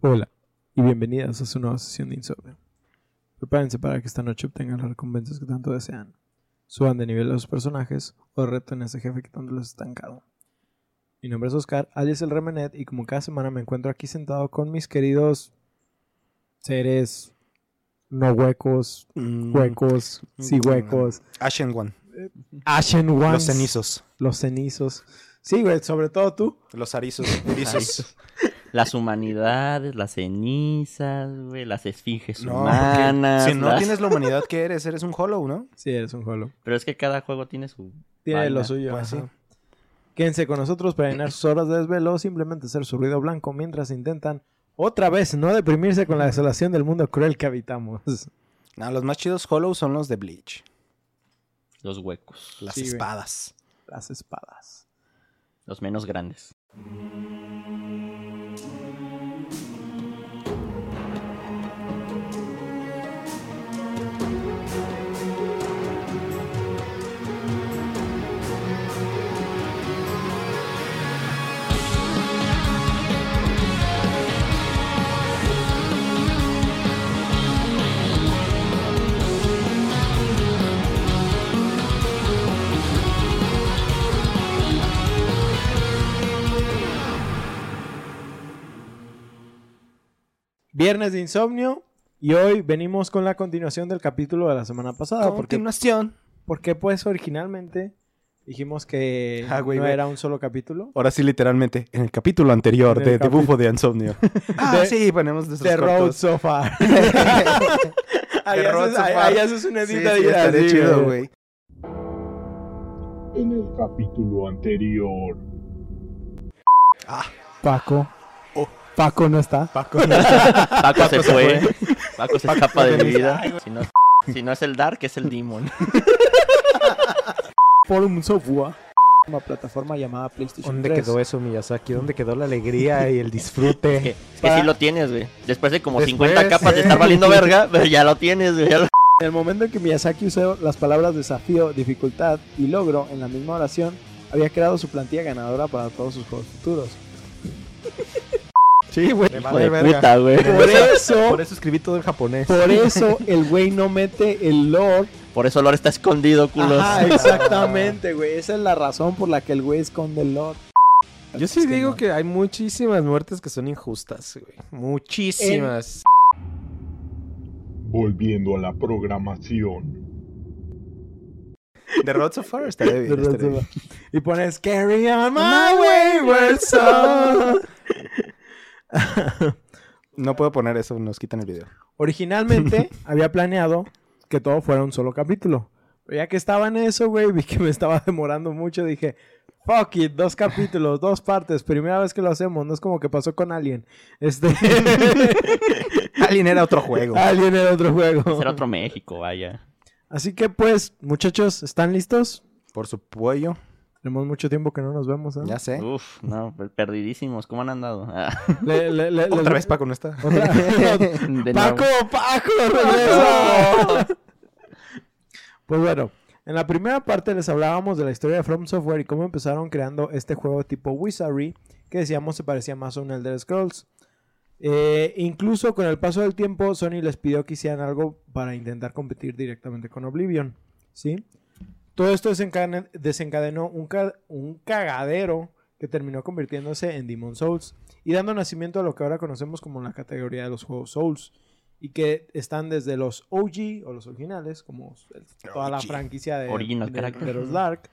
Hola y bienvenidas a su nueva sesión de Insomnio. Prepárense para que esta noche obtengan las recompensas que tanto desean. Suban de nivel a los personajes o reten a ese jefe que tanto les ha estancado. Mi nombre es Oscar, alias el Remenet, y como cada semana me encuentro aquí sentado con mis queridos seres no huecos, Mm, huecos, sí mm, huecos, Ashen One. Ashen Ones, Los cenizos. los cenizos. Sí, güey, sobre todo tú. Los arizos. erizos. Las humanidades, las cenizas, güey, las esfinges No, humanas. si no las- tienes la humanidad que eres, eres un hollow, ¿no? Sí, eres un holo. Pero es que cada juego tiene su... Tiene Vaina. lo suyo. Pues sí. Quédense con nosotros para llenar sus horas de desvelo o simplemente hacer su ruido blanco mientras intentan otra vez no deprimirse con la desolación del mundo cruel que habitamos. No, los más chidos hollow son los de Bleach. Los huecos. Las Sí, güey. espadas. Las espadas. Los menos grandes. Viernes de insomnio y hoy venimos con la continuación del capítulo de la semana pasada. Porque, Continuación. porque pues originalmente dijimos que Ah, güey, no güey. era un solo capítulo. Ahora sí, literalmente, en el capítulo anterior el de, de Bufo de Insomnio. ah, De- sí, ponemos nuestros The Road cortos. So Far. ahí, The Road haces, So ahí- Far. ahí haces una Sí, edita sí, estaría así, chido, güey. En el capítulo anterior. Paco. Paco no está. Paco. Paco, se, se fue. fue. Paco se escapa de mi vida. Si no, si no es el Dark, es el Demon. Forum Software. Una plataforma llamada PlayStation ¿Dónde 3. quedó eso, Miyazaki? ¿Dónde quedó la alegría y el disfrute? Es que, es que Para- sí lo tienes, güey. Después de como Después, 50 capas de estar valiendo verga, pero ya lo tienes, güey. lo- En el momento en que Miyazaki usó las palabras desafío, dificultad y logro en la misma oración, había creado su plantilla ganadora para todos sus juegos futuros. Sí, güey. Hijo de puta, güey. Por eso, Por eso escribí todo en japonés. por eso el güey no mete el lore. Por eso Lore está escondido, culos. Ajá, exactamente, güey. Esa es la razón por la que el güey esconde el lore. Yo sí Es que digo no. que hay muchísimas muertes que son injustas, güey. Muchísimas. Volviendo a la programación. The Road So Far bien. estaría bien. Y pones Carry on my wayward soul. No puedo poner eso, nos quitan el video. Originalmente había planeado que todo fuera un solo capítulo. Pero ya que estaba en eso, güey, vi que me estaba demorando mucho. Dije, fuck it, dos capítulos, dos partes. Primera vez que lo hacemos. No es como que pasó con Alien. Este. Alien era otro juego. Alien era otro juego. Será otro México, vaya. Así que, pues, muchachos, ¿están listos? Por su pollo, Tenemos mucho tiempo que no nos vemos, ¿eh? ya sé. Uf, no, per- perdidísimos. ¿Cómo han andado? Ah, Le- le- le- Otra vez Paco no está. Otra- Paco. Paco, regresa. pues bueno, en la primera parte les hablábamos de la historia de From Software y cómo empezaron creando este juego tipo Wizardry, que decíamos se parecía más a un Elder Scrolls. Eh, incluso con el paso del tiempo, Sony les pidió que hicieran algo para intentar competir directamente con Oblivion. ¿Sí? Todo esto desencadenó un, ca- un cagadero que terminó convirtiéndose en Demon Souls y dando nacimiento a lo que ahora conocemos como la categoría de los juegos Souls y que están desde los OG o los originales, como el- toda la franquicia de, Original de- character. de los Dark,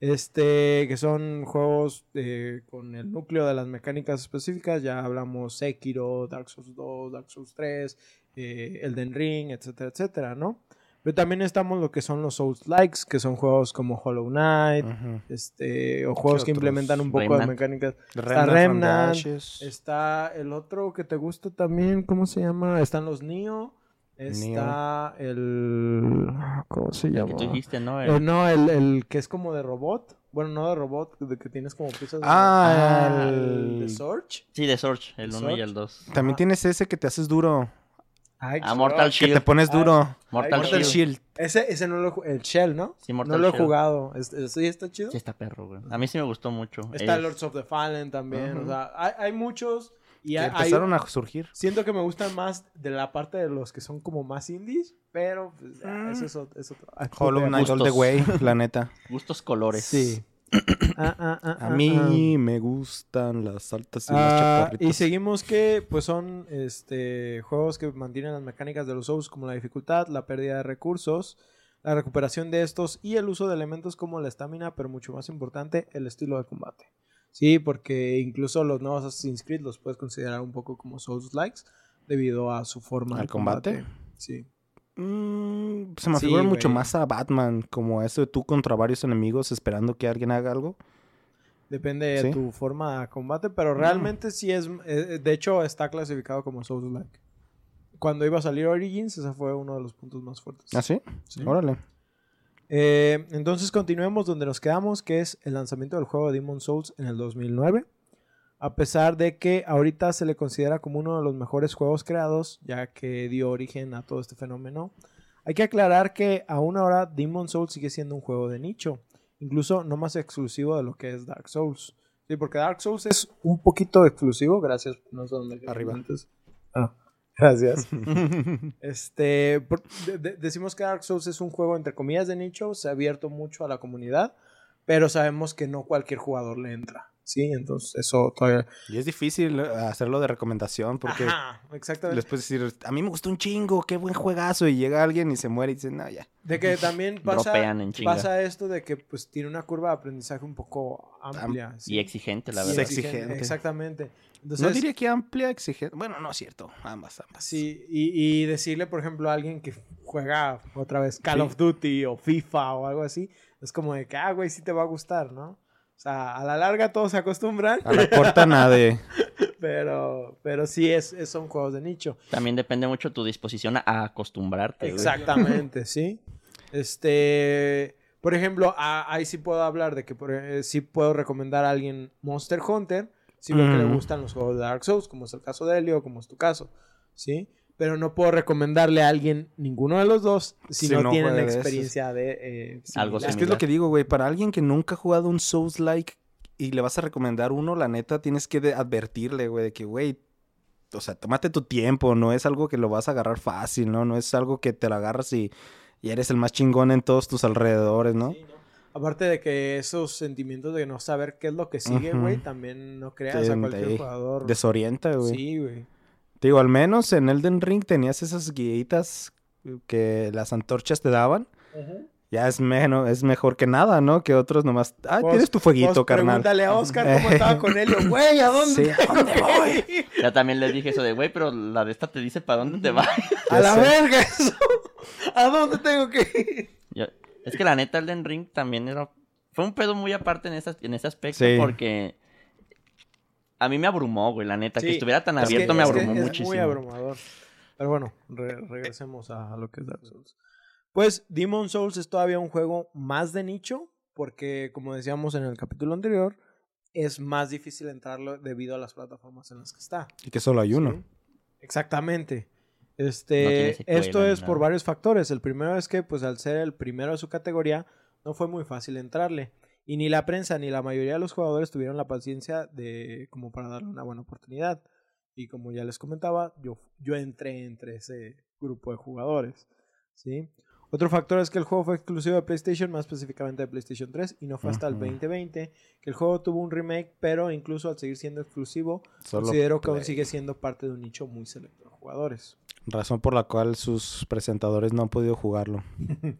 este, que son juegos eh, con el núcleo de las mecánicas específicas, ya hablamos Sekiro, Dark Souls 2, Dark Souls 3, eh, Elden Ring, etcétera, etcétera, ¿no? Pero también estamos lo que son los Souls Likes, que son juegos como Hollow Knight, este, o juegos que implementan un poco de mecánicas. Remnant the Remnant. Está el otro que te gusta también, ¿cómo se llama? Están los Neo. Está el. ¿Cómo se Que llama? tú dijiste, ¿no? Eh, no, el, el que es como de robot. Bueno, no de robot, de que tienes como piezas de. Ah, el de el- Sorge. Sí, de Sorge, el ¿De 1 y el 2. También tienes ese que te haces duro. Ay, Ah, Mortal Que te Shield. pones duro. Mortal, Ay, Shield. Shield. Ese, ese no lo El Shell, ¿no? Sí, Mortal no lo he Shield. jugado. ¿Es- es- ¿Sí está chido? Sí, está perro, güey. A mí sí me gustó mucho. Está Es- Lords of the Fallen también. Ujú. O sea, hay, hay muchos Y Que hay- empezaron a surgir. Siento que me gustan más de la parte de los que son como más indies, pero pues, ah, Mm. eso es, ot- es otro. ah, Hollow Knight All the. Way, la neta. Gustos colores. Sí. Ah, ah, ah, A ah, mí me gustan las altas y las chaparritas. y seguimos que pues son este juegos que mantienen las mecánicas de los Souls como la dificultad, la pérdida de recursos, la recuperación de estos y el uso de elementos como la estamina, pero mucho más importante, el estilo de combate. Sí, porque incluso los nuevos Assassin's Creed los puedes considerar un poco como Souls likes debido a su forma ¿Al de combate? Sí. Mm, se me Sí, figura mucho güey. más a Batman, como eso de tú contra varios enemigos esperando que alguien haga algo. Depende de tu forma de combate, pero realmente sí es. eh, De hecho, está clasificado como Souls-like. Cuando iba a salir Origins, ese fue uno de los puntos más fuertes. ¿Ah, sí? Sí. Órale. Eh, entonces continuemos donde nos quedamos, que es el lanzamiento del juego Demon Souls en el 2009. A pesar de que ahorita se le considera como uno de los mejores juegos creados, ya que dio origen a todo este fenómeno, hay que aclarar que aún ahora Demon Souls sigue siendo un juego de nicho, incluso no más exclusivo de lo que es Dark Souls. Sí, porque Dark Souls es un poquito exclusivo, gracias. No sé dónde Arriba. Ah, gracias. Este, por- de- de- decimos que Dark Souls es un juego entre comillas de nicho, se ha abierto mucho a la comunidad, pero sabemos que no cualquier jugador le entra, ¿sí? Entonces eso todavía... Y es difícil eh, hacerlo de recomendación porque Ajá, exactamente. les puedes decir, a mí me gustó un chingo, qué buen juegazo. Y llega alguien y se muere y dice, no, ya. De que también pasa, en chinga. pasa esto de que pues tiene una curva de aprendizaje un poco amplia. ¿sí? Y exigente, la verdad. Sí, exigente. Exactamente. no Entonces, diría que amplia, exigente. Bueno, no es cierto. Ambas, ambas. Sí, y, y decirle, por ejemplo, a alguien que juega otra vez Call Sí. of Duty o FIFA o algo así, es como de que, ah, güey, sí te va a gustar, ¿no? O sea, a la larga todos se acostumbran, A la corta nada de... pero, pero sí es, es- son juegos de nicho. También depende mucho tu disposición a- a acostumbrarte. güey. Exactamente, sí. Este, por ejemplo, a- ahí sí puedo hablar de que por, eh, sí puedo recomendar a alguien Monster Hunter si veo que le gustan los juegos de Dark Souls, como es el caso de Helio, como es tu caso, ¿sí? Pero no puedo recomendarle a alguien ninguno de los dos si, Si no, no tienen de experiencia de eh, Algo similar. Es que es lo que digo, güey. Para alguien que nunca ha jugado un Souls-like y le vas a recomendar uno, la neta, tienes que advertirle, güey, de que, güey, o sea, tómate tu tiempo. No es algo que lo vas a agarrar fácil, ¿no? No es algo que te lo agarras y, y eres el más chingón en todos tus alrededores, ¿no? Sí, ¿no? Aparte de que esos sentimientos de no saber qué es lo que sigue, güey, también no creas Sí, a cualquier de- jugador. Desorienta, güey. Sí, güey. Te digo, al menos en Elden Ring tenías esas guiitas que las antorchas te daban. Ya es, menos, es mejor que nada, ¿no? Que otros nomás. Ah, Pues- tienes tu fueguito, Pues carnal. Pregúntale a Oscar cómo estaba con Helio. Güey, ¿a dónde? Sí, ¿a dónde voy? Ya también les dije eso de, güey, pero la de esta te dice para dónde te vas. A la sé. verga eso. ¿A dónde tengo que ir? Yo- es que la neta, Elden Ring también era. Fue un pedo muy aparte en, esa- en ese aspecto Sí. porque. A mí me abrumó, güey, la neta. Sí, que estuviera tan Es que- abierto me es que abrumó es muchísimo. muy abrumador. Pero bueno, re- regresemos a, a lo que es Dark Souls. Pues Demon Souls es todavía un juego más de nicho, porque como decíamos en el capítulo anterior, es más difícil entrarlo debido a las plataformas en las que está. Y que solo hay uno. ¿sí? Exactamente. Este, esto es por varios factores. El primero es que, pues, al ser el primero de su categoría, no fue muy fácil entrarle. Y ni la prensa ni la mayoría de los jugadores tuvieron la paciencia de como para darle una buena oportunidad. Y como ya les comentaba, yo, yo entré entre ese grupo de jugadores. ¿sí? Otro factor es que el juego fue exclusivo de PlayStation, más específicamente de PlayStation 3, y no fue hasta el Ujú. 2020 que el juego tuvo un remake, pero incluso al seguir siendo exclusivo, Solo considero que aún sigue siendo parte de un nicho muy selecto de jugadores. Razón por la cual sus presentadores no han podido jugarlo.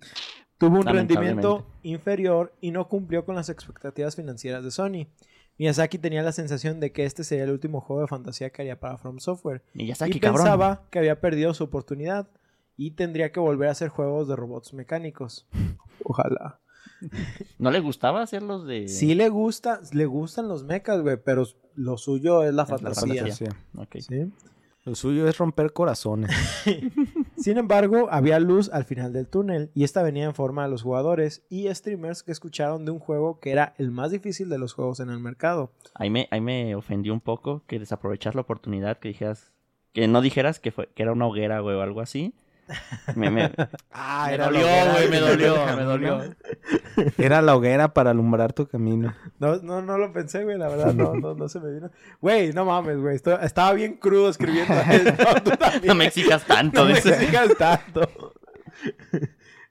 Tuvo un rendimiento inferior y no cumplió con las expectativas financieras de Sony. Miyazaki tenía la sensación de que este sería el último juego de fantasía que haría para From Software Y cabrón. pensaba que había perdido su oportunidad y tendría que volver a hacer juegos de robots mecánicos. Ojalá. ¿No le gustaba hacerlos de...? Sí le gusta, le gustan los mechas, güey, pero lo suyo es la Es la fantasía. fantasía. Ok. ¿sí? Lo suyo es romper corazones. Sin embargo, había luz al final del túnel y esta venía en forma de los jugadores y streamers que escucharon de un juego que era el más difícil de los juegos en el mercado. Ahí me, ahí me ofendió un poco que desaprovechas la oportunidad, que dijeras... Que no dijeras que, fue, que era una hoguera, güey, o algo así. Me, me, Ah, me era dolió, güey, me dolió, me dolió. Era la hoguera para alumbrar tu camino. No, no, no lo pensé, güey, la verdad, no, no, no se me vino. Güey, no mames, güey, estaba bien crudo escribiendo esto, tú también. No me exijas tanto, No me exijas tanto.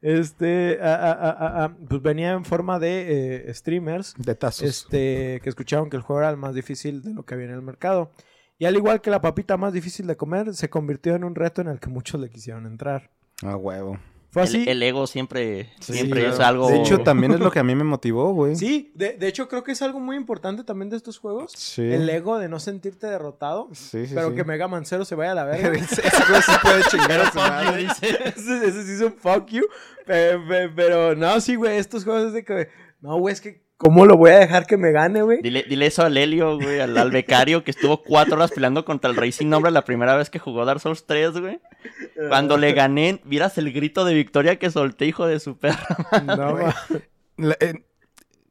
Este, ah, ah, ah, pues venía en forma de eh, streamers, De tazos. este, que escucharon que el juego era el más difícil de lo que había en el mercado. Y al igual que la papita más difícil de comer, se convirtió en un reto en el que muchos le quisieron entrar. A huevo. Fue El, así. el ego siempre, Sí, siempre claro. es algo... De hecho, también es lo que a mí me motivó, güey. Sí, de, de hecho creo que es algo muy importante también de estos juegos. Sí. El ego de no sentirte derrotado, Sí, sí, pero sí. que Mega Man Zero se vaya a la verga. Ese güey sí puede chingar a su madre. ese, sí es un fuck you. Pe- pe- Pero, no, sí, güey, estos juegos es de que... No, güey, es que... ¿Cómo lo voy a dejar que me gane, güey? Dile, dile eso al Helio, güey, al, al becario que estuvo cuatro horas peleando contra el Rey sin nombre la primera vez que jugó Dark Souls 3, güey. Cuando le gané, vieras el grito de victoria que solté, hijo de su perra. No, ma- La- eh,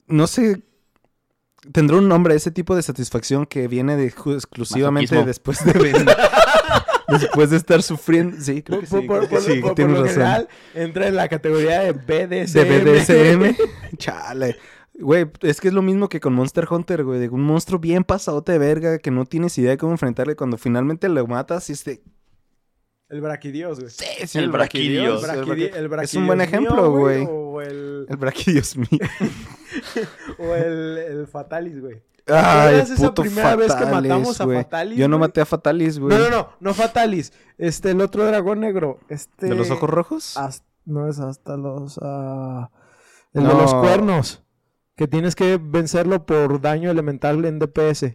no sé. Tendrá un nombre ese tipo de satisfacción que viene de exclusivamente Masoquismo. después de vender. después de estar sufriendo. Sí, creo que por, sí. por- creo que por- sí, por- por tienes lo razón. general, entra en la categoría de BDSM. De BDSM. Chale. Güey, es que es lo mismo que con Monster Hunter, güey. De un monstruo bien pasadote de verga que no tienes idea de cómo enfrentarle. Cuando finalmente lo matas y este. El braquidios, güey. Sí, sí, El El, braquidios. el braquidi- braqui- el Es un buen braquidios ejemplo, mío, güey. O el, El braquidios mío. o el, el Fatalis, güey. Ay, acuerdas esa primera vez que matamos a. Fatalis, Yo no maté a Fatalis, güey. No, no, no, no Fatalis. Este, el otro dragón negro. Este... ¿De los ojos rojos? Hasta- no es hasta los... ah, el de los cuernos. Que tienes que vencerlo por daño elemental en DPS.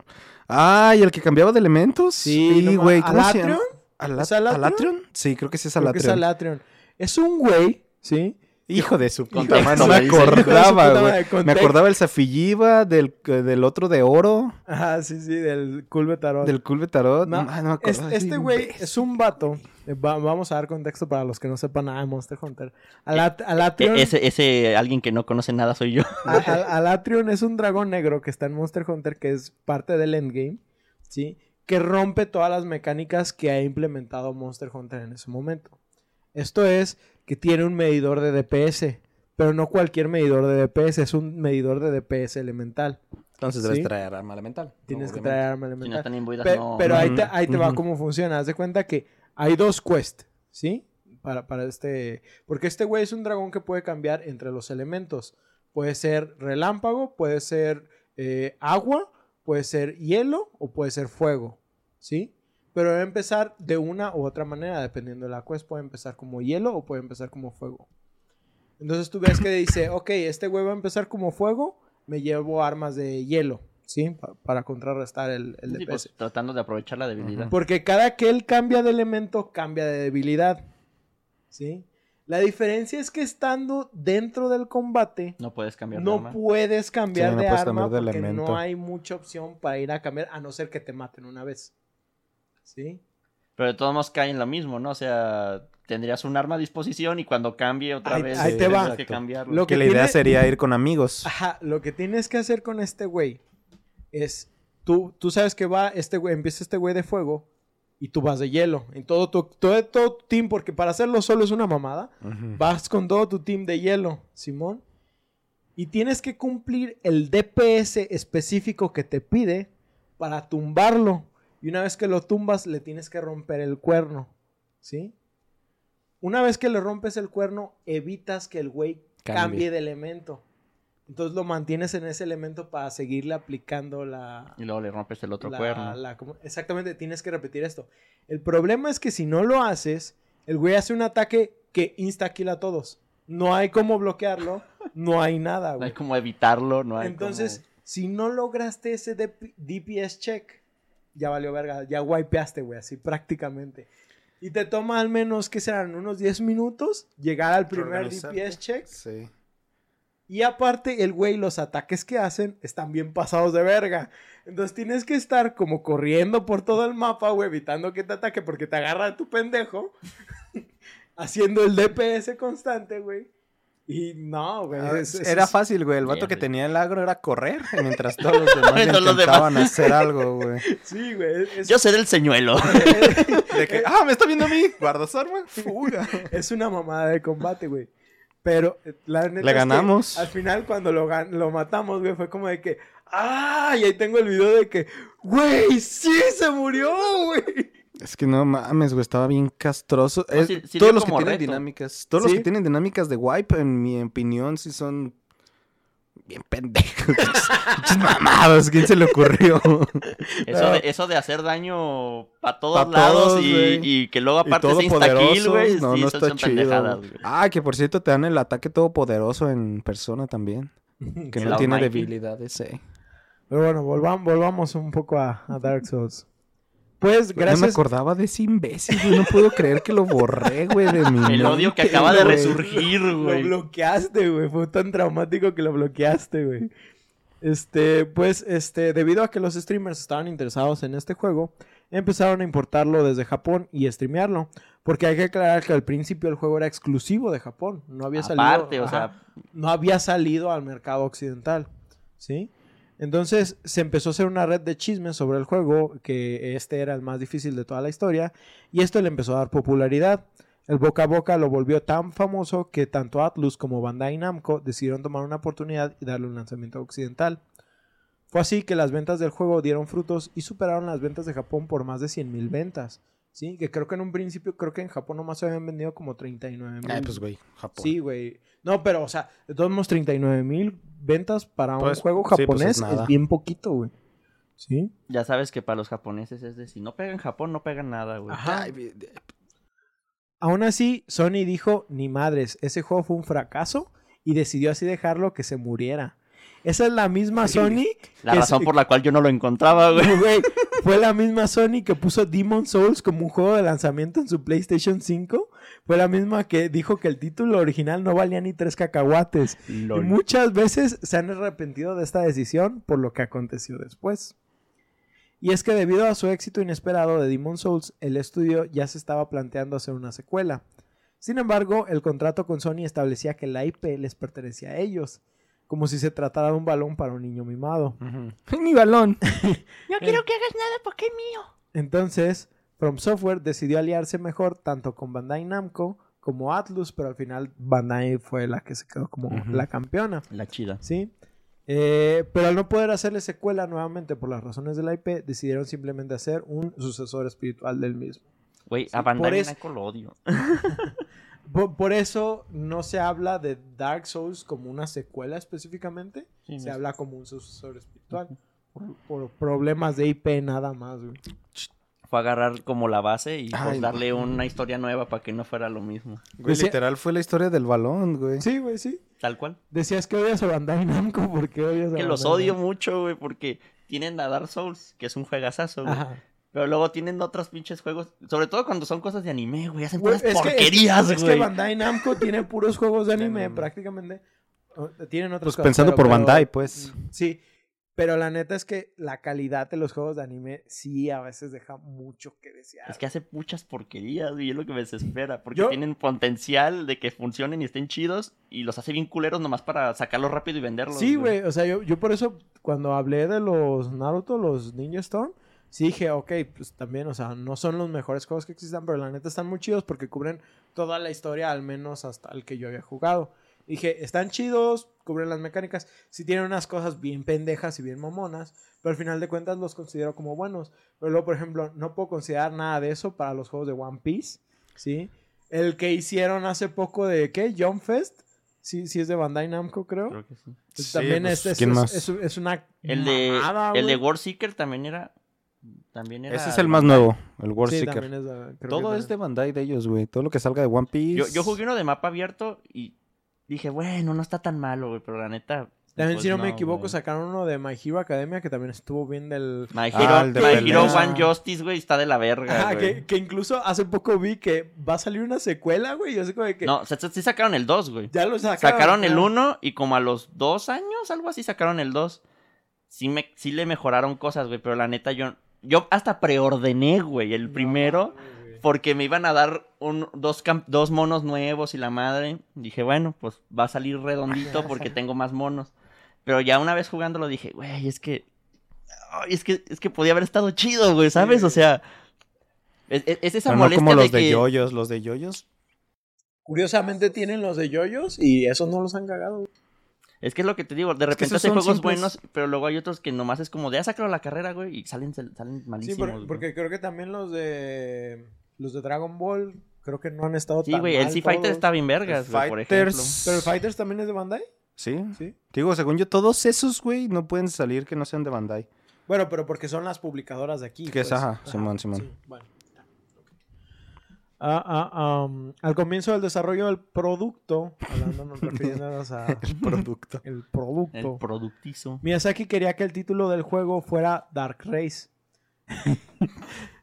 Ah, ¿y el que cambiaba de elementos? Sí, no güey. ¿Cómo se llama? ¿Alatrion? ¿Ala- ¿Es Alatrion? ¿Alatrion? Sí, creo que sí es Creo que es Alatrion. Alatrion. Es un güey, ¿sí? Hijo de su puta madre, no me acordaba, güey. Me acordaba el Zafilliva, del, del otro de oro, Ajá, sí, sí, del Culve Tarot. del Culve Tarot. No, Ah, no me Es- acordaba. este güey imbécil. es un vato. Eh, va- vamos a dar contexto para los que no sepan nada de Monster Hunter. Alat- Alatrion, E- ese, ese alguien que no conoce nada soy yo. a- a- Alatrion es un dragón negro que está en Monster Hunter, que es parte del endgame, ¿sí? Que rompe todas las mecánicas que ha implementado Monster Hunter en ese momento. Esto es que tiene un medidor de DPS, pero no cualquier medidor de DPS, es un medidor de DPS elemental. Entonces Sí. debes traer arma elemental. Tienes que traer arma Si no elemental. están imbuidas, Pe- no. pero ahí te, ahí te va cómo funciona. Haz de cuenta que hay dos quests, ¿sí? Para, para este. Porque este güey es un dragón que puede cambiar entre los elementos. Puede ser relámpago, puede ser eh, agua, puede ser hielo o puede ser fuego, ¿sí? Pero debe empezar de una u otra manera, dependiendo de la quest. Puede empezar como hielo o puede empezar como fuego. Entonces tú ves que dice, ok, este güey va a empezar como fuego, me llevo armas de hielo, ¿sí? Pa- para contrarrestar el, el Sí, DPS. pues, tratando de aprovechar la debilidad. Porque cada que él cambia de elemento, cambia de debilidad. ¿Sí? La diferencia es que estando dentro del combate, No puedes cambiar de no arma. puedes cambiar Sí, no de puedes arma cambiar de porque elemento. no hay mucha opción para ir a cambiar, a no ser que te maten una vez. ¿Sí? Pero de todos modos cae en lo mismo, ¿no? O sea, tendrías un arma a disposición y cuando cambie otra Ahí- vez ahí te va. que cambiarlo. Lo Que que la idea sería ir con amigos. Ajá, lo que tienes que hacer con este güey es, tú, tú sabes que va, este güey, empieza este güey de fuego y tú vas de hielo. En todo tu, todo, todo tu team, porque para hacerlo solo es una mamada. Vas con todo tu team de hielo, Simón. Y tienes que cumplir el DPS específico que te pide para tumbarlo. Y una vez que lo tumbas, le tienes que romper el cuerno. ¿Sí? Una vez que le rompes el cuerno, evitas que el güey cambie, Cambie. de elemento. Entonces lo mantienes en ese elemento para seguirle aplicando la, Y luego le rompes el otro la- cuerno. la- como- exactamente, tienes que repetir esto. El problema es que si no lo haces, el güey hace un ataque que insta-kill a todos. No hay cómo bloquearlo, no hay nada, No güey. hay como evitarlo, no hay Entonces, como- si no lograste ese DP DPS check, ya valió verga, ya wipeaste, güey, así prácticamente. Y te toma al menos, que serán? Unos 10 minutos llegar al primer. DPS check. Sí. Y aparte, el güey, los ataques que hacen están bien pasados de verga. Entonces tienes que estar como corriendo por todo el mapa, güey, evitando que te ataque porque te agarra tu pendejo. haciendo el DPS constante, güey. Y no, güey. Ah, es- es- era es- fácil, güey. El vato Bien, que güey. tenía el agro era correr, mientras todos los demás intentaban demás. hacer algo, güey. Sí, güey. es- Es, Yo seré el señuelo. De que, ah, me está viendo a mí. Guardas arma, fuga. es una mamada de combate, güey. Pero eh, la neta Le es que ganamos. al final, cuando lo, gan- lo matamos, güey, fue como de que. ¡Ah! Y ahí tengo el video de que. ¡Güey! ¡Sí! ¡Se murió, güey! Es que no mames, güey, estaba bien castroso. No, Es- todos los que tienen reto. dinámicas, todos los que tienen dinámicas de wipe, en mi opinión, sí son bien pendejos. Pinches mamadas, ¿quién se le ocurrió? Eso, de, eso de hacer daño para todos Pa' lados todos, y, que luego aparte se insta-kill, güey. No, sí, no está chido. Ah, que por cierto te dan el ataque todopoderoso en persona también. Que no tiene Almighty. debilidades, eh. Pero bueno, volvamos, volvamos un poco a, a Dark Souls. Pues, No me gracias. acordaba de ese imbécil, güey. No puedo creer que lo borré, güey, de mi El odio que acaba de güey. resurgir, Lo güey. bloqueaste, güey. Fue tan traumático que lo bloqueaste, güey. Este, pues, este, debido a que los streamers estaban interesados en este juego, empezaron a importarlo desde Japón y streamearlo. Porque hay que aclarar que al principio el juego era exclusivo de Japón. No había salido. Aparte, o sea, no había salido al mercado occidental. ¿Sí? Entonces se empezó a hacer una red de chismes sobre el juego, que este era el más difícil de toda la historia, y esto le empezó a dar popularidad. El boca a boca lo volvió tan famoso que tanto Atlus como Bandai Namco decidieron tomar una oportunidad y darle un lanzamiento occidental. Fue así que las ventas del juego dieron frutos y superaron las ventas de Japón por más de 100.000 ventas. ¿Sí? Que creo que en un principio, creo que en Japón nomás se habían vendido como 39.000. Ay, pues, güey, Japón. Sí, güey. No, pero, o sea, de todos modos, 39 mil ventas para Pues, un juego sí, pues, japonés es es, bien poquito, güey. ¿Sí? ya sabes que para los japoneses es de si no pega en Japón, no pega nada, güey. Ajá. Aún así, Sony dijo, ni madres, ese juego fue un fracaso y decidió así dejarlo que se muriera. Esa es la misma Sony. La razón por la cual yo no lo encontraba, güey. Güey, fue la misma Sony que puso Demon Souls como un juego de lanzamiento en su PlayStation 5. Fue la misma que dijo que el título original no valía ni tres cacahuates. Y muchas veces se han arrepentido de esta decisión por lo que aconteció después. Y es que debido a su éxito inesperado de Demon Souls, el estudio ya se estaba planteando hacer una secuela. Sin embargo, el contrato con Sony establecía que la IP les pertenecía a ellos, como si se tratara de un balón para un niño mimado. Ujú. Mi balón. No quiero que hagas nada porque es mío. Entonces, From Software decidió aliarse mejor tanto con Bandai Namco como Atlus, pero al final Bandai fue la que se quedó como la campeona. La chida. ¿sí? Eh, pero al no poder hacerle secuela nuevamente por las razones de la IP, decidieron simplemente hacer un sucesor espiritual del mismo. Güey, Sí, a Bandai Namco lo odio. Por, por eso no se habla de Dark Souls como una secuela específicamente, Sí, se habla como un sucesor espiritual. Por, por problemas de IP nada más, güey. Fue agarrar como la base y pues, Ay, darle una historia nueva para que no fuera lo mismo. Güey, Decía- literal fue la historia del balón, güey. Sí, güey, sí. Tal cual. Decías que odias a Bandai Namco, ¿por qué odias a Que los odio Namco? mucho, güey, porque tienen a Dark Souls, que es un juegazazo, güey. Pero luego tienen otros pinches juegos, sobre todo cuando son cosas de anime, güey. Hacen Güey, puras es que- porquerías, es que. Bandai Namco tiene puros juegos de anime, prácticamente. Tienen otros Pues pensando por Bandai, pues. Sí, pero la neta es que la calidad de los juegos de anime sí a veces deja mucho que desear. Es que hace muchas porquerías, güey, es lo que me desespera. Porque Yo- tienen potencial de que funcionen y estén chidos. Y los hace bien culeros nomás para sacarlos rápido y venderlos. Sí, güey, o sea, yo, yo por eso cuando hablé de los Naruto, los Ninja Storm, sí dije, ok, pues también, o sea, no son los mejores juegos que existan, pero la neta están muy chidos porque cubren toda la historia, al menos hasta el que yo había jugado. Dije, están chidos, cubren las mecánicas, sí tienen unas cosas bien pendejas y bien mamonas, pero al final de cuentas los considero como buenos. Pero luego, por ejemplo, no puedo considerar nada de eso para los juegos de One Piece, ¿sí? El que hicieron hace poco de, ¿qué? Jump Fest. Sí, sí es de Bandai Namco, creo. Creo que sí. Sí, también pues, es, es, ¿quién es- más? es- es una El de, el de. War Seeker también era. También era Ese es el más Bandai. nuevo, el War Sí, Seeker. es Todo que es de Bandai de ellos, güey. Todo lo que salga de One Piece. Yo, yo jugué uno de mapa abierto y dije, bueno, no está tan malo, güey. Pero la neta. También, pues, si no, me equivoco, sacaron uno de My Hero Academia que también estuvo bien del... My Ah, Hero, el de My Hero pelea. One Justice, güey, está de la verga. Ajá, güey. que, que incluso hace poco vi que va a salir una secuela, güey. Yo sé como de que No, sí sacaron el 2, güey. ya lo sacaron. Sacaron el ajá. 1 y como a los dos años, algo así, sacaron el 2. Sí, me, sí le mejoraron cosas, güey, pero la neta yo... Yo hasta preordené, güey, el primero. güey. Porque me iban a dar un, dos, dos monos nuevos y la madre. Dije, bueno, pues va a salir redondito porque tengo más monos. Pero ya una vez jugándolo dije, güey, es que. ay, es que es que podía haber estado chido, güey, ¿sabes? O sea. Es, es- es esa Pero no molestia como los de de que. yoyos. Los de yoyos Curiosamente tienen los de yoyos y esos no los han cagado. Es que es lo que te digo, de repente hace son juegos simples. buenos, pero luego hay otros que nomás es como de, ah, sácalo a la carrera, güey, y salen, salen Sí, malísimos. güey. porque creo que también los de los de Dragon Ball creo que no han estado Sí, tan güey, el mal Sea Fighter todos. está bien vergas, El güey, por ejemplo. Fighters- Pero el Fighters también es de Bandai. Sí. Sí. Digo, según yo, todos esos, güey, no pueden salir que no sean de Bandai. Bueno, pero porque son las publicadoras de aquí. Que es, pues. ajá, Simón, Simón. sí, bueno. Ah, ah, um, al comienzo del desarrollo del producto, refiriéndonos a El producto. el producto, El productizo. Miyazaki quería que el título del juego fuera Dark Race.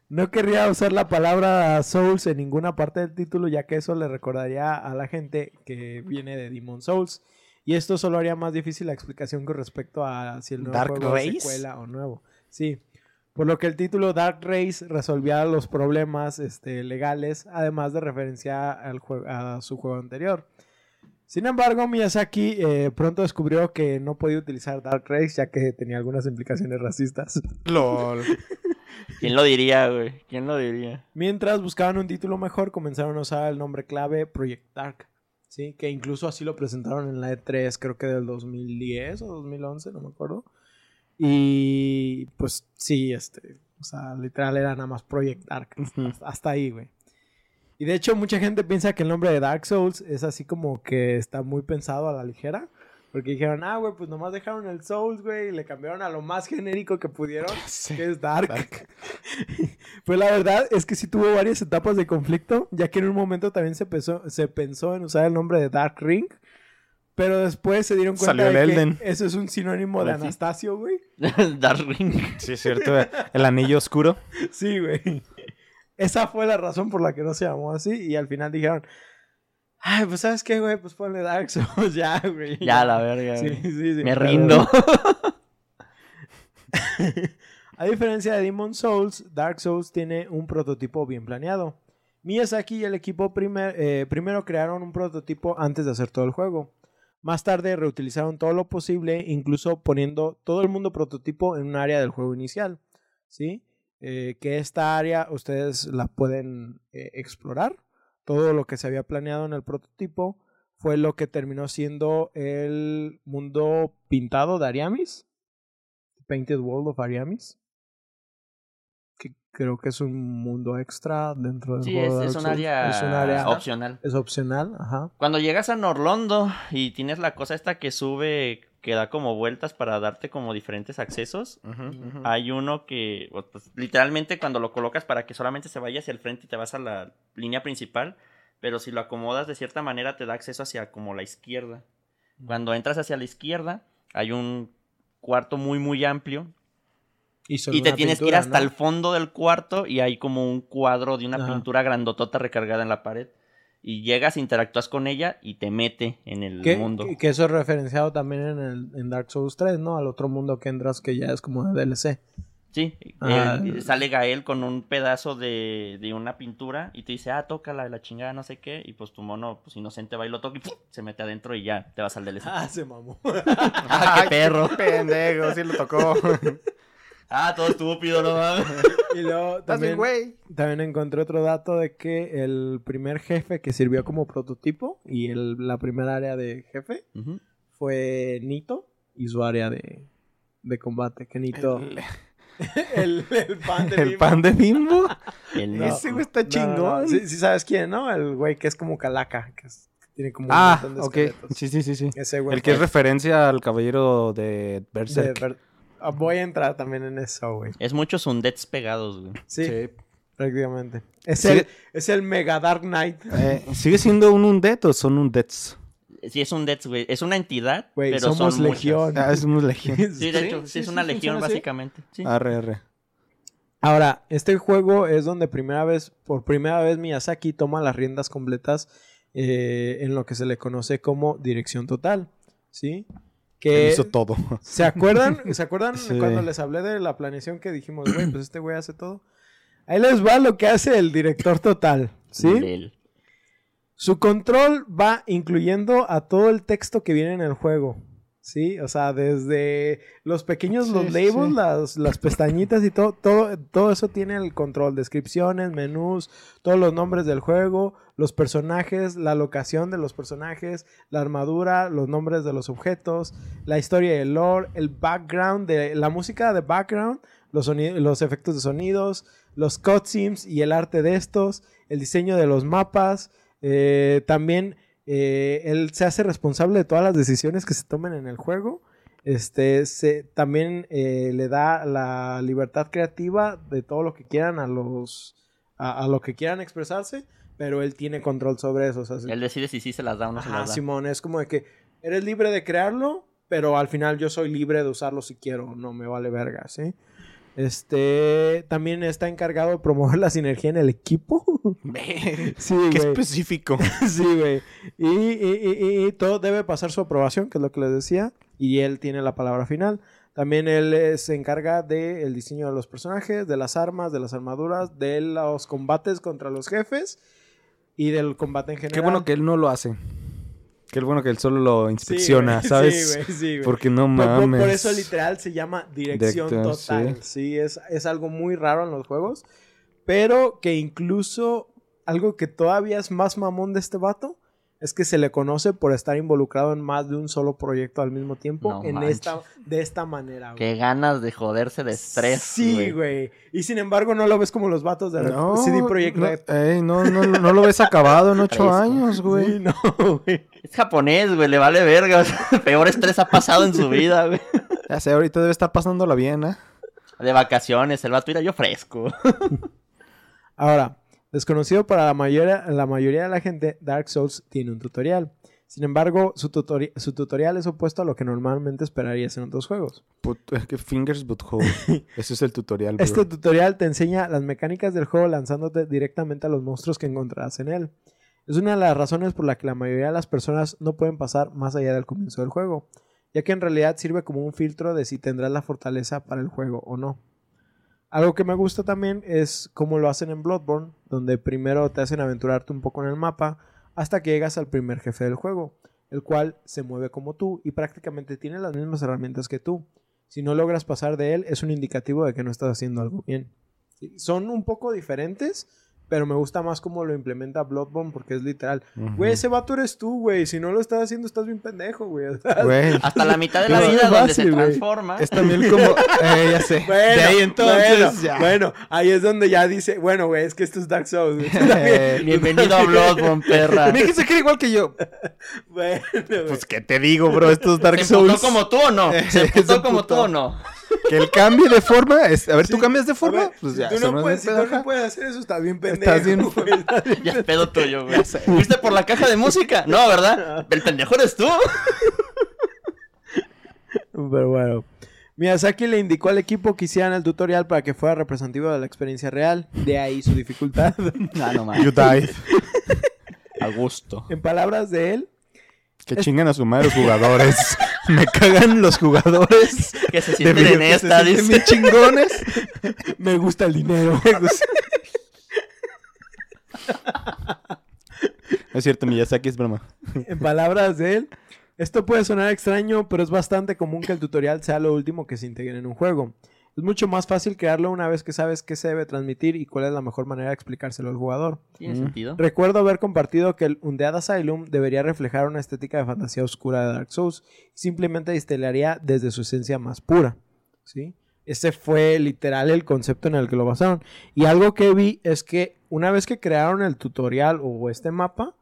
no querría usar la palabra Souls en ninguna parte del título, ya que eso le recordaría a la gente que viene de Demon Souls. Y esto solo haría más difícil la explicación con respecto a si el nuevo ¿Dark juego es Race? secuela o nuevo. Sí. Por lo que el título Dark Race resolvía los problemas este, legales, además de referencia al a su juego anterior. Sin embargo, Miyazaki eh, pronto descubrió que no podía utilizar Dark Race ya que tenía algunas implicaciones racistas. LOL. ¿Quién lo diría, güey? ¿Quién lo diría? Mientras buscaban un título mejor, comenzaron a usar el nombre clave Project Dark. Sí, que incluso así lo presentaron en la E3, creo que del 2010 o 2011, no me acuerdo. Y pues sí, este, o sea, literal era nada más Project Dark. hasta, hasta ahí, güey. Y de hecho, mucha gente piensa que el nombre de Dark Souls es así como que está muy pensado a la ligera. Porque dijeron, ah, güey, pues nomás dejaron el Souls, güey, y le cambiaron a lo más genérico que pudieron, que es Dark. pues la verdad es que sí tuvo varias etapas de conflicto, ya que en un momento también se pensó, se pensó en usar el nombre de Dark Ring. Pero después se dieron cuenta Salió el de que Elden. eso es un sinónimo de. Anastasio, güey. Darling. Sí, es cierto. El anillo oscuro. Sí, güey. Esa fue la razón por la que no se llamó así. Y al final dijeron, ay, pues ¿sabes qué, güey? Pues ponle Dark Souls ya, güey. Ya, la verga, Sí, güey. sí, sí. Me rindo. A diferencia de Demon Souls, Dark Souls tiene un prototipo bien planeado. Miyazaki y el equipo primer- eh, primero crearon un prototipo antes de hacer todo el juego. Más tarde reutilizaron todo lo posible, incluso poniendo todo el mundo prototipo en un área del juego inicial. ¿Sí? Eh, que esta área ustedes la pueden eh, explorar. Todo lo que se había planeado en el prototipo fue lo que terminó siendo el mundo pintado de Ariamis. Painted World of Ariamis. Creo que es un mundo extra dentro del Sí, juego. es, de es Dark un área Es un área opcional. Es opcional, ajá. Cuando llegas a Norlondo y tienes la cosa esta que sube, que da como vueltas para darte como diferentes accesos, hay uno que, pues, literalmente cuando lo colocas para que solamente se vaya hacia el frente y te vas a la línea principal, pero si lo acomodas de cierta manera te da acceso hacia como la izquierda. Cuando entras hacia la izquierda, hay un cuarto muy, muy amplio y te tienes que ir hasta ¿no? el fondo del cuarto y hay como un cuadro de una Ajá. pintura grandotota recargada en la pared. Y llegas, interactúas con ella y te mete en el Que, mundo. que- que eso es referenciado también en, el, en Dark Souls 3, ¿no? Al otro mundo que entras que ya es como de DLC. Sí, Ah. eh, sale Gael con un pedazo de, de una pintura y te dice, ah, tócala de la chingada, no sé qué. Y pues tu mono, pues inocente, va y lo toca y ¡pum! se mete adentro y ya te vas al DLC. Ah, se mamó. ¡Ah, qué perro! Pendejo, sí lo tocó. ¡Ah, todo estúpido, no mames! y luego también, güey. también encontré otro dato de que el primer jefe que sirvió como prototipo y el, la primera área de jefe fue Nito y su área de, de combate. Que Nito... El, El, el pan de el Bimbo. pan de bimbo. El No. Ese güey está No, chingón. no, Sí, sí sabes quién, ¿no? El güey que es como calaca, que, es- tiene como Ah, un montón de ok. esqueletos. Sí, sí, sí, sí. Ese güey El que es referencia al caballero de de Berserk. ver- Ah, Voy a entrar también en eso, güey. Es muchos undets pegados, güey. Sí, Sí. prácticamente. Es, Sí. el, es el Mega Dark Knight. Eh, ¿Sigue siendo un undead o son undets? Sí, es un Death, güey. Es una entidad, Güey, pero somos son legión. Ah, es una legión. Sí, de hecho, sí, es una legión, básicamente. Sí. Arre, arre. Ahora, este juego es donde primera vez, por primera vez Miyazaki toma las riendas completas eh, en lo que se le conoce como dirección total, ¿sí? Que Él hizo todo. ¿Se acuerdan? ¿Se acuerdan Sí. cuando les hablé de la planeación que dijimos, güey, pues este güey hace todo? Ahí les va lo que hace el director total, ¿sí? Su control va incluyendo a todo el texto que viene en el juego, Sí, o sea, desde los pequeños, Sí, los labels, sí. las, las pestañitas y todo, todo, todo eso tiene el control, descripciones, menús, todos los nombres del juego, los personajes, la locación de los personajes, la armadura, los nombres de los objetos, la historia y el lore, el background, de la música de background, los, los efectos de sonidos, los cutscenes y el arte de estos, el diseño de los mapas, eh, también eh, él se hace responsable de todas las decisiones que se tomen en el juego. Este, se, también eh, le da la libertad creativa de todo lo que quieran a los a, a lo que quieran expresarse, pero él tiene control sobre eso. o sea, Él decide si sí se las da o no se las da. Simón, es como de que eres libre de crearlo, pero al final yo soy libre de usarlo si quiero, no me vale verga, ¿sí? Este también está encargado de promover la sinergia en el equipo. Sí, Qué específico. Sí, güey. Y, y- y- y todo debe pasar su aprobación, que es lo que les decía. Y él tiene la palabra final. También él eh, se encarga del diseño de los personajes, de las armas, de las armaduras, de los combates contra los jefes y del combate en general. Qué bueno que él no lo hace. Qué bueno que él solo lo Sí, inspecciona, güey. ¿sabes? Sí, güey, sí, güey. Porque no Por- por, mames. por eso literal se llama dirección Director, total. Sí, es, es algo muy raro en los juegos. Pero que incluso algo que todavía es más mamón de este vato es que se le conoce por estar involucrado en más de un solo proyecto al mismo tiempo. No en manches. esta, de esta manera, güey. Qué ganas de joderse de estrés. Sí, güey. Y sin embargo no lo ves como los vatos de No, CD Projekt no, ey, no, no, no lo ves acabado en ocho años, güey. Sí, no, güey. Es japonés, güey, le vale verga. o sea, Peor estrés ha pasado en su vida, güey. Ya sé, ahorita debe estar pasándola bien, ¿eh? De vacaciones, el vato irá yo fresco. Ahora, desconocido para la mayoría, la mayoría de la gente, Dark Souls tiene un tutorial. Sin embargo, su, tutori- su tutorial es opuesto a lo que normalmente esperarías en otros juegos. Que fingers but hole. Ese es el tutorial, bro. Este tutorial te enseña las mecánicas del juego lanzándote directamente a los monstruos que encontrarás en él. Es una de las razones por la que la mayoría de las personas no pueden pasar más allá del comienzo del juego, ya que en realidad sirve como un filtro de si tendrás la fortaleza para el juego o no. Algo que me gusta también es cómo lo hacen en Bloodborne, donde primero te hacen aventurarte un poco en el mapa hasta que llegas al primer jefe del juego, el cual se mueve como tú y prácticamente tiene las mismas herramientas que tú. Si no logras pasar de él, es un indicativo de que no estás haciendo algo bien. Son un poco diferentes, pero me gusta más cómo lo implementa Bloodborne porque es literal. Güey, ese vato eres tú, güey. Si no lo estás haciendo, estás bien pendejo, güey. Hasta la mitad de la No, vida es donde se fácil, transforma. Es también como... Eh, ya sé. Bueno, de ahí entonces bueno, ya. bueno, ahí es donde ya dice, bueno, güey, es que esto es Dark Souls. güey. Eh, Bienvenido a Bloodborne, perra. Me dijiste que era igual que yo. bueno. Pues, ¿qué te digo, bro? Estos Dark ¿Se emputó Souls... como tú o no? ¿Se Se como tú o no? Que el cambio de forma... Es... A ver, ¿tú cambias de forma? ver, Pues ya, tú no no es puedes, si no ajá. puedes hacer eso, estás bien pendejo. Estás bien- güey. Estás bien Ya es pendejo. pedo tuyo, güey. ¿Fuiste por la caja de música? No, ¿verdad? El pendejo eres tú. Pero bueno. Miyazaki le indicó al equipo que hicieran el tutorial para que fuera representativo de la experiencia real. De ahí su dificultad. Ah, no You died. A gusto. en palabras de él, Que chingan a su madre los jugadores. Me cagan los jugadores. Que se de sienten video en que se esta, sienten bien chingones. me gusta el dinero. Me gusta. Es cierto, Miyazaki es broma. en palabras de él, esto puede sonar extraño, pero es bastante común que el tutorial sea lo último que se integre en un juego. Es mucho más fácil crearlo una vez que sabes qué se debe transmitir y cuál es la mejor manera de explicárselo al jugador. ¿Tiene Mm. sentido? Recuerdo haber compartido que el Undead Asylum debería reflejar una estética de fantasía oscura de Dark Souls y simplemente destilaría desde su esencia más pura. ¿sí? Ese fue literal el concepto en el que lo basaron. Y algo que vi es que una vez que crearon el tutorial o este mapa,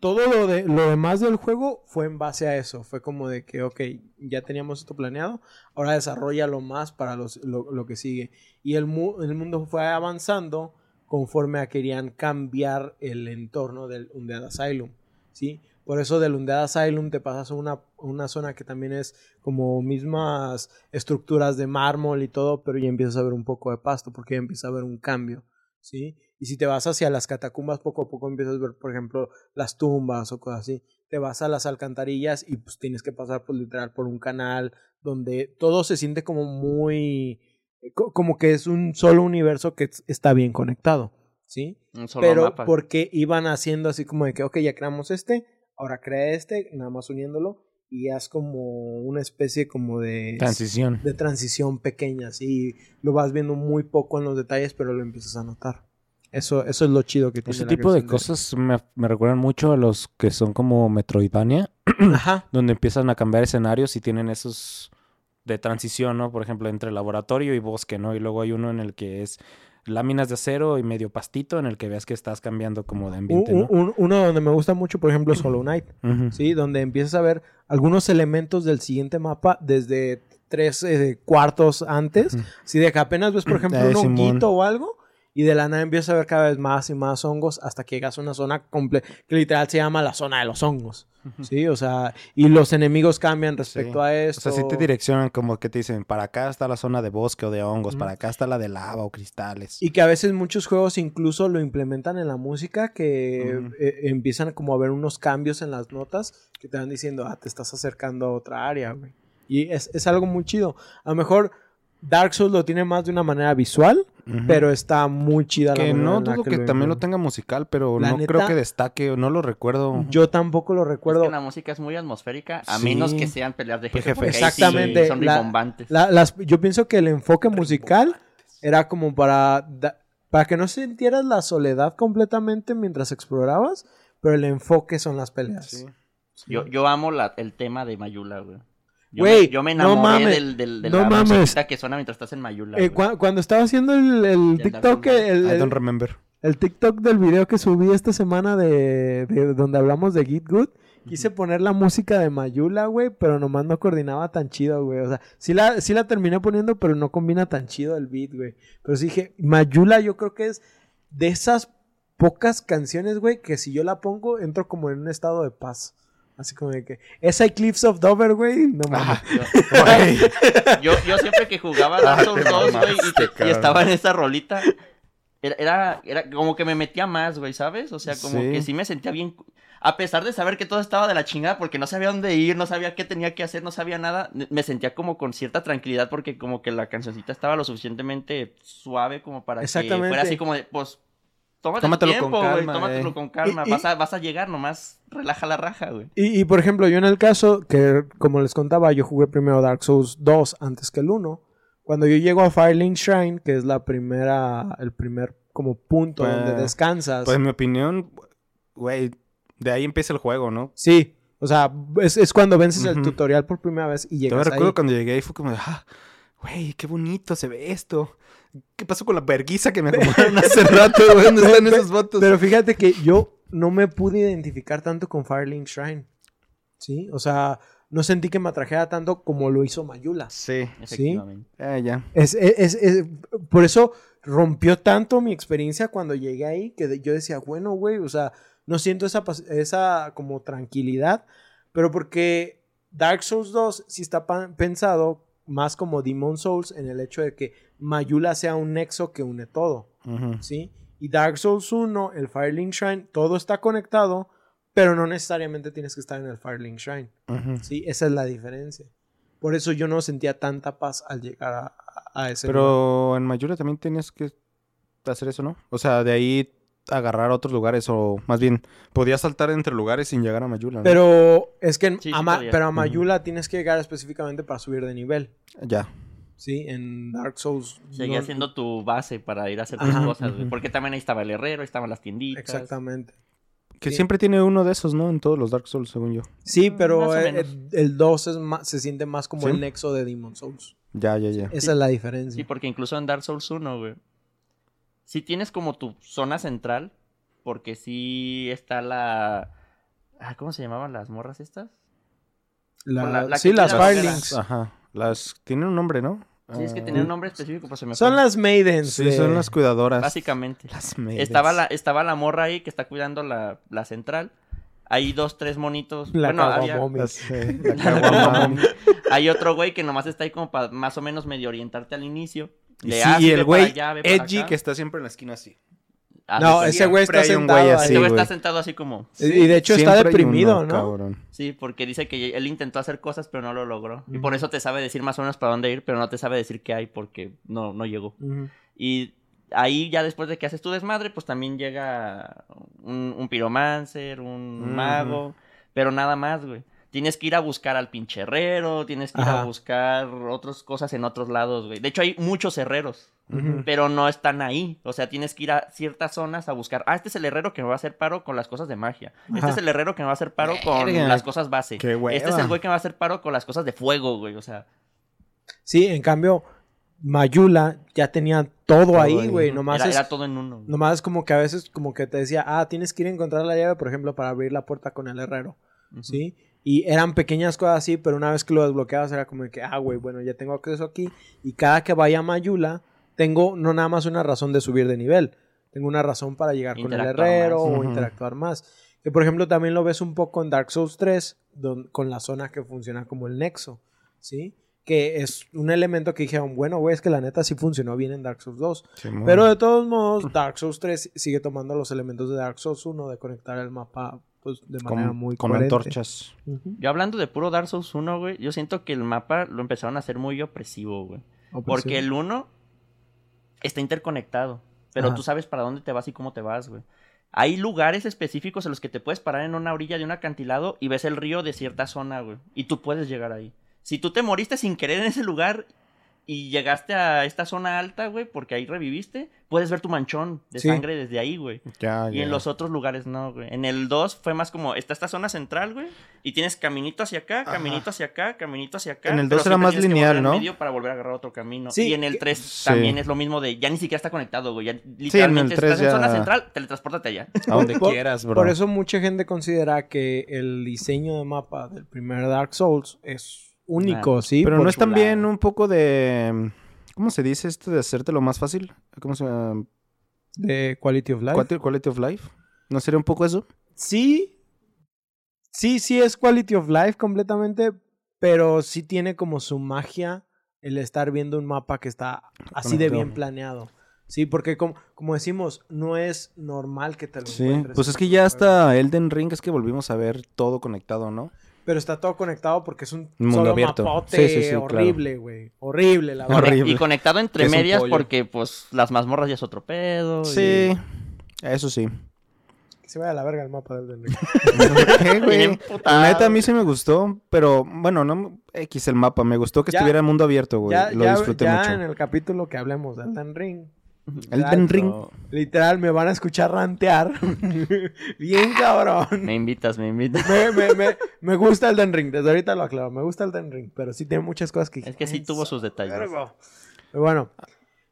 todo lo, de, lo demás del juego fue en base a eso. Fue como de que, ok, ya teníamos esto planeado, ahora desarrollalo más para los- lo, lo que sigue. Y el, mu- el mundo fue avanzando conforme a querían cambiar el entorno del Undead Asylum, ¿sí? Por eso del Undead Asylum te pasas a una, una zona que también es como mismas estructuras de mármol y todo, pero ya empiezas a ver un poco de pasto, porque ya empieza a haber un cambio, ¿sí? Y si te vas hacia las catacumbas, poco a poco empiezas a ver, por ejemplo, las tumbas o cosas así. Te vas a las alcantarillas y pues tienes que pasar, pues literal, por un canal donde todo se siente como muy... co- como que es un solo universo que es- está bien conectado, ¿sí? Un solo Pero mapa. porque iban haciendo así como de que, ok, ya creamos este, ahora crea este, nada más uniéndolo, y haz como una especie como de Transición. de transición pequeña, así lo vas viendo muy poco en los detalles, pero lo empiezas a notar. Eso, eso es lo chido que tiene Ese tipo de cosas me, me recuerdan mucho a los que son como Metroidvania, Ajá. donde empiezan a cambiar escenarios y tienen esos de transición, ¿no? Por ejemplo, entre laboratorio y bosque, ¿no? Y luego hay uno en el que es láminas de acero y medio pastito, en el que veas que estás cambiando como de ambiente, Un- ¿no? un- uno donde me gusta mucho, por ejemplo, es Hollow Knight, Ujú. ¿sí? Donde empiezas a ver algunos elementos del siguiente mapa desde tres eh, cuartos antes. Ujú. Si de que apenas ves, por ejemplo, Eh, un honguito o algo, y de la nada empiezas a ver cada vez más y más hongos hasta que llegas a una zona completa, que literal se llama la zona de los hongos, ¿sí? O sea, y los enemigos cambian respecto Sí. a O esto. sea, sí te direccionan como que te dicen, para acá está la zona de bosque o de hongos, para acá está la de lava o cristales. Y que a veces muchos juegos incluso lo implementan en la música, que eh, empiezan como a ver unos cambios en las notas que te van diciendo, ah, te estás acercando a otra área, güey. Y es, es algo muy chido. A lo mejor Dark Souls lo tiene más de una manera visual, pero está muy chida la que manera no en la dudo que, lo también lo tenga musical, pero La no neta- creo que destaque, no lo recuerdo. Yo tampoco lo Es recuerdo. que la música es muy atmosférica, a Sí. menos que sean peleas de Pues, jefe. sí Exactamente, son la- rimbombantes. La- las, yo pienso que el enfoque musical era como para, da- para que no sintieras la soledad completamente mientras explorabas, pero el enfoque son las peleas. Sí. Yo, yo amo la- el tema de Mayula, güey. Yo, me, yo me no enamoré mames, del, del, de no la mames. musiquita que suena mientras estás en Mayula. Eh, cuando estaba haciendo el, el Del TikTok, el, I el- don't remember. el TikTok del video que subí esta semana de, de donde hablamos de Git Good, quise poner la música de Mayula, güey, pero nomás no coordinaba tan chido, güey. O sea, sí la, sí la terminé poniendo, pero no combina tan chido el beat, güey. Pero sí dije, Mayula yo creo que es de esas pocas canciones, güey, que si yo la pongo, entro como en un estado de paz. Así como de que, esa Cliffs of Dover, güey, no mames. Yo, yo, yo siempre que jugaba Dark Souls 2, güey, y, estaba en esa rolita, era, era, era como que me metía más, güey, ¿sabes? O sea, como Sí. que sí me sentía bien. A pesar de saber que todo estaba de la chingada porque no sabía dónde ir, no sabía qué tenía que hacer, no sabía nada, me sentía como con cierta tranquilidad porque como que la cancioncita estaba lo suficientemente suave como para que fuera así como de, pues, tómate Tómatelo tu con tiempo, güey, calma, tómatelo eh. con calma, Y- y- vas, a, vas a llegar nomás, relaja la raja, güey. Y, y, por ejemplo, yo en el caso que, como les contaba, yo jugué primero Dark Souls 2 antes que el 1. Cuando yo llego a Firelink Shrine, que es la primera, el primer como punto Pues- donde descansas. Pues en mi opinión, güey, de ahí empieza el juego, ¿no? sí, o sea, es, es cuando vences el Ujú. tutorial por primera vez y Yo me llegas recuerdo ahí. cuando llegué ahí fue como de, ah, güey, qué bonito se ve esto. ¿Qué pasó con la verguiza que me acomodaron hace rato, güey? ¿Dónde están esos votos? Pero fíjate que yo no me pude identificar tanto con Firelink Shrine. Sí, o sea, no sentí que me atrajera tanto como lo hizo Mayula. Sí, Efectivamente. ah, ya. Es, es- es- por eso rompió tanto mi experiencia cuando llegué ahí que yo decía, bueno, güey, o sea, no siento esa, esa como tranquilidad, pero porque Dark Souls 2 sí está pensado más como Demon Souls en el hecho de que Mayula sea un nexo que une todo. ¿sí? Y Dark Souls 1, el Firelink Shrine, todo está conectado, pero no necesariamente tienes que estar en el Firelink Shrine. Sí, esa es la diferencia. Por eso yo no sentía tanta paz al llegar a, a ese lugar. Pero en Mayura también tenías que hacer eso, ¿no? O sea, de ahí agarrar a otros lugares o más bien podías saltar entre lugares sin llegar a Mayura. ¿no? Pero es que sí pero a Mayula tienes que llegar específicamente para subir de nivel. Ya. Sí, en Dark Souls. Seguía no- siendo tu base para ir a hacer tus Ajá, cosas. Porque también ahí estaba el herrero, ahí estaban las tienditas. Exactamente. Que Sí. siempre tiene uno de esos, ¿no? En todos los Dark Souls, según yo. Sí, Mm, pero eh, menos. el, el 2 es más, se siente más como ¿Sí? el nexo de Demon Souls. Ya, ya, ya. Esa Sí. es la diferencia. Sí, porque incluso en Dark Souls 1, güey. Sí tienes como tu zona central. Porque sí está la. Ah, ¿Cómo se llamaban las morras estas? La- Con la- la sí, las Firelings. Ajá. Las tienen un nombre, ¿no? Sí, es que Ah, tenía un nombre específico, pues se me Son fue. las Maidens. Sí, de- son las cuidadoras. Básicamente. Las maidens. Estaba la, estaba la morra ahí que está cuidando la, la central. Hay dos, tres monitos. La bueno, había- eh, la La Kawamami. Hay otro güey que nomás está ahí como para más o menos medio orientarte al inicio. Y, sí, sí, y el güey edgy acá. que está siempre en la esquina así. Ah, No, sí, ese güey está sentado. güey así. Ese güey está sentado así como... Y de hecho está deprimido, uno, ¿no? cabrón. Sí, porque dice que él intentó hacer cosas pero no lo logró. Y por eso te sabe decir más o menos para dónde ir, pero no te sabe decir qué hay porque no, no llegó. Y ahí ya después de que haces tu desmadre, pues también llega un, un piromancer, un mago, pero nada más, güey. Tienes que ir a buscar al pinche herrero, tienes que ir a buscar otras cosas en otros lados, güey. De hecho, hay muchos herreros, pero no están ahí. O sea, tienes que ir a ciertas zonas a buscar. Ah, este es el herrero que me va a hacer paro con las cosas de magia. Este Ajá. es el herrero que me va a hacer paro con Verga. las cosas base. Qué hueva. Este es el güey que me va a hacer paro con las cosas de fuego, güey. O sea, Sí, en cambio, Mayula ya tenía todo, ahí, ahí. güey. Nomás era, es, era todo en uno. güey. nomás como que a veces como que te decía, ah, tienes que ir a encontrar la llave, por ejemplo, para abrir la puerta con el herrero. ¿Sí? Y eran pequeñas cosas así, pero una vez que lo desbloqueabas era como que, ah, güey, bueno, ya tengo acceso aquí. Y cada que vaya a Mayula, tengo no nada más una razón de subir de nivel. Tengo una razón para llegar con el herrero más. o interactuar más. Que por ejemplo también lo ves un poco en Dark Souls 3, don- con la zona que funciona como el nexo. ¿Sí? Que es un elemento que dijeron, bueno, güey, es que la neta sí funcionó bien en Dark Souls 2. Simón. Pero de todos modos, Dark Souls 3 sigue tomando los elementos de Dark Souls 1 de conectar el mapa pues, de manera con, muy con coherente. antorchas. Yo hablando de puro Dark Souls 1, güey, yo siento que el mapa lo empezaron a hacer muy opresivo, güey. Pues Porque el 1 está interconectado, pero Ajá. tú sabes para dónde te vas y cómo te vas, güey. Hay lugares específicos en los que te puedes parar en una orilla de un acantilado y ves el río de cierta zona, güey. Y tú puedes llegar ahí. Si tú te moriste sin querer en ese lugar y llegaste a esta zona alta, güey, porque ahí reviviste, puedes ver tu manchón de Sí. sangre desde ahí, güey. Ya, Y ya. en los otros lugares no, güey. En el 2 fue más como, está esta zona central, güey, y tienes caminito hacia acá, caminito hacia acá, caminito hacia acá. En el pero 2 era más lineal, ¿no? medio para volver a agarrar otro camino. Sí, y en el que- 3 Sí. también es lo mismo de, ya ni siquiera está conectado, güey. Ya, literalmente 3 estás en zona ya- central, teletranspórtate allá. A donde quieras, bro. Por eso mucha gente considera que el diseño de mapa del primer Dark Souls es único, ¿sí? Pero no es también un poco de... ¿Cómo se dice esto de hacértelo más fácil? ¿Cómo se llama? De Quality of Life. Quality, of life. ¿No sería un poco eso? Sí. Sí, sí es Quality of Life completamente, pero sí tiene como su magia el estar viendo un mapa que está así de bien planeado. Sí, porque como, como decimos, no es normal que te lo Sí. encuentres. Pues es que ya hasta Elden Ring es que volvimos a ver todo conectado, ¿no? Pero está todo conectado porque es un Mundo solo abierto. mapote Sí, sí, sí, horrible, güey. Horrible, la verdad. Horrible. Y conectado entre medias porque, pues, las mazmorras ya es otro pedo. y- Sí. Eso sí. Que se vaya a la verga el mapa del Elden Ring. ¿Qué, güey? Neta, a mí sí me gustó, pero bueno, no X el mapa. Me gustó que Ya- estuviera en mundo abierto, güey. ya Lo ya- disfruté ya mucho. en el capítulo que hablemos de Elden Ring. Elden Ring. Literal, me van a escuchar rantear. Bien cabrón. Me invitas, me invitas. Me, me, me, me gusta Elden Ring, desde ahorita lo aclaro. Me gusta Elden Ring, pero sí tiene muchas cosas que... Es que sí tuvo sus detalles. verga. Pero bueno,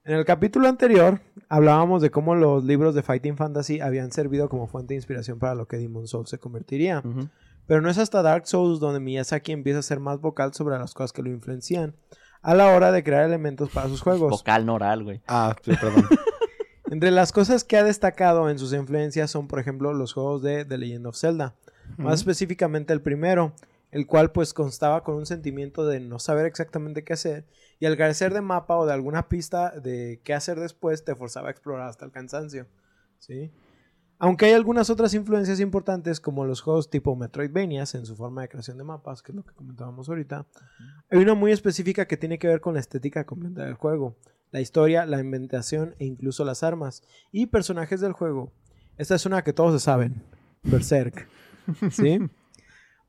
en el capítulo anterior hablábamos de cómo los libros de Fighting Fantasy habían servido como fuente de inspiración para lo que Demon Souls se convertiría. Pero no es hasta Dark Souls donde Miyazaki empieza a ser más vocal sobre las cosas que lo influencian a la hora de crear elementos para sus juegos. Vocal, no oral, güey. Ah, sí, perdón. Entre las cosas que ha destacado en sus influencias son, por ejemplo, los juegos de The Legend of Zelda. Más específicamente el primero, el cual pues constaba con un sentimiento de no saber exactamente qué hacer y al carecer de mapa o de alguna pista de qué hacer después te forzaba a explorar hasta el cansancio. ¿sí? Aunque hay algunas otras influencias importantes como los juegos tipo Metroidvanias en su forma de creación de mapas, que es lo que comentábamos ahorita, hay una muy específica que tiene que ver con la estética completa del juego, la historia, la inventación e incluso las armas y personajes del juego. Esta es una que todos se saben, Berserk. ¿Sí?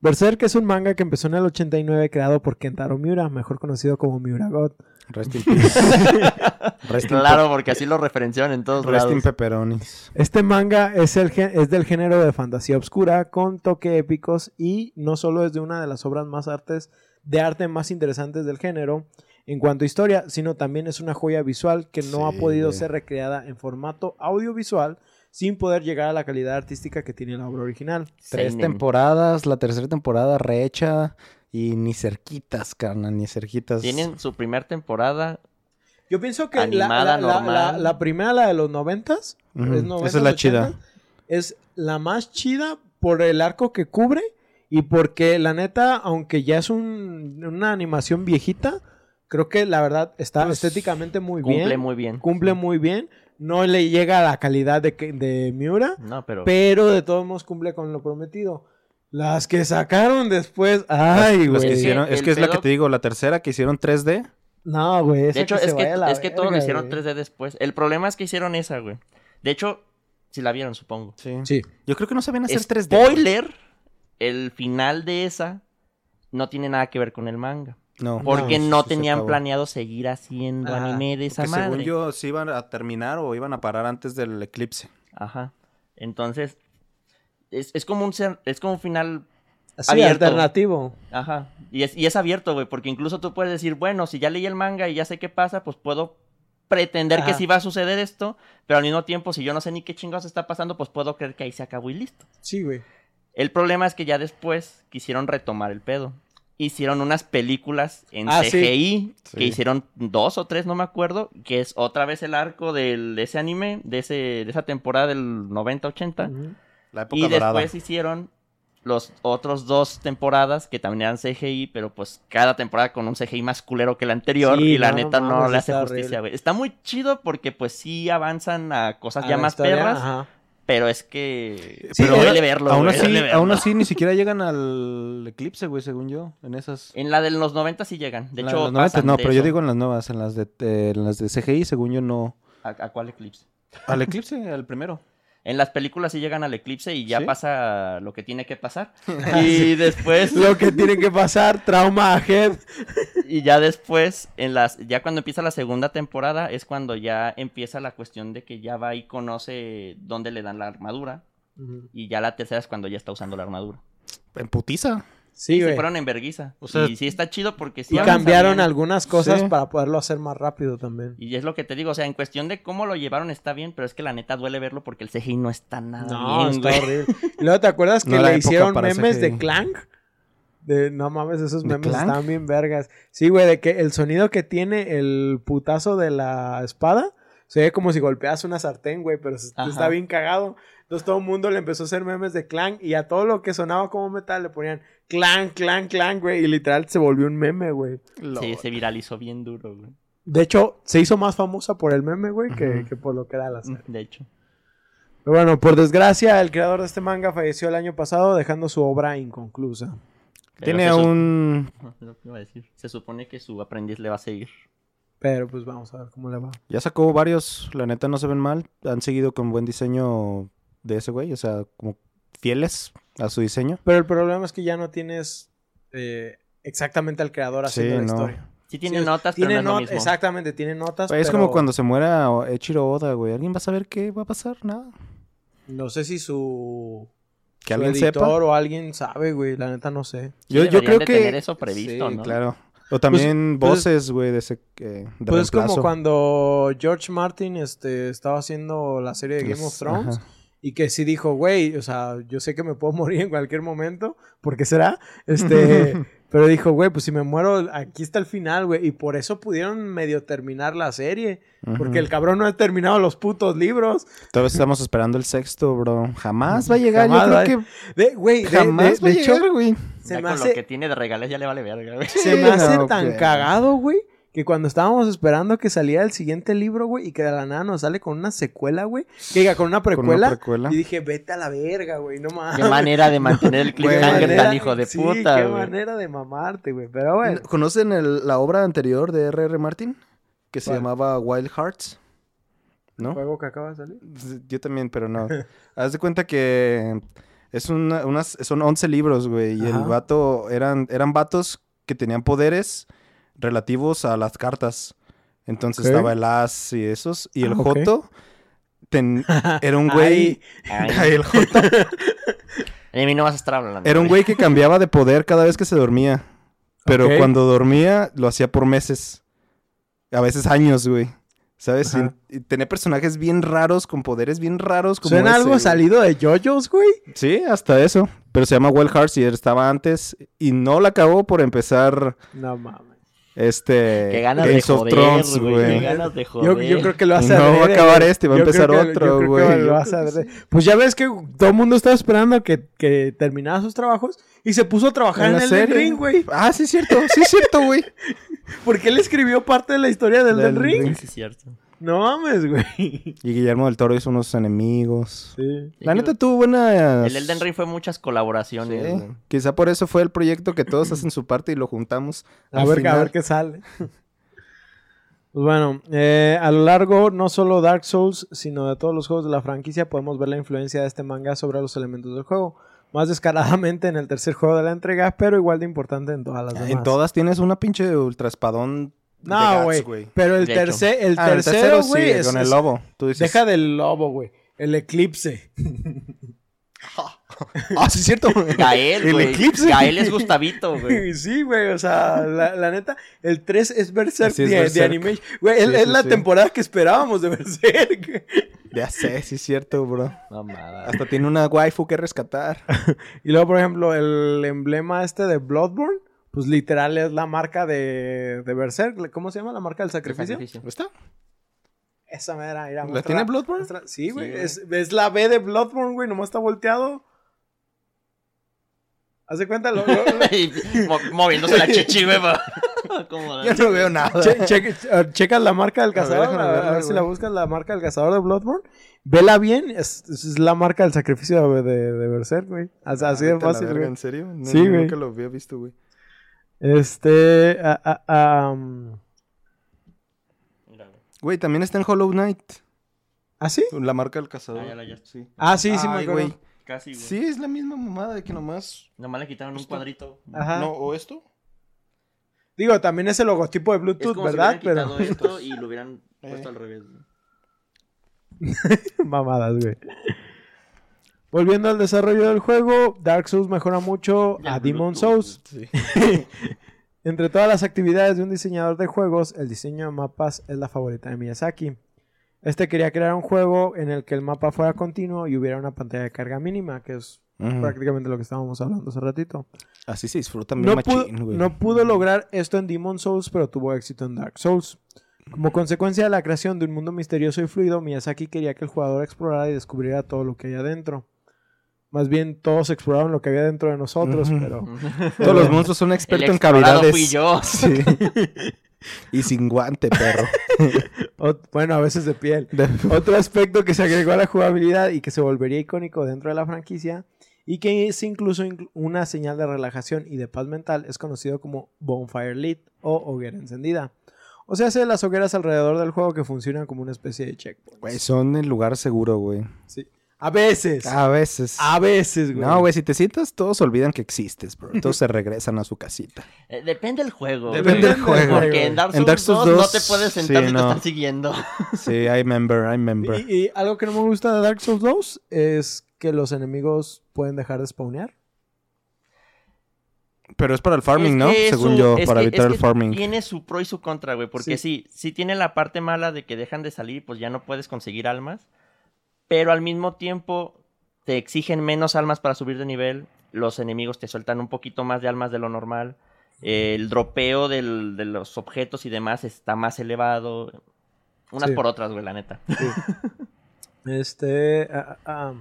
Berserk es un manga que empezó en el 89 creado por Kentaro Miura, mejor conocido como Miura God. Rest in peace. Rest in Claro, porque así lo referenciaron en todos Rest in lados. pepperonis. Este manga es, el, gen- es del género de fantasía oscura con toque épicos y no solo es de una de las obras más artes de arte más interesantes del género en cuanto a historia, sino también es una joya visual que no ha podido ser recreada en formato audiovisual sin poder llegar a la calidad artística que tiene la obra original. Tres Seinen. temporadas, la tercera temporada rehecha y ni cerquitas, carnal, ni cerquitas. Tienen su primer temporada. Yo pienso que la, Animada, la- la- normal. la- la primera, la de los noventas, es esa 90s, es la chida. 80s, es la más chida por el arco que cubre y porque la neta, aunque ya es un- una animación viejita, creo que la verdad está Pues, estéticamente muy Cumple bien. muy bien. Cumple muy bien. No le llega a la calidad de, que- de Miura, No, pero. pero de todos modos cumple con lo prometido. Las que sacaron después, ay, que güey. hicieron, El es que es la que te digo, la tercera que hicieron 3D. No, güey. esa De hecho, se es que, vaya a la es que todos lo hicieron güey. 3D después. El problema es que hicieron esa, güey. De hecho, si la vieron, supongo. Sí. Sí. Yo creo que no sabían hacer 3D. Spoiler: el final de esa no tiene nada que ver con el manga. No. Porque no tenían planeado seguir haciendo Ajá, anime de esa Que madre. según yo, se iban a terminar o iban a parar antes del eclipse. Ajá. Entonces, es, es como un ser- es como un final Así, Abierto. alternativo. Ajá. Y es, y es abierto, güey, porque incluso tú puedes decir, bueno, si ya leí el manga y ya sé qué pasa, pues puedo pretender que sí va a suceder esto, pero al mismo tiempo, si yo no sé ni qué chingados está pasando, pues puedo creer que ahí se acabó y listo. Sí, güey. El problema es que ya después quisieron retomar el pedo. Hicieron unas películas en Ah, sí. CGI, que hicieron dos o tres, no me acuerdo, que es otra vez el arco del, de ese anime, de, ese, de esa temporada del 90-80. Ujú. La época Y dorada. después hicieron los otros dos temporadas que también eran CGI, pero pues cada temporada con un CGI más culero que la anterior. Sí, y la no, neta no le hace justicia, güey. Está muy chido porque pues sí avanzan a cosas A ya más historia, perras, ajá. Pero es que... Sí, pero duele verlo, aún, güey, así, duele verlo. aún así ni siquiera llegan al eclipse, güey, según yo. En esas. En la de los 90 sí llegan. De en hecho, los 90, pasan no, de pero yo eso. digo en las nuevas, en las de, eh, en las de CGI, según yo no. ¿A, a cuál eclipse? Al eclipse, al primero. En las películas sí llegan al eclipse y ya ¿Sí? pasa lo que tiene que pasar. y después... Lo que tiene que pasar, trauma a Head. Y ya después, en las, ya cuando empieza la segunda temporada, es cuando ya empieza la cuestión de que ya va y conoce dónde le dan la armadura. Y ya la tercera es cuando ya está usando la armadura. En putiza. Sí, y se güey. fueron en verguiza. O sea- y sí está chido porque sí Y cambiaron bien. algunas cosas Sí. para poderlo hacer más rápido también. Y es lo que te digo, o sea, en cuestión de cómo lo llevaron está bien, pero es que la neta duele verlo porque el CGI no está nada No, bien, está güey. horrible. Y luego, ¿te acuerdas que No le hicieron memes de. Clank? De, no mames, esos ¿De memes Clank? estaban bien vergas. Sí, güey, de que el sonido que tiene el putazo de la espada se ve como si golpeas una sartén, güey, pero Ajá. está bien cagado. Entonces todo el mundo le empezó a hacer memes de Clank y a todo lo que sonaba como metal le ponían Clank, Clank, Clank, güey, y literal se volvió un meme, güey. Sí, se viralizó bien duro, güey. De hecho, se hizo más famosa por el meme, güey, que, que por lo que era la serie. De hecho. Pero bueno, por desgracia, el creador de este manga falleció el año pasado, dejando su obra inconclusa. Pero Tiene un. Lo que iba a decir. Se supone que su aprendiz le va a seguir. Pero pues vamos a ver cómo le va. Ya sacó varios, la neta no se ven mal. Han seguido con buen diseño de ese güey, o sea, como fieles a su diseño. Pero el problema es que ya no tienes eh, exactamente al creador haciendo Sí, la no. historia. Sí tiene Sí, notas, tiene pero no es lo not- mismo. Exactamente, tiene notas. Es pero como cuando se muera Echiro Oda, güey. ¿Alguien va a saber qué va a pasar? Nada. No sé si su, Que su alguien editor sepa. o alguien sabe, güey. La neta no sé. Sí Yo, yo creo de que. tener eso previsto, sí, ¿no? claro. O también pues- voces, güey, de ese. eh, de Pues es como cuando George Martin este, estaba haciendo la serie de Game of Thrones. ajá. Y que sí dijo, güey, o sea, yo sé que me puedo morir en cualquier momento, ¿por qué será? Este, pero dijo, güey, pues si me muero, aquí está el final, güey. Y por eso pudieron medio terminar la serie. Porque el cabrón no ha terminado los putos libros. Todavía estamos esperando el sexto, bro. Jamás va a llegar. Jamás yo va creo que De, güey, de, jamás de- va a de hecho, llegar, güey. se Ya me con lo hace, que tiene de regales ya le vale verga, güey. se me hace no, tan cagado, güey, que cuando estábamos esperando que saliera el siguiente libro, güey, y que de la nada nos sale con una secuela, güey, que diga, con una Con precuela. una precuela. Y dije, vete a la verga, güey, no mames. Qué manera de mantener el cliffhanger tan hijo de sí, puta, qué güey. manera de mamarte, güey. Pero bueno. ¿Conocen el- la obra anterior de R.R. Martin? Que se ¿Cuál? llamaba Wild Hearts. ¿El ¿No? juego que acaba de salir? Yo también, pero no. Haz de cuenta que es una- unas, son 11 libros, güey. Y Ajá. el vato eran, eran vatos que tenían poderes relativos a las cartas. Entonces Ok. estaba el As y esos. Y el Ah. Joto ten- era un güey. Ay, Ay, el Joto. de mí no vas a estar hablando. Era un güey que cambiaba de poder cada vez que se dormía. Pero Ok. cuando dormía, lo hacía por meses. A veces años, güey. ¿Sabes? Y, y tenía personajes bien raros, con poderes bien raros. Como Suena ese, algo güey. salido de JoJo's, güey. Sí, hasta eso. Pero se llama Wild Hearts y él estaba antes. Y no la acabó por empezar No mames. Este. Qué ganas Games de of joder, Thrones, güey. güey. Qué ganas de Yo, joder. yo creo que lo vas a No va a acabar güey. este, va a empezar que- otro, güey. Pues ya ves que todo el mundo estaba esperando que, que terminara sus trabajos y se puso a trabajar en, la el serie. Ring, güey. Ah, sí, es cierto. Sí, es cierto, güey. Porque él escribió parte de la historia del Del Elden Ring. Ring. Sí, es cierto. No mames, güey. Y Guillermo del Toro hizo unos enemigos. Sí. La neta tuvo buena. El Elden Ring fue muchas colaboraciones. Sí. Quizá por eso fue el proyecto que todos hacen su parte y lo juntamos. A ver, a final. ver qué sale. Pues bueno, eh, a lo largo no solo Dark Souls, sino de todos los juegos de la franquicia podemos ver la influencia de este manga sobre los elementos del juego. más descaradamente en el tercer juego de la entrega, pero igual de importante en todas las demás. En todas tienes una pinche ultra espadón. No, güey. Pero el, tercer, el Ah, el tercero, sí, güey, es- con el lobo. Tú dices. Deja del lobo, güey. El eclipse. Ah, sí, es cierto. Gael, El güey. eclipse. Gael es Gustavito, güey. Sí, güey, o sea, la, la neta, el 3 es Berserk, es de, de Berserk. Animation. Güey, es, Sí, es sí, la sí. temporada que esperábamos de Berserk. Ya sé, sí es cierto, bro. Mamada. Hasta tiene una waifu que rescatar. Y luego, por ejemplo, el emblema este de Bloodborne, pues literal es la marca de, de Berserk. ¿Cómo se llama la marca del sacrificio? Sacrificio. ¿Está? Esa mera, ¿La muestra- tiene Bloodborne? muestra- Sí, güey. es, es la B de Bloodborne, güey. Nomás está volteado. ¿Haz de cuenta? Lo, lo- moviéndose la chichi, güey. Yo no veo nada. che- che- checas la marca del A ver, cazador. A ver, a si la buscas, la marca del cazador de Bloodborne. Vela bien. Es, es la marca del sacrificio de, de, de Berserk, güey. O sea, así de fácil, verga, güey. ¿En serio? No, Sí, güey. Nunca lo había visto, güey. Este. ah, ah, um, güey. También está en Hollow Knight. ¿Ah, sí? La marca del cazador. Ah, ya la- ya. Sí. Ah, sí, sí, Ay, acuerdo. güey. Casi, güey. Sí, es la misma mamada de que nomás. Nomás le quitaron un cuadrito. Ajá. No, ¿o esto? Digo, también es el logotipo de Es Bluetooth, como ¿verdad? si hubieran Pero. quitado esto y lo hubieran Eh. puesto al revés. güey. Mamadas, güey. Volviendo al desarrollo del juego, Dark Souls mejora mucho a Demon Souls. Sí. Entre todas las actividades de un diseñador de juegos, el diseño de mapas es la favorita de Miyazaki. Este quería crear un juego en el que el mapa fuera continuo y hubiera una pantalla de carga mínima, que es prácticamente lo que estábamos hablando hace ratito. Así se disfruta No pudo, machín, güey. no pudo lograr esto en Demon Souls, pero tuvo éxito en Dark Souls. Como consecuencia de la creación de un mundo misterioso y fluido, Miyazaki quería que el jugador explorara y descubriera todo lo que hay adentro. Más bien, todos exploraron lo que había dentro de nosotros, pero... Todos los monstruos son expertos en cavidades. fui yo. Sí. y sin guante, perro. Bueno, a veces de piel. Otro aspecto que se agregó a la jugabilidad y que se volvería icónico dentro de la franquicia y que es incluso inclu- una señal de relajación y de paz mental es conocido como Bonfire Lit o hoguera encendida. O sea, hace las hogueras alrededor del juego que funcionan como una especie de checkpoint. Güey, son el lugar seguro, güey. Sí. A veces. A veces. A veces, güey. No, güey, si te sientas, todos olvidan que existes, bro. Todos se regresan a su casita. Eh, Depende del juego. Depende güey. del juego. Porque en Dark En Souls, Dark Souls 2, no 2, te puedes sentar sí, si no. te están siguiendo. Sí, I remember, I remember. Y, y algo que no me gusta de Dark Souls 2 es que los enemigos pueden dejar de spawnear. Pero es para el farming, Es ¿no? Según su- yo, para que- evitar es el farming. Tiene su pro y su contra, güey. Porque sí. sí, tiene la parte mala de que dejan de salir, pues ya no puedes conseguir almas. Pero al mismo tiempo te exigen menos almas para subir de nivel. Los enemigos te sueltan un poquito más de almas de lo normal. El dropeo del- de los objetos y demás está más elevado. Unas Sí. por otras, güey, la neta. Este. ah, ah,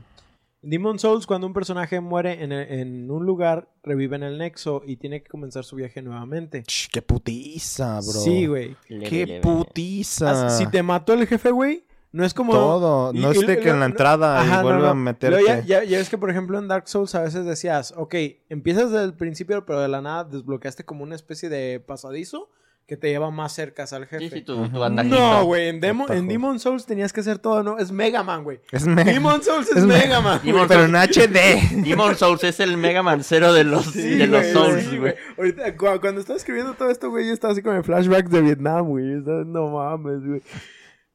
en Demon Souls, cuando un personaje muere en, el- en un lugar, revive en el nexo y tiene que comenzar su viaje nuevamente. Ch, qué putiza, bro. Sí, güey. Qué leve. putiza. Ah, Si te mató el jefe, güey, no es como. Todo. No es de que en la entrada Ajá, y no, vuelve no. a meterte. Ya, ya, ya ves que, por ejemplo, en Dark Souls a veces decías, ok, empiezas desde el principio, pero de la nada desbloqueaste como una especie de pasadizo que te lleva más cerca al jefe. Sí, sí, andajito. No, güey, en, Demo- en. Demon Souls tenías que hacer todo, ¿no? Es Mega Man, güey. Es me- Demon Souls es, Es me- Mega Man. Demon Pero en HD. Demon Souls es el Mega Man cero de los, Sí, de los güey, Souls, sí, güey. Ahorita, cu- cuando estaba escribiendo todo esto, güey, yo estaba así con el flashback de Vietnam, güey. No mames, güey.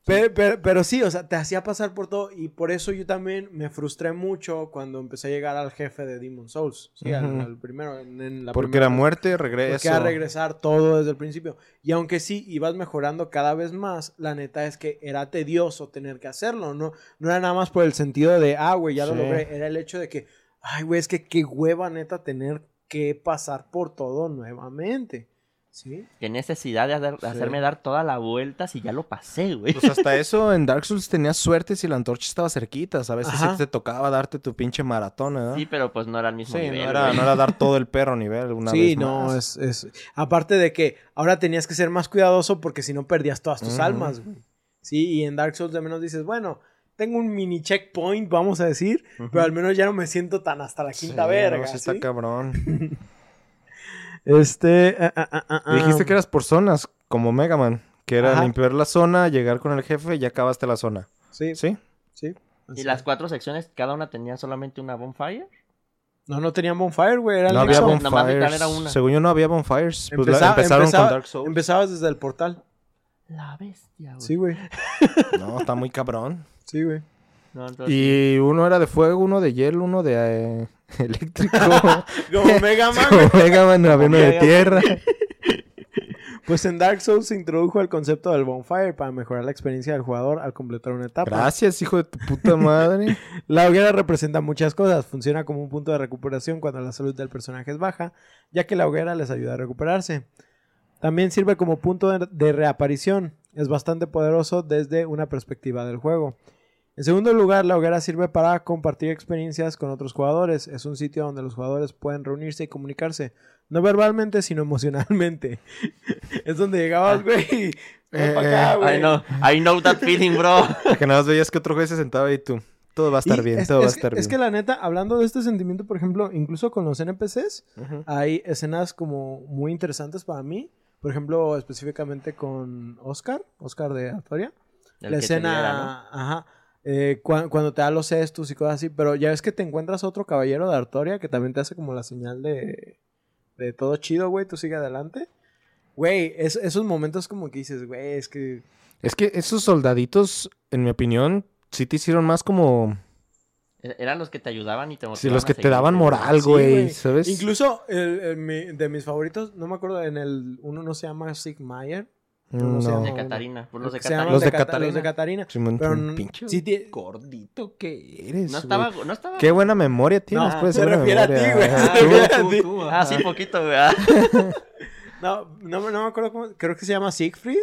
Pero, pero, pero sí, o sea, te hacía pasar por todo y por eso yo también me frustré mucho cuando empecé a llegar al jefe de Demon Souls. Sí, al, primero. En, en la Porque primera muerte, Porque regreso. a regresar todo desde el principio. Y aunque sí ibas mejorando cada vez más, la neta es que era tedioso tener que hacerlo. No, no era nada más por el sentido de, ah, güey, ya lo logré. Era el hecho de que, ay, güey, es que qué hueva neta tener que pasar por todo nuevamente. ¿Sí? Qué necesidad de, hacer- de hacerme dar toda la vuelta si ya lo pasé, güey. Pues hasta eso en Dark Souls tenías suerte si la antorcha estaba cerquita. A veces sí te tocaba darte tu pinche maratón, ¿verdad? Sí, pero pues no era el mismo Sí, nivel, no, era, güey. no era dar todo el perro nivel una sí, vez no, más. es, es... Aparte de que ahora tenías que ser más cuidadoso porque si no perdías todas tus almas, güey. Sí, y en Dark Souls de menos dices, bueno, tengo un mini checkpoint, vamos a decir, pero al menos ya no me siento tan hasta la quinta Sí, verga. no, sí está cabrón. Este... ah, ah, ah, dijiste que eras por zonas, como Mega Man. Que era Ajá. limpiar la zona, llegar con el jefe y ya acabaste la zona. Sí, ¿Sí? sí. Y las cuatro secciones, cada una tenía solamente una bonfire. No, no tenían bonfire, güey. Era No había bonfires. era una. Según yo no había bonfires. Pues la- Empezaba- empezaron empezaba- con Dark Souls. Empezabas desde el portal. La bestia, güey. Sí, güey. No, está muy cabrón. Sí, güey. No, entonces, Y uno era de fuego, uno de hielo, uno de eh, eléctrico. Como Mega Man. Como Mega Man, de tierra. Pues en Dark Souls se introdujo el concepto del bonfire para mejorar la experiencia del jugador al completar una etapa. Gracias, hijo de tu puta madre. La hoguera representa muchas cosas. Funciona como un punto de recuperación cuando la salud del personaje es baja, ya que la hoguera les ayuda a recuperarse. También sirve como punto de reaparición. Es bastante poderoso desde una perspectiva del juego. En segundo lugar, la hoguera sirve para compartir experiencias con otros jugadores. Es un sitio donde los jugadores pueden reunirse y comunicarse. No verbalmente, sino emocionalmente. es donde llegabas, güey. y, ven Eh, acá, güey. I know, I know that feeling, bro. Que nada más veías que otro juez se sentaba y tú. Todo va a estar Y bien, es, todo va a es que- estar es que bien. la neta, hablando de este sentimiento, por ejemplo, incluso con los NPCs, hay escenas como muy interesantes para mí. Por ejemplo, específicamente con Oscar, Oscar de Artoria. El la escena, libera, ¿no? ajá, eh, cua- cuando te da los cestos y cosas así, pero ya ves que te encuentras otro caballero de Artoria que también te hace como la señal de, de todo chido, güey, tú sigue adelante. Güey, es- esos momentos como que dices, güey, es que... Es que esos soldaditos, en mi opinión, sí te hicieron más como... E- Eran los que te ayudaban y te Sí, motivaban los que a te daban moral, Sí, güey. ¿sabes? Incluso el- el- mi- de mis favoritos, no me acuerdo, en el uno no se llama Sigmayer. No sé, No. De. Catarina. Los de Catarina. Los de Cata- Catarina. Los de Catarina. Pero un pinche sí gordito que eres, No estaba, no estaba. Qué buena memoria tienes, No, pues. se refiere a ti, güey. Ah, Se tú, tú, ti. tú, Ah, sí, poquito, güey. ah. No, no, me- no me acuerdo cómo. Creo que se llama Siegfried.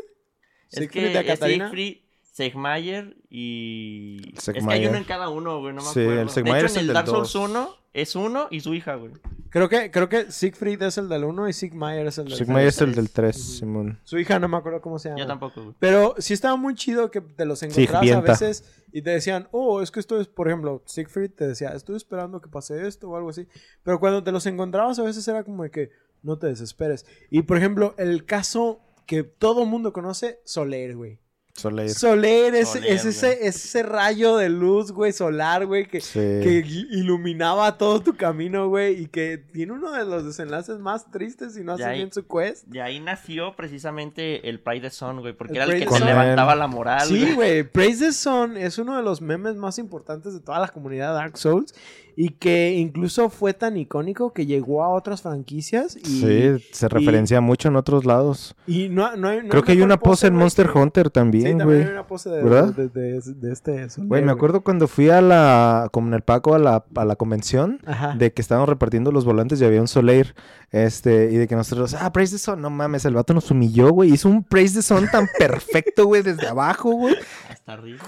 Es Siegfried que de es Catarina. Siegfried, Segmayer y... Es que hay Segmayer. uno en cada uno, güey, no me Sí, acuerdo. el Segmayer de es hecho, en el el del Dark Souls dos. 1 es uno y su hija, güey. Creo que, creo que Siegfried es el del 1 y Sigmayer es el del Sigma es el tres. del 3, Ujú. Simón. Su hija no me acuerdo cómo se llama. Yo tampoco, güey. Pero sí estaba muy chido que te los encontrabas a veces y te decían, oh, es que esto es, por ejemplo, Siegfried te decía, estoy esperando que pase esto o algo así. Pero cuando te los encontrabas a veces era como de que no te desesperes. Y por ejemplo, el caso que todo mundo conoce, Soler, güey. Soleil. Soler es, Soler, es ese, es ese rayo de luz, güey, solar, güey, que, Sí. que il- iluminaba todo tu camino, güey, y que tiene uno de los desenlaces más tristes si no ahí- bien su quest. De ahí nació precisamente el Pride the Sun, güey, porque El era el que te levantaba la moral, Sí, güey. güey, Praise the Sun es uno de los memes más importantes de toda la comunidad de Dark Souls y que incluso fue tan icónico que llegó a otras franquicias y, Sí, se referencia mucho en otros lados. y no, no hay... no Creo que hay una pose en Monster que- Hunter Sí, también, también güey. hay una pose de, ¿Verdad? de, de- de este Güey, me acuerdo cuando fui a la, como en el Paco, a la, a la convención, Ajá. de que estaban repartiendo los volantes y había un Soleil, este, y de que nosotros, ah, Praise the Sun, no mames, el vato nos humilló, güey, hizo un Praise the Sun tan perfecto, güey, desde abajo, güey. Hasta arriba.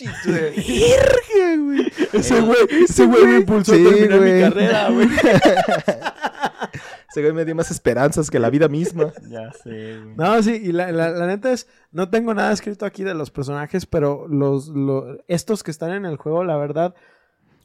Verga, güey. Ese güey, ese güey me impulsó Sí, a terminar mi carrera, güey. Ese güey me dio más esperanzas que la vida misma. Ya sé, güey. No, sí, y la, la- la neta es, no tengo nada escrito aquí de los personajes, pero los, lo- estos que están en el juego, la verdad,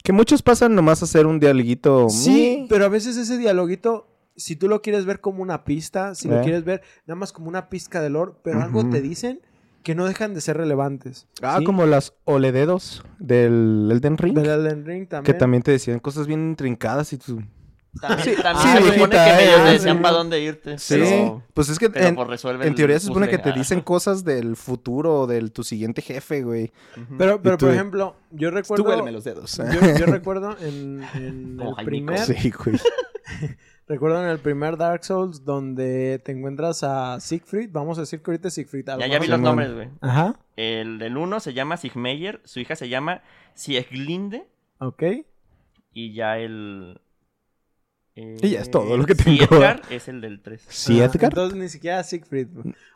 Que muchos pasan nomás a hacer un dialoguito. sí, meh. pero a veces ese dialoguito, si tú lo quieres ver como una pista, si lo Eh. quieres ver nada más como una pizca de lore, pero algo Ujú. te dicen que no dejan de ser relevantes. Ah, ¿sí? como las olededos del Elden Ring. Del Elden Ring Que también. también te decían cosas bien intrincadas y tú... También, Sí, también sí, se supone que eh, te decían para dónde irte. Sí, Pero, pues es que en, pues en teoría se supone que te dicen cosas del futuro o del tu siguiente jefe, güey. Ah, ujú. Pero, pero tú por ejemplo, yo recuerdo... Tú los dedos. Yo, yo recuerdo en, en el Jaimico. primer... Sí, güey. Recuerdo en el primer Dark Souls donde te encuentras a Siegfried. Vamos a decir que ahorita es Siegfried. Ya, ¿algo ya vi los nombres, güey. Ajá, El del uno se llama Sigmeyer, su hija se llama Sieglinde ok. y ya el... eh, Y ya es todo lo que tengo. Siegfried es el del 3. ¿Sí, Ah, Edgar? Entonces ni siquiera Siegfried.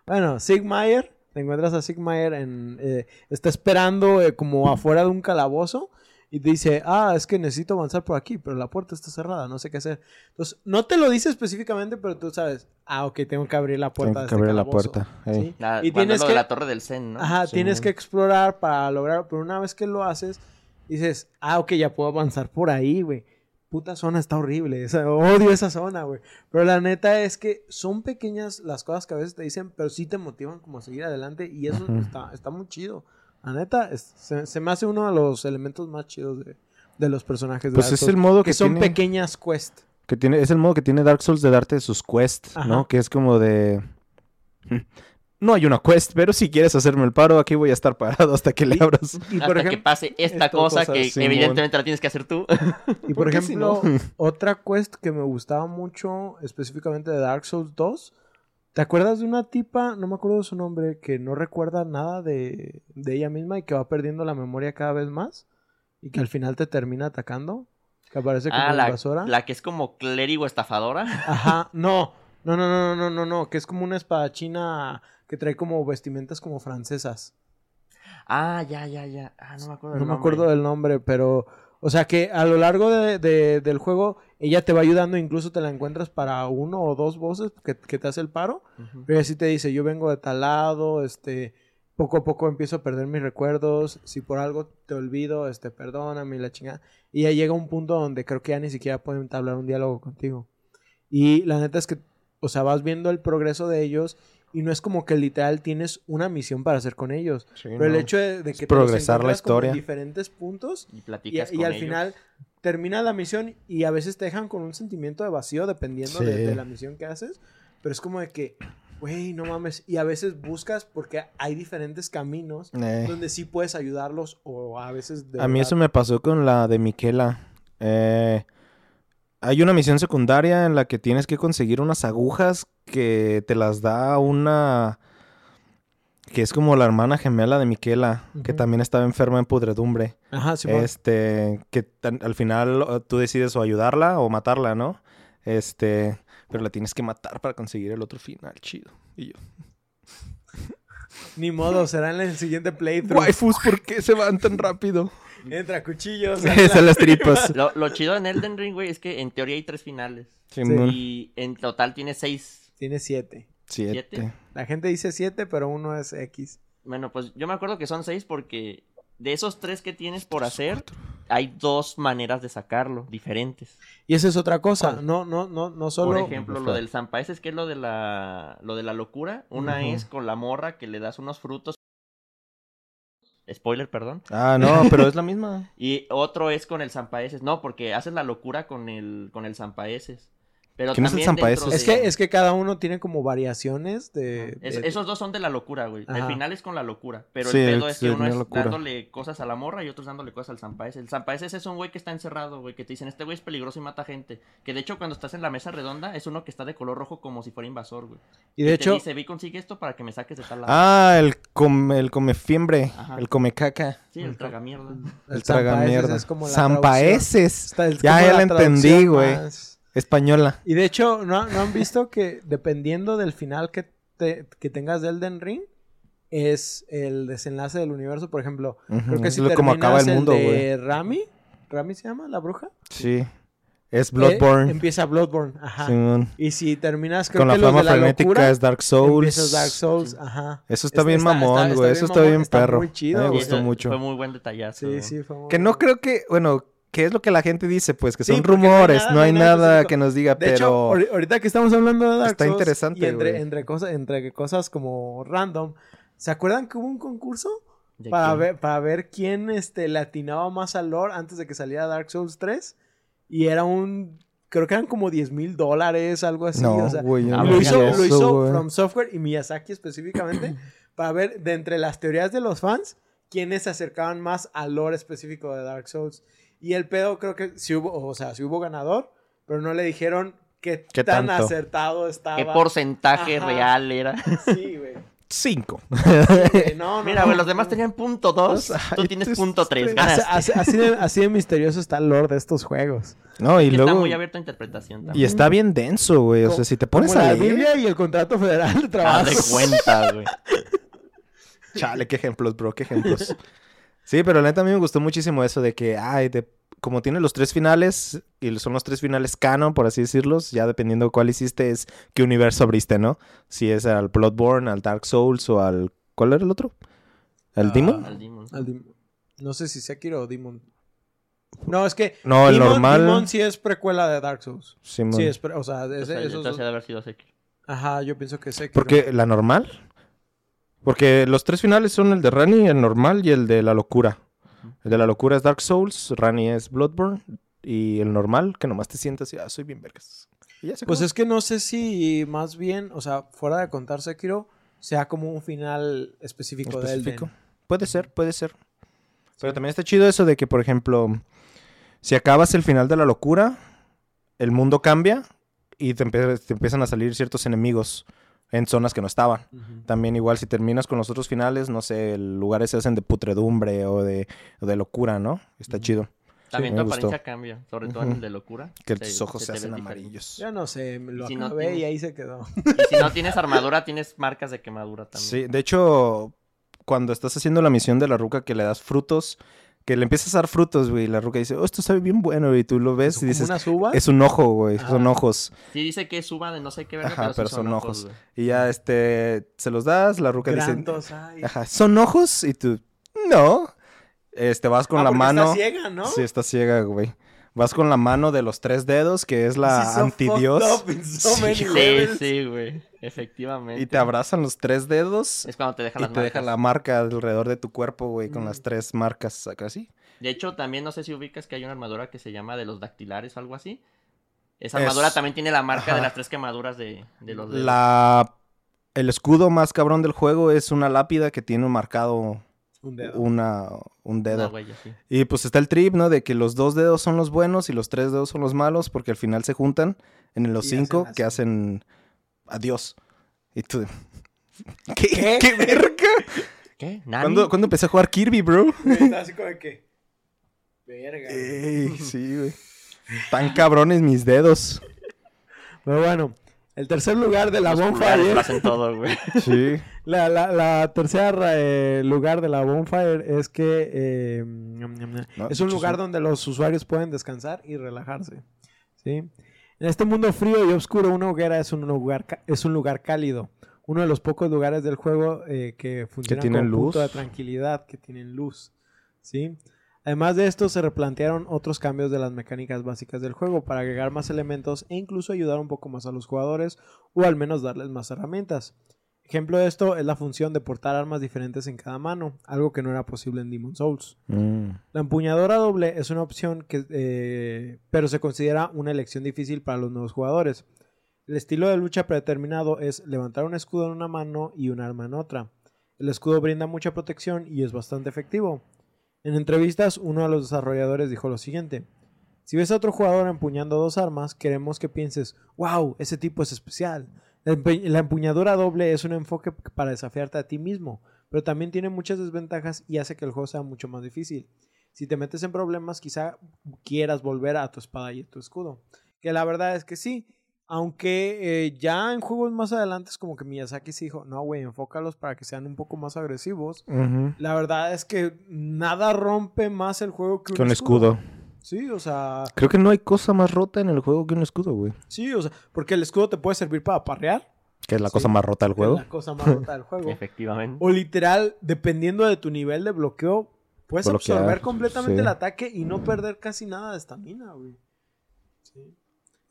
Bueno, Sigmayer. Te encuentras a Sigmayer en... eh, está esperando eh, como afuera de un calabozo. Y te dice, ah, es que necesito avanzar por aquí, pero la puerta está cerrada, no sé qué hacer. Entonces, no te lo dice específicamente, pero tú sabes, ah, ok, tengo que abrir la puerta Tengo que este abrir la calabozo", puerta. ¿sí? La, Y tienes lo que... de la torre del Zen, ¿no? Ajá, Sí, tienes que explorar para lograr, pero una vez que lo haces, dices, ah, ok, ya puedo avanzar por ahí, güey. Puta zona está horrible, esa- odio esa zona, güey. Pero la neta es que son pequeñas las cosas que a veces te dicen, pero sí te motivan como a seguir adelante y eso está, está muy chido. La neta, es- se, se me hace uno de los elementos más chidos de de los personajes de Pues Dark es el modo que, que, son tiene, pequeñas quests. que tiene, es el modo que tiene Dark Souls de darte sus quests, Ajá. ¿no? Que es como de no hay una quest, pero si quieres hacerme el paro, aquí voy a estar parado hasta que le Y- abras. Y Hasta por, que ejemplo, pase esta esta cosa cosa, que Simón. evidentemente la tienes que hacer tú. y por ¿por qué si ejemplo no? otra quest que me gustaba mucho, específicamente de Dark Souls 2. ¿Te acuerdas de una tipa, no me acuerdo de su nombre, que no recuerda nada de, de ella misma y que va perdiendo la memoria cada vez más? Y que al final te termina atacando. Que aparece como ah, la, invasora. la que es como clérigo estafadora. Ajá, no. No, no, no, no, no, no, que es como una espadachina que trae como vestimentas como francesas. Ah, ya, ya, ya. Ah, no me acuerdo. No del me nombre. acuerdo del nombre, pero... O sea que a lo largo de- de- del juego ella te va ayudando, incluso te la encuentras para uno o dos voces que, que te hace el paro. Ujú. Pero ella sí te dice, yo vengo de tal lado, este... Poco a poco empiezo a perder mis recuerdos. Si por algo te olvido, este, perdóname la chingada. Y ya llega un punto donde creo que ya ni siquiera pueden entablar un diálogo contigo. Y la neta es que, o sea, vas viendo el progreso de ellos y no es como que literal tienes una misión para hacer con ellos. Pero el hecho de, de que te los progresar la como en historia. diferentes puntos Y y, platicas y con al ellos. final termina la misión y a veces te dejan con un sentimiento de vacío dependiendo de, Sí. de la misión que haces. Pero es como de que, güey, no mames. Y a veces buscas porque hay diferentes caminos Eh, donde sí puedes ayudarlos o a veces... de a mí eso me pasó con la de Miquela. Eh, hay una misión secundaria en la que tienes que conseguir unas agujas que te las da una... que es como la hermana gemela de Miquela, que también estaba enferma en pudredumbre. Ajá, sí, este, que tan- al final tú decides o ayudarla o matarla, ¿no? Este, pero la tienes que matar para conseguir el otro final, chido. Y yo, Ni modo, será en el siguiente playthrough. waifus, ¿por qué se van tan rápido? Entra cuchillos. Esas las tripas. Lo, lo chido en Elden Ring, güey, es que en teoría hay tres finales. Simón. Y en total tiene seis. Tiene siete. Siete. ¿Siete? La gente dice siete, pero uno es X. Bueno, pues yo me acuerdo que son seis porque de esos tres que tienes por hacer, hay dos maneras de sacarlo, diferentes. Y esa es otra cosa. ¿Cuál? No, no, no, no Por solo... ejemplo, lo del Zampaeses, que es lo de la, lo de la locura. Una es con la morra que le das unos frutos. Spoiler, perdón. Ah, no, pero es la misma. Y otro es con el Zampaeses. No, porque haces la locura con el, con el Zampaeses. Pero ¿Quién es el Zampaeses? dentro Es de- que, es que cada uno tiene como variaciones de... Es- de- esos dos son de la locura, güey. El Ajá. final es con la locura. Pero Sí, el pedo es que sí, uno es locura. dándole cosas a la morra y otro es dándole cosas al Zampaese. El Zampaese es un güey que está encerrado, güey. Que te dicen, este güey es peligroso y mata gente. Que de hecho, cuando estás en la mesa redonda, es uno que está de color rojo como si fuera invasor, güey. Y de Que hecho, Te dice, y consigue esto para que me saques de tal lado. Ah, el come, el come fiembre, Ajá. el come caca, sí, el tragamierda. el, Zampaeses traga mierda. es como la Zampaeses. es Ya, como ya la entendí, güey. más- Española. Y de hecho, ¿no, ¿no han visto que dependiendo del final que, te- que tengas de Elden Ring, es el desenlace del universo? Por ejemplo, creo que es si lo- como acaba el terminas mundo, güey. de Rami, ¿Rami se llama la bruja? Sí. Es Eh, Bloodborne. empieza Bloodborne, ajá. Simón. Y si terminas, creo Con la que los fama de la frenética locura, es Dark Souls. empiezas Dark Souls, ajá. Eso está Está- bien está- mamón, güey. Eso está bien mamón, está perro. muy chido, me gustó Eso mucho. Fue muy buen detallazo. Sí, sí, fue muy Que no creo que, bueno, ¿qué es lo que la gente dice? Pues que Sí, son porque no hay rumores, nada- no hay nada, que nos diga, De pero... ahori- ahorita que estamos hablando de Dark Está Souls interesante, y entre, güey. entre, cosas, entre cosas como random, ¿se acuerdan que hubo un concurso? ¿De Para quién? ver, para ver quién este, le atinaba más al lore antes de que saliera Dark Souls 3. Y era un. Creo que eran como 10 mil dólares, algo así. no, o sea, no lo hizo, eso, lo hizo. From Software y Miyazaki específicamente para ver de entre las teorías de los fans quiénes se acercaban más al lore específico de Dark Souls. Y el pedo creo que sí hubo, o sea, sí hubo ganador, pero no le dijeron qué, ¿Qué tan tanto? acertado estaba. ¿Qué porcentaje Ajá. real era? Sí, güey. Cinco. Sí, güey. No, no, Mira, no, güey, los demás tenían punto dos. Ay, Tú tienes tú punto tres. Así, de, así de misterioso está el lore de estos juegos. No, y Que está luego... muy abierto a interpretación Y también. está bien denso, güey. O sea, si te pones a la leer... Biblia y el contrato federal de trabajo. Haz de cuenta, güey. Chale, qué ejemplos, bro, qué ejemplos. Sí, pero la neta a mí me gustó muchísimo eso de que, ay, de- como tiene los tres finales, y son los tres finales canon, por así decirlos, ya dependiendo cuál hiciste, es qué universo abriste, ¿no? Si es al Bloodborne, al Dark Souls o al... ¿Cuál era el otro? ¿El Ah, Demon? Al Demon. Al Dim- No sé si Sekiro o Demon. No, es que. No, el Demon- normal. Demon sí es precuela de Dark Souls. Simón. Sí, es pre- o sea, O ese- sea, esos entonces dos- ha de haber sido Sekiro. Ajá, yo pienso que Sekiro. Porque la normal. Porque los tres finales son el de Rani, el normal y el de la locura. El de la locura es Dark Souls, Rani es Bloodborne y el normal, que nomás te sientas y ah, soy bien vergas. Pues es que no sé si más bien, o sea, fuera de contar Sekiro, sea como un final específico, de específico. Elden. Puede ser, puede ser. Pero también está chido eso de que, por ejemplo, si acabas el final de la locura, el mundo cambia y te empiezan a salir ciertos enemigos en zonas que no estaban. También igual si terminas con los otros finales, no sé, lugares se hacen de putredumbre o de, o de locura, ¿no? Está chido. También me tu gustó. apariencia cambia, sobre todo en el de locura. Que tus ojos se, hacen amarillos. Yo no sé, lo Y si no acabé y tienes- ahí se quedó. Y si no tienes armadura, tienes marcas de quemadura también. Sí, de hecho, cuando estás haciendo la misión de la ruca que le das frutos, que le empiezas a dar frutos, güey, y la ruca dice, oh, esto sabe bien bueno, y tú lo ves y dices, es un ojo, güey, son Ah. ojos. Sí dice que es uva de no sé qué verga, Ajá, pero, pero son ojos. Y ya, este, se los das, la ruca dice, ay. ajá, ¿son ojos? Y tú, no. Este, vas con Ah, la mano. Está ciega, ¿no? Sí, está ciega, güey. Vas con la mano de los tres dedos, que es la antidios. so Sí, Sí, güey. Efectivamente. Y te abrazan los tres dedos. Es cuando te dejan Y las te deja la marca alrededor de tu cuerpo, güey, con Mm. las tres marcas acá así. De hecho, también no sé si ubicas que hay una armadura que se llama de los dactilares o algo así. Esa armadura Es- también tiene la marca Ajá. de las tres quemaduras de, de los dedos. La... El escudo más cabrón del juego es una lápida que tiene marcado Un dedo. una, un Una dedo. huella, sí. Y pues está el trip, ¿no? De que los dos dedos son los buenos y los tres dedos son los malos porque al final se juntan en los Y cinco hacen que hacen adiós. Y tú... ¿Qué? ¿Qué, verga? ¿Qué? ¿Nani? ¿Cuándo, cuándo empecé a jugar Kirby, bro? Así como de que. Verga. Ey, sí, güey. Tan cabrones mis dedos. Pero bueno, el tercer lugar de la Bonfire. lo hacen todo, güey. Sí. La, la, la tercera eh, lugar de la Bonfire es que eh, No, es un lugar sí. donde los usuarios pueden descansar y relajarse. ¿sí? En este mundo frío y oscuro, una hoguera es un lugar, es un lugar cálido. Uno de los pocos lugares del juego eh, que funcionan tienen como punto de tranquilidad, que tienen luz. ¿sí? Además de esto, se replantearon otros cambios de las mecánicas básicas del juego para agregar más elementos e incluso ayudar un poco más a los jugadores o al menos darles más herramientas. Ejemplo de esto es la función de portar armas diferentes en cada mano, algo que no era posible en Demon Souls. Mm. La empuñadora doble es una opción que, eh, pero se considera una elección difícil para los nuevos jugadores. El estilo de lucha predeterminado es levantar un escudo en una mano y un arma en otra. El escudo brinda mucha protección y es bastante efectivo. En entrevistas, uno de los desarrolladores dijo lo siguiente. Si ves a otro jugador empuñando dos armas, queremos que pienses, wow, ese tipo es especial. La, empuñadura doble es un enfoque para desafiarte a ti mismo, pero también tiene muchas desventajas y hace que el juego sea mucho más difícil. Si te metes en problemas, quizá quieras volver a tu espada y a tu escudo. Que la verdad es que sí. Aunque eh, ya en juegos más adelante es como que Miyazaki se dijo, no, güey, enfócalos para que sean un poco más agresivos. La verdad es que nada rompe más el juego que un, Que un escudo. Sí, o sea, Creo que no hay cosa más rota en el juego que un escudo, güey. sí, o sea, porque el escudo te puede servir para parrear. Que es la Sí. cosa más rota del que es juego. la cosa más rota del juego. Efectivamente. O literal, dependiendo de tu nivel de bloqueo, puedes Bloquear, absorber completamente sí. el ataque y no perder casi nada de estamina, güey. Sí.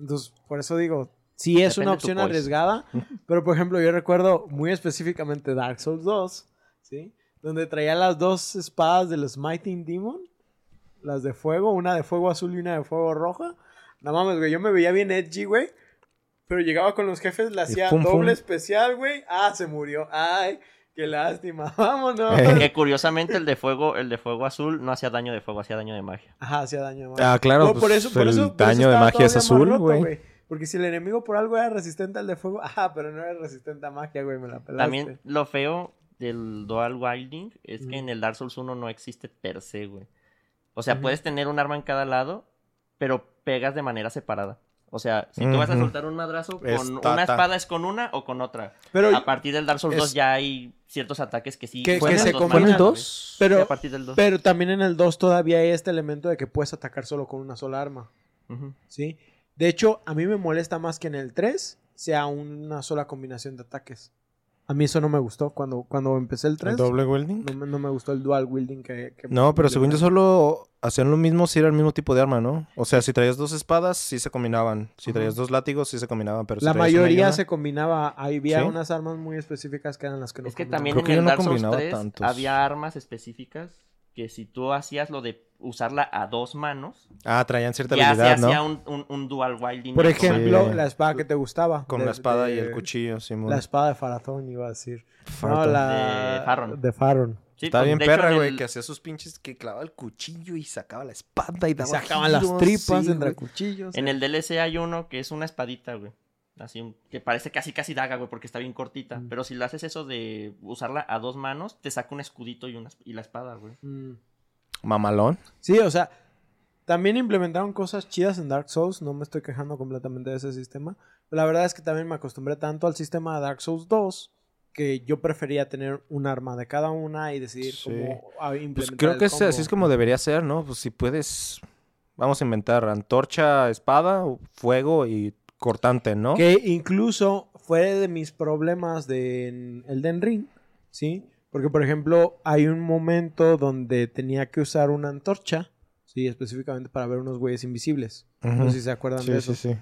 Entonces, por eso digo, sí es Depende una opción arriesgada, pero por ejemplo, yo recuerdo muy específicamente Dark Souls 2, ¿sí? Donde traía las dos espadas del Smiting Demon, las de fuego, una de fuego azul y una de fuego roja. No mames, güey, yo me veía bien edgy, güey. Pero llegaba con los jefes, le hacía pum, doble pum. especial, güey. Ah, se murió. Ay, qué lástima. Vámonos. Eh. Que curiosamente el de fuego, el de fuego azul no hacía daño de fuego, hacía daño de magia. Ajá, hacía daño de magia. Ah, claro. No, pues, por eso, por el eso, por eso daño de magia es azul, güey. Porque si el enemigo por algo era resistente al de fuego, ajá, pero no era resistente a magia, güey, me la pelaste. También lo feo del Dual Wilding es que en el Dark Souls 1 no existe per se, güey. O sea, puedes tener un arma en cada lado, pero pegas de manera separada. O sea, si tú vas a soltar un madrazo, con Es una espada es con una o con otra. Pero, A partir del Dark Souls es- 2 ya hay ciertos ataques que sí. Que- se dos combinan. manos, ¿Fue en el güey. 2? pero, Sí, a partir del 2. pero también en el 2 todavía hay este elemento de que puedes atacar solo con una sola arma. ¿sí? De hecho, a mí me molesta más que en el 3 sea una sola combinación de ataques. A mí eso no me gustó cuando, cuando empecé el 3. ¿El doble welding? No, me- no me gustó el dual wielding que... que- No, pero según yo solo hacían lo mismo si era el mismo tipo de arma, ¿no? O sea, si traías dos espadas, sí se combinaban. Si Ajá. traías dos látigos, sí se combinaban. Pero si La mayoría una- se combinaba. Había ¿Sí? unas armas muy específicas que eran las que no Es que combinaban. también Creo en que yo el no Dark Souls combinaba 3 tantos. había armas específicas que si tú hacías lo de usarla a dos manos, Ah, traían cierta ya se habilidad, ¿no? hacía un, un, un dual wielding. Por ejemplo, Sí. la espada que te gustaba. Con de- la espada y el cuchillo, Simón. La espada de Farazón, iba a decir. No, la... De Farron. De Farron. Sí, Está pues, bien perra, en güey, el- que hacía sus pinches que clavaba el cuchillo y sacaba la espada y Y daba sacaban las tripas sí, entre cuchillos. En el DLC hay uno que es una espadita, güey. Así, un- que parece casi casi daga, güey, porque está bien cortita. Mm. Pero si lo haces eso de usarla a dos manos, te saca un escudito y, una, y la espada, güey. Mm. Mamalón. Sí, o sea, también implementaron cosas chidas en Dark Souls. No me estoy quejando completamente de ese sistema. Pero la verdad es que también me acostumbré tanto al sistema de Dark Souls 2 que yo prefería tener un arma de cada una y decidir Sí. cómo a Pues implementar creo el que es, así es como debería ser, ¿no? Pues si puedes, vamos a inventar antorcha, espada, fuego y cortante, ¿no? Que incluso fue de mis problemas de Elden Ring, ¿sí? Porque, por ejemplo, hay un momento donde tenía que usar una antorcha, ¿sí? Específicamente para ver unos güeyes invisibles. No sé si se acuerdan Sí, de eso. sí, sí.